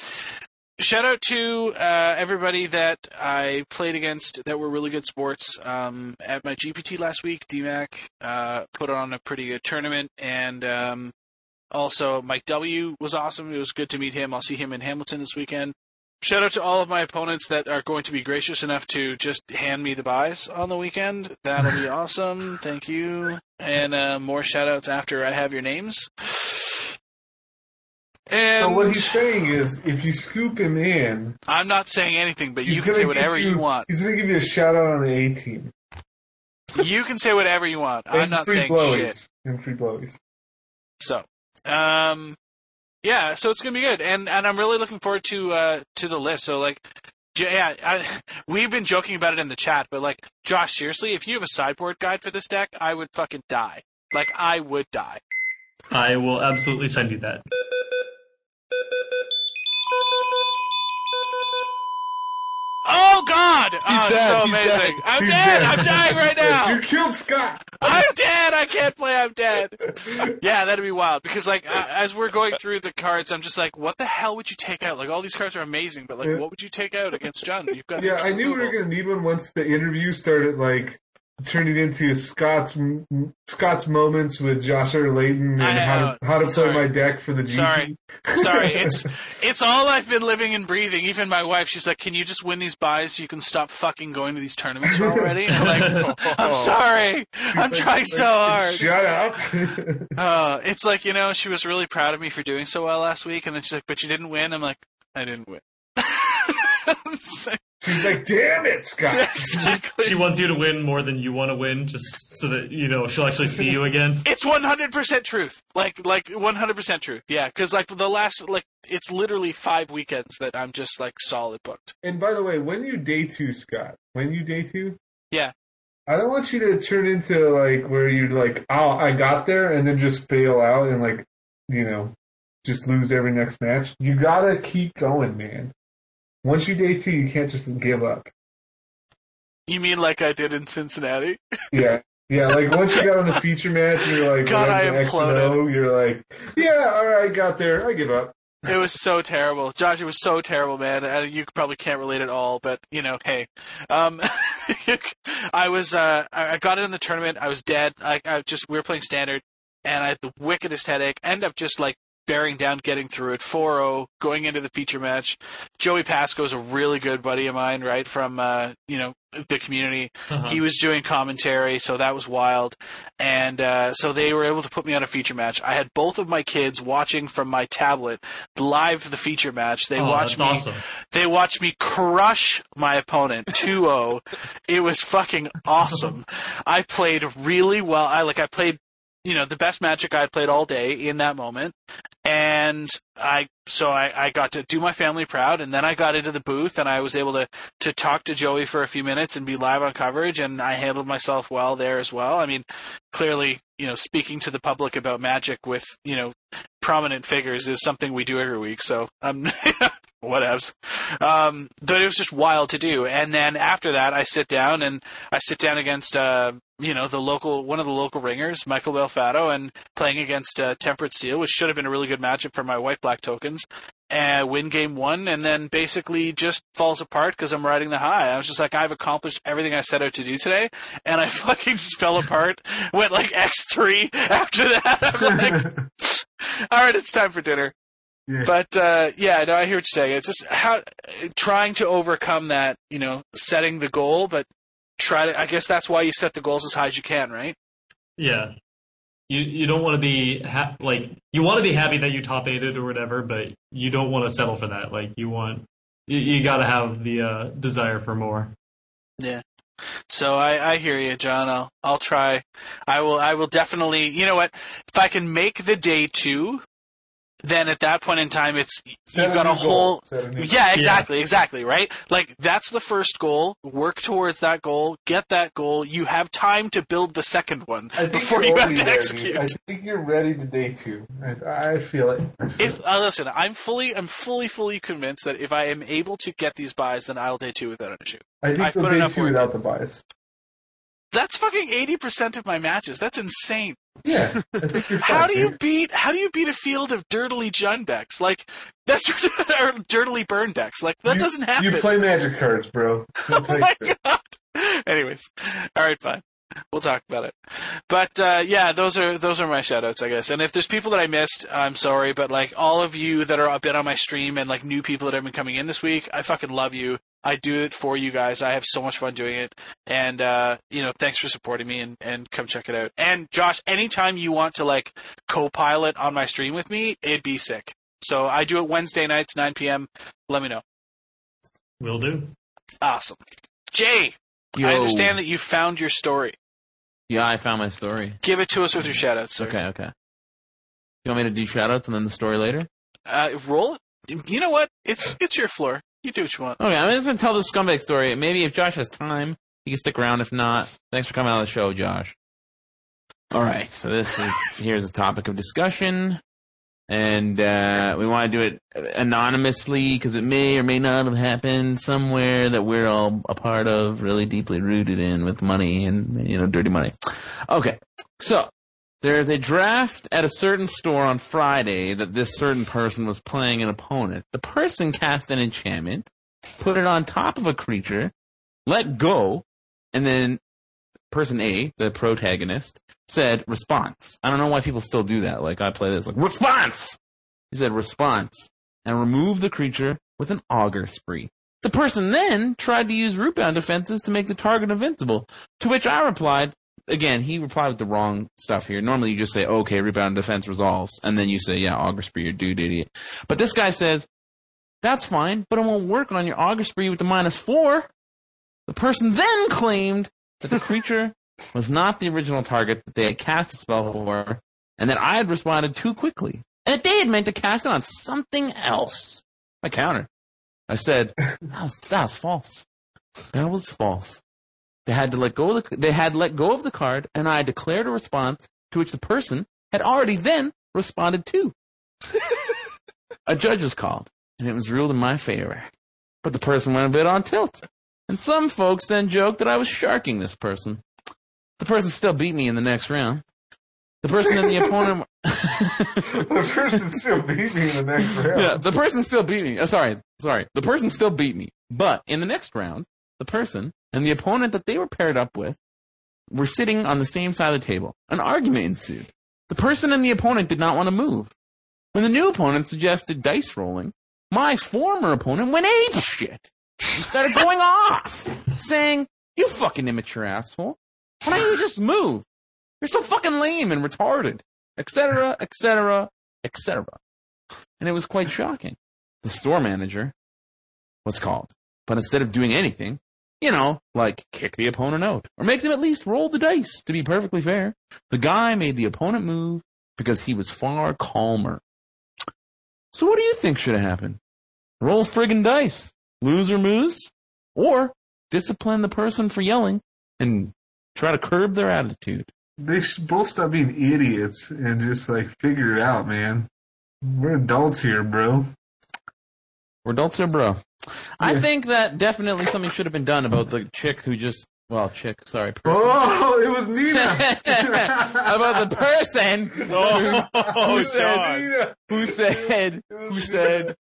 shout out to uh, everybody that I played against that were really good sports. Um, at my GPT last week, DMAC uh, put on a pretty good tournament, and um, also Mike W was awesome. It was good to meet him. I'll see him in Hamilton this weekend. Shout out to all of my opponents that are going to be gracious enough to just hand me the buys on the weekend. That'll be awesome. Thank you. And uh, more shout outs after I have your names. And So what he's saying is, if you scoop him in, I'm not saying anything, but you can say whatever you, want. He's gonna give you a shout out on the A team. You can say whatever you want. I'm not saying blowies. shit. And free blowies. So, um, yeah, so it's gonna be good, and and I'm really looking forward to uh to the list. So like, yeah, I, we've been joking about it in the chat, but like, Josh, seriously, if you have a sideboard guide for this deck, I would fucking die. Like, I would die. I will absolutely send you that. God! Oh, dead, so amazing! dead. I'm He's dead. dead. I'm dying right now. You killed Scott. I'm dead. I can't play. I'm dead. Yeah, that'd be wild because like uh, as we're going through the cards, I'm just like, what the hell would you take out? Like all these cards are amazing, but like, Yeah. what would you take out against John? You've got Yeah, I knew we were gonna need one once the interview started, like turning into Scott's Scott's moments with Josh Joshua Layton and I how to how to Sorry. play my deck for the GP. Sorry. Sorry, it's it's all I've been living and breathing. Even my wife, she's like, "Can you just win these buys so you can stop fucking going to these tournaments already?" I'm like, "I'm sorry, I'm trying so hard." Shut up. Uh, it's like you know, she was really proud of me for doing so well last week, and then she's like, "But you didn't win." I'm like, "I didn't win." It's She's like, "Damn it, Scott." exactly. She wants you to win more than you want to win, just so that you know she'll actually see you again. It's 100% truth. Like like 100% truth. Yeah, cuz like the last like it's literally 5 weekends that I'm just like solid booked. And by the way, when you day two, Scott, when you day two, Yeah. I don't want you to turn into like where you're like, oh, I got there, and then just fail out and like, you know, just lose every next match. You gotta keep going, man. Once you day two, you can't just give up. You mean like I did in Cincinnati? Yeah. Yeah, like once you got on the feature match, you're like, God, I to X and imploded. You're like, yeah, all right, got there. I give up. It was so terrible. Josh, it was so terrible, man. And you probably can't relate at all, but you know, hey. Um I was uh I I got it in the tournament. I was dead. I, I just we were playing standard and I had the wickedest headache. End up just like bearing down getting through it 4-0 going into the feature match. Joey Pasco is a really good buddy of mine, right, from uh, you know, the community. Uh-huh. He was doing commentary, so that was wild. And uh, so they were able to put me on a feature match. I had both of my kids watching from my tablet live the feature match. They Oh, watched me awesome. they watched me crush my opponent 2-0. it was fucking awesome. I played really well. I like I played you know the best magic I had played all day in that moment, and I so I, I got to do my family proud, and then I got into the booth and I was able to to talk to Joey for a few minutes and be live on coverage, and I handled myself well there as well. I mean, clearly, you know, speaking to the public about magic with you know prominent figures is something we do every week. So um, whatevs. Um, but it was just wild to do. And then after that, I sit down and I sit down against uh, you know the local one of the local ringers, Michael Belfato, and playing against uh, Tempered Steel, which should have been a really good matchup for my white black tokens. And win game one, and then basically just falls apart because I'm riding the high. I was just like, I've accomplished everything I set out to do today, and I fucking just fell apart. Went like X three after that. I'm like, all right, it's time for dinner. Yeah. But uh, yeah, no, I hear what you're saying. It's just how trying to overcome that, you know, setting the goal, but try to. I guess that's why you set the goals as high as you can, right? Yeah. You you don't want to be ha- like you want to be happy that you top eighted or whatever, but you don't want to settle for that. Like you want you, you got to have the uh, desire for more. Yeah. So I, I hear you, John. I'll I'll try. I will I will definitely. You know what? If I can make the day two, then at that point in time, it's Set you've got a whole. Set a new goal. Yeah, exactly, exactly, right? Like that's the first goal. Work towards that goal. Get that goal. You have time to build the second one before you're have to there, dude. execute. I think you're ready to day two. I, I feel it. If uh, listen, I'm fully, I'm fully, fully convinced that if I am able to get these buys, then I'll day two without an issue. I think I've they'll put day enough two without the buys. That's fucking eighty percent of my matches. That's insane. Yeah, I think you're How do you beat? How do you beat a field of dirtily Jund decks? Like that's or dirtily burn decks. Like that You- doesn't happen. You play magic cards, bro. Oh my it. god. Anyways, all right, fine. We'll talk about it. But uh, yeah, those are those are my shoutouts, I guess. And if there's people that I missed, I'm sorry. But like all of you that are been on my stream and like new people that have been coming in this week, I fucking love you. I do it for you guys. I have so much fun doing it. And uh, you know, thanks for supporting me and, and come check it out. And Josh, anytime you want to like co-pilot on my stream with me, it'd be sick. So I do it Wednesday nights, 9 p.m. Let me know. Will do. Awesome. Jay, Yo. I understand that you found your story. Yeah, I found my story. Give it to us with your shoutouts, sir. Okay, okay. You want me to do shoutouts and then the story later? Uh, roll it. You know what? It's it's your floor. You do what you want. Okay, I'm just gonna tell the scumbag story. Maybe if Josh has time, he can stick around. If not, thanks for coming on the show, Josh. All right, so this is here's a topic of discussion, and uh, we want to do it anonymously because it may or may not have happened somewhere that we're all a part of, really deeply rooted in with money and you know dirty money. Okay, so there's a draft at a certain store on Friday that this certain person was playing an opponent. The person cast an enchantment, put it on top of a creature, let go, and then person A, the protagonist, said response. I don't know why people still do that. Like I play this like response. He said response and remove the creature with an auger spree. The person then tried to use Rootborn Defenses to make the target invincible. To which I replied, again, he replied with the wrong stuff here. Normally you just say, okay, Rootborn Defense resolves, and then you say, yeah, auger spree, you're dude idiot. But this guy says, that's fine, but it won't work on your auger spree with the minus four. The person then claimed that the creature was not the original target that they had cast the spell for, and that I had responded too quickly, and that they had meant to cast it on something else. I countered. I said, that was, that was false. That was false. They had to let go of the, they had let go of the card, and I declared a response to which the person had already then responded to. a judge was called, and it was ruled in my favor. But the person went a bit on tilt. And some folks then joked that I was sharking this person. The person still beat me in the next round. The person and the opponent. the person still beat me in the next round. yeah, the person still beat me. Uh, sorry, sorry. The person still beat me. But in the next round, the person and the opponent that they were paired up with were sitting on the same side of the table. An argument ensued. The person and the opponent did not want to move. When the new opponent suggested dice rolling, my former opponent went ape shit. He started going off, saying, You fucking immature asshole. Why don't you just move? You're so fucking lame and retarded, etc., etc., etc. And it was quite shocking. The store manager was called, but instead of doing anything, you know, like kick the opponent out or make them at least roll the dice to be perfectly fair, the guy made the opponent move because he was far calmer. So what do you think should have happened? Roll friggin' dice, lose or moose, or discipline the person for yelling and try to curb their attitude. They should both stop being idiots and just like figure it out, man. We're adults here, bro. We're adults here, bro. I Yeah. think that definitely something should have been done about the chick who just, well, chick, sorry, oh, person. Oh, it was Nina. about the person Oh, who said, God. Nina. who said, who said,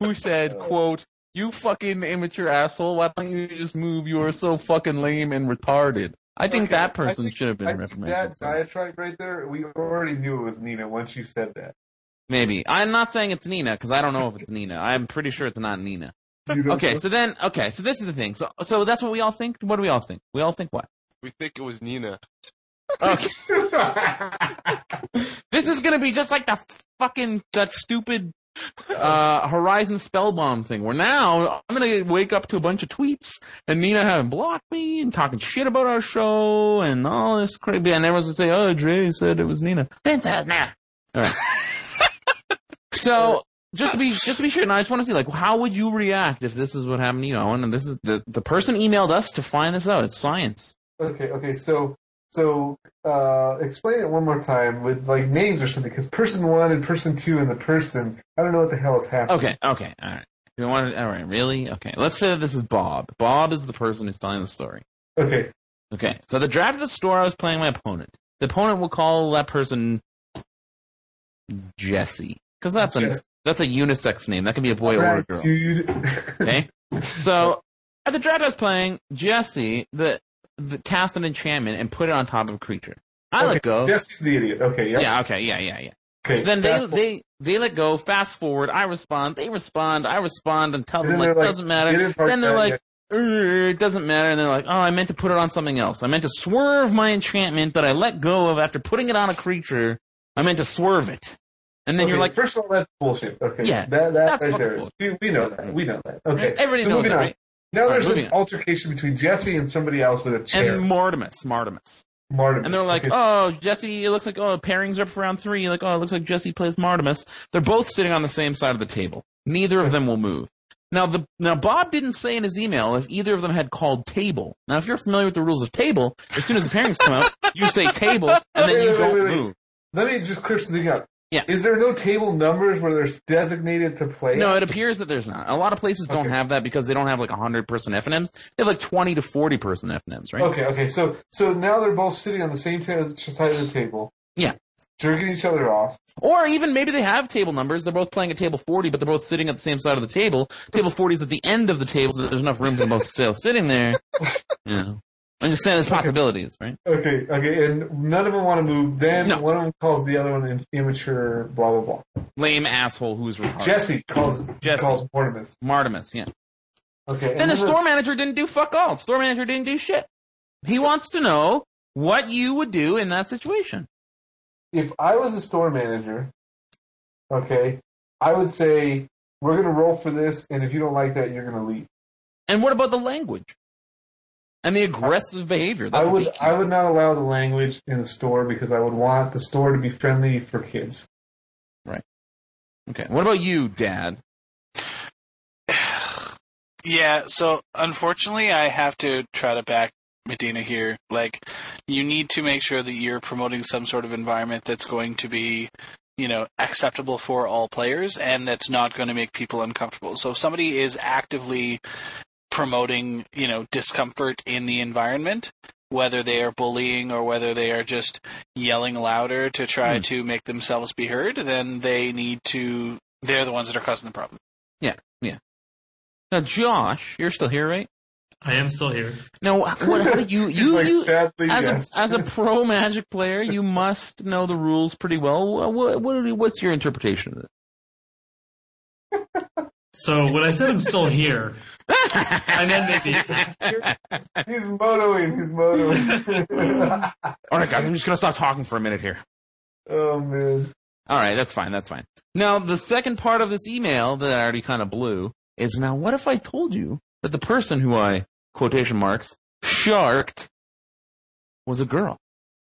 who said, quote, you fucking immature asshole, why don't you just move? You are so fucking lame and retarded. I think Okay, that person think- should have been I reprimanded. That diatribe right there, we already knew it was Nina once you said that. Maybe. I'm not saying it's Nina, because I don't know if it's Nina. I'm pretty sure it's not Nina. Okay, know? so then, okay, so this is the thing. So, so that's what we all think? What do we all think? We all think what? We think it was Nina. Okay. This is gonna be just like the fucking that stupid uh Horizon Spellbomb thing. Where now I'm gonna wake up to a bunch of tweets and Nina having blocked me and talking shit about our show and all this crazy. And everyone's gonna say, "Oh, Dre said it was Nina." Didn't say Nina. All right. So just to be just to be sure, and I just want to see like how would you react if this is what happened to you, Owen? And this is the the person emailed us to find this out. It's science. Okay, okay. So, so uh, explain it one more time with like names or something. Because person one and person two and the person, I don't know what the hell is happening. Okay, okay, all right. You want to, all right, really? Okay, let's say that this is Bob. Bob is the person who's telling the story. Okay. Okay, so the draft of the store, I was playing my opponent. The opponent will call that person Jesse, because that's a that's a unisex name. That can be a boy or a girl. Gratitude. Okay, so at the draft I was playing, Jesse the, the cast an enchantment and put it on top of a creature. I let go. Jesse's the idiot. Okay. Yep. Yeah, okay, yeah, yeah, yeah. Okay. So then they, they they let go. Fast forward, I respond. They respond. I respond and tell And them like, like, doesn't matter. "Get in, park Then they're like, "Er, it doesn't matter. And they're like, oh, I meant to put it on something else. I meant to swerve my enchantment that I let go of after putting it on a creature. I meant to swerve it. And then Okay, you're like, first of all, that's bullshit. Okay, Yeah, that, that that's right there is. We, we know that. We know that. Okay, everybody so knows that, right? Now All right, there's moving an on. altercation between Jesse and somebody else with a chair. and Mortimus, Mortimus. Martimus. And they're like, oh, Jesse, it looks like, oh, pairings are up for round three. Like, oh, it looks like Jesse plays Martimus. They're both sitting on the same side of the table. Neither of them will move. Now, the now Bob didn't say in his email if either of them had called table. Now, if you're familiar with the rules of table, as soon as the pairings come out, you say table, and then Wait, you wait, don't wait. move. Let me just clear something up. Yeah. Is there no table numbers where there's designated to play? No, it appears that there's not. A lot of places don't have that because they don't have like 100 person FNMs. They have like 20 to 40 person FNMs, right? Okay, okay. So so now they're both sitting on the same ta- side of the table. Yeah. Jerking each other off. Or even maybe they have table numbers. They're both playing at table 40, but they're both sitting at the same side of the table. Table 40 is at the end of the table, so there's enough room for them both still sitting there. You know. I'm just saying there's possibilities, right? Okay, okay, and none of them want to move. Then No. one of them calls the other one an immature, blah blah blah. Lame asshole who's retarded. Jesse calls Jesse. calls Mortimus. Yeah. Okay, Then the store manager didn't do fuck all. Store manager didn't do shit. He wants to know what you would do in that situation. if I was a store manager, okay, I would say we're gonna roll for this, and if you don't like that, you're gonna leave. And what about the language? And the aggressive behavior. I would. I would not allow the language in the store because I would want the store to be friendly for kids. Right. Okay. What about you, Dad? Yeah, so unfortunately, I have to try to back Medina here. Like, you need to make sure that you're promoting some sort of environment that's going to be, you know, acceptable for all players and that's not going to make people uncomfortable. So if somebody is actively promoting, you know, discomfort in the environment, whether they are bullying or whether they are just yelling louder to try Hmm. to make themselves be heard, then they need to, they're the ones that are causing the problem. Yeah, yeah. Now, Josh, you're still here, right? I am still here. No, what, how do you you, like, you, sadly, as yes. a as a pro Magic player, you must know the rules pretty well. What, what what's your interpretation of it? So when I said I'm still here, I meant maybe. he's motoing. He's motoing. All right, guys, I'm just gonna stop talking for a minute here. oh man. All right, that's fine. That's fine. Now, the second part of this email that I already kind of blew is now, what if I told you that the person who I, quotation marks, sharked was a girl?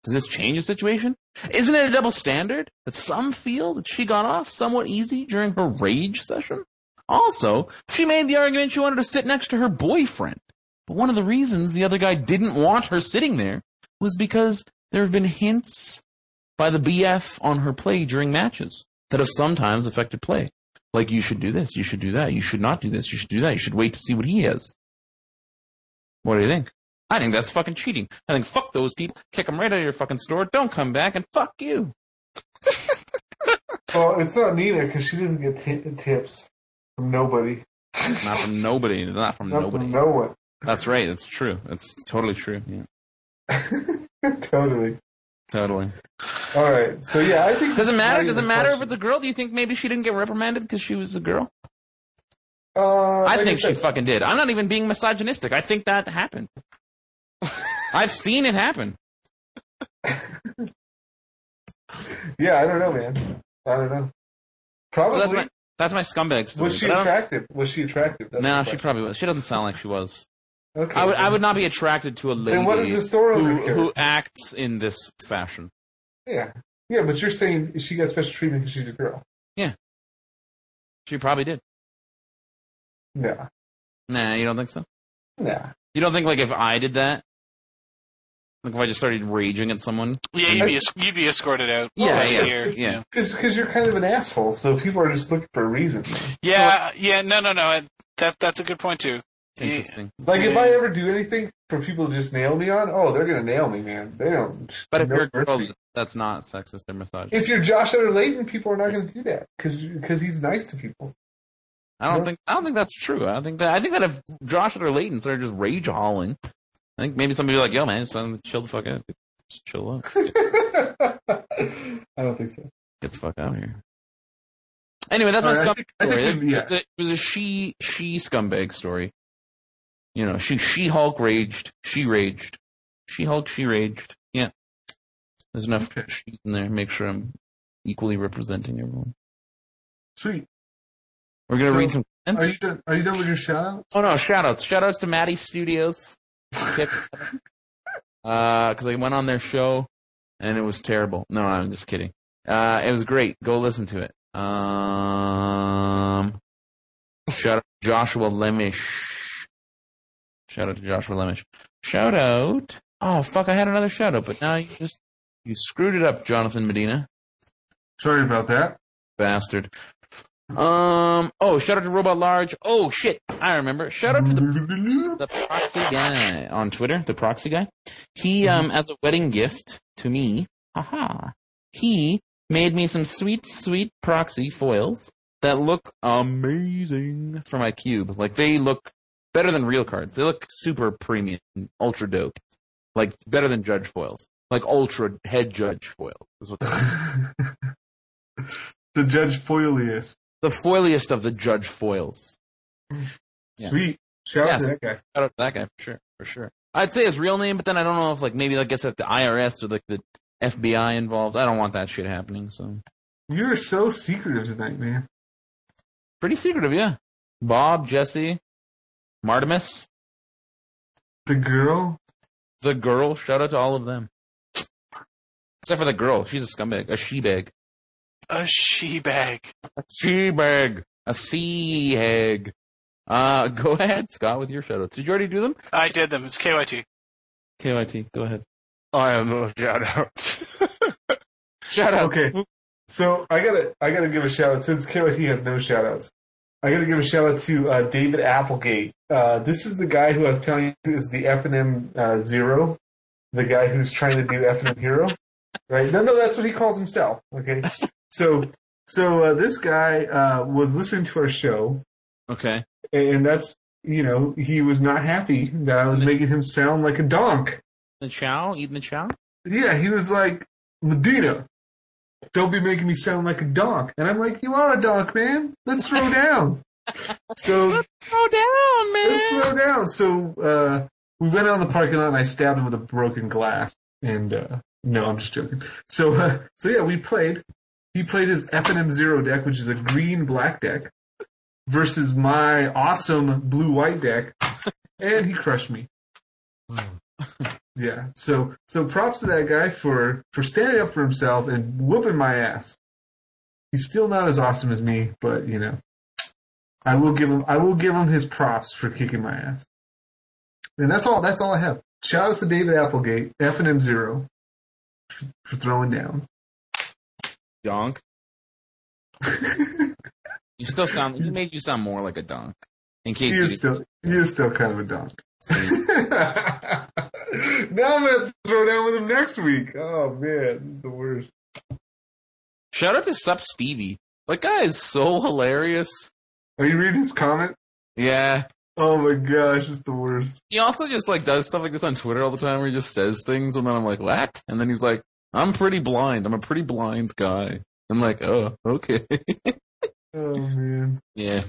Does this change the situation? Isn't it a double standard that some feel that she got off somewhat easy during her rage session? Also, she made the argument she wanted to sit next to her boyfriend. But one of the reasons the other guy didn't want her sitting there was because there have been hints by the BF on her play during matches that have sometimes affected play. Like, you should do this, you should do that, you should not do this, you should do that, you should wait to see what he has. What do you think? I think that's fucking cheating. I think fuck those people, kick them right out of your fucking store, don't come back, and fuck you. Well, it's not Nina because she doesn't get t- tips from nobody. Not from nobody, not from Not nobody. from no one. That's right, that's true. That's totally true. Yeah, totally. totally. All right. So yeah, I think Does it matter? Does it even matter if it's a girl? Do you think maybe she didn't get reprimanded because she was a girl? Uh, I like think she said, fucking did. I'm not even being misogynistic. I think that happened. I've seen it happen. Yeah, I don't know, man. I don't know. Probably. So that's my that's my scumbag story. was she but I don't- attractive? Was she attractive? That's No, she probably was. She doesn't sound like she was. Okay. I would I would not be attracted to a lady Then what is the owner who, who acts in this fashion. Yeah. Yeah, but you're saying she got special treatment because she's a girl. Yeah. She probably did. Yeah. Nah, you don't think so? nah. You don't think like if I did that, like if I just started raging at someone? Yeah, you'd be, es- you'd be escorted out. Yeah, Right yeah, here, yeah. Because you're kind of an asshole, so people are just looking for a reason. Yeah, yeah, no, no, no. That that's a good point too. Interesting. Like if I ever do anything for people to just nail me on, oh, they're gonna nail me, man. They don't. But if no you're a girl, that's not sexist or misogynist. if you're Josh Utter-Leyton, people are not gonna do that because he's nice to people. I don't Yeah. think I don't think that's true. I don't think that I think that if Josh Utter-Leyton started just rage hauling, I think maybe somebody like, "Yo, man, just uh, chill the fuck out, just chill out, I don't think so. get the fuck out of here." Anyway, that's my All right, I scumbag think- I story. think yeah. It was a- it was a she she scumbag story. You know, she she Hulk raged, she raged, she Hulk, she raged. Yeah, there's enough Okay. in there. Make sure I'm equally representing everyone. Sweet. We're gonna So, read some. comments. Are you done? Are you done with your shout out? Oh no, shout outs. Shout outs to Maddie Studios. Tip. Uh, I went on their show and it was terrible. No, I'm just kidding. Uh, it was great. Go listen to it. Um, shout out to Joshua Lemish. Shout out to Joshua Lemish. Shout out. Oh fuck, I had another shout out, but now you just, you screwed it up, Jonathan Medina. Sorry about that. Bastard. Um, oh, shout out to Robot Large. Oh shit, I remember. Shout out to the the proxy guy on Twitter, the proxy guy. He, um, as a wedding gift to me, haha, he made me some sweet, sweet proxy foils that look amazing for my cube. Like they look better than real cards. They look super premium, ultra dope. Like better than judge foils. Like ultra head judge foil is what they're the Judge Foiliest. The foiliest of the judge foils. Yeah. Sweet. Shout out to that guy. Shout out to that guy for sure, for sure. I'd say his real name, but then I don't know if like maybe like I guess like the IRS or like the FBI involved. I don't want that shit happening. So You're so secretive tonight, man. pretty secretive, yeah. Bob, Jesse, Martimus, The girl. the girl. Shout out to all of them, except for the girl. She's a scumbag, a she bag, A she bag. a she bag, a sea hag. Uh, go ahead, Scott, with your shout outs. Did you already do them? I did them. It's KYT. KYT, go ahead. I have no shout outs. Shout out. Okay. So I gotta I gotta give a shout out since KYT has no shout outs. I gotta give a shout out to uh, David Applegate. Uh, this is the guy who I was telling you is the F and M uh, Zero, the guy who's trying to do F and M Hero, right? No, no, that's what he calls himself. Okay, so so uh, this guy uh, was listening to our show, Okay. and that's you know he was not happy that I was making him sound like a donk. The chow, eating the chow. Yeah, he was like, Medina, don't be making me sound like a donk. And I'm like, you are a donk, man. Let's throw down. so Throw down, man. let's throw down. So uh, we went out in the parking lot and I stabbed him with a broken glass. And uh, no, I'm just joking. So uh, so yeah, we played. He played his F and M Zero deck, which is a green black deck, versus my awesome blue white deck, and he crushed me. Yeah. So so props to that guy for for standing up for himself and whooping my ass. He's still not as awesome as me, but you know, I will give him I will give him his props for kicking my ass. And that's all. That's all I have. Shout out to David Applegate, F and M Zero, for throwing down. Donk. You still sound. He made you sound more like a donk. In case you is still he is still kind of a donk. now I'm gonna throw down with him next week. Oh man, the worst. shout out to Sup Stevie. That guy is so hilarious. Are you reading his comment? Yeah. Oh my gosh, it's the worst. He also just like does stuff like this on Twitter all the time, where he just says things, and then I'm like, what? And then he's like, I'm pretty blind. I'm a pretty blind guy. I'm like, oh, okay. Oh man. yeah.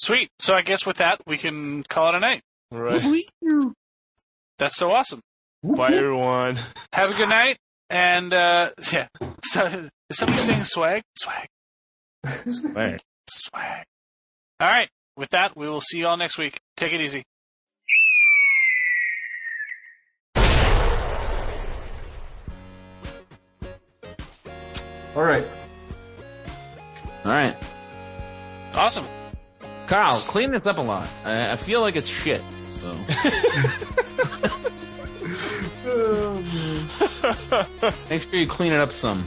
Sweet. So I guess with that, we can call it a night. right. That's so awesome. Bye, everyone. Have a good night. And, uh, yeah. So, is somebody saying swag? Swag. Swag. Swag. All right. With that, we will see you all next week. Take it easy. All right. All right. Awesome. Kyle, clean this up a lot. I, I feel like it's shit. So oh, make sure you clean it up some.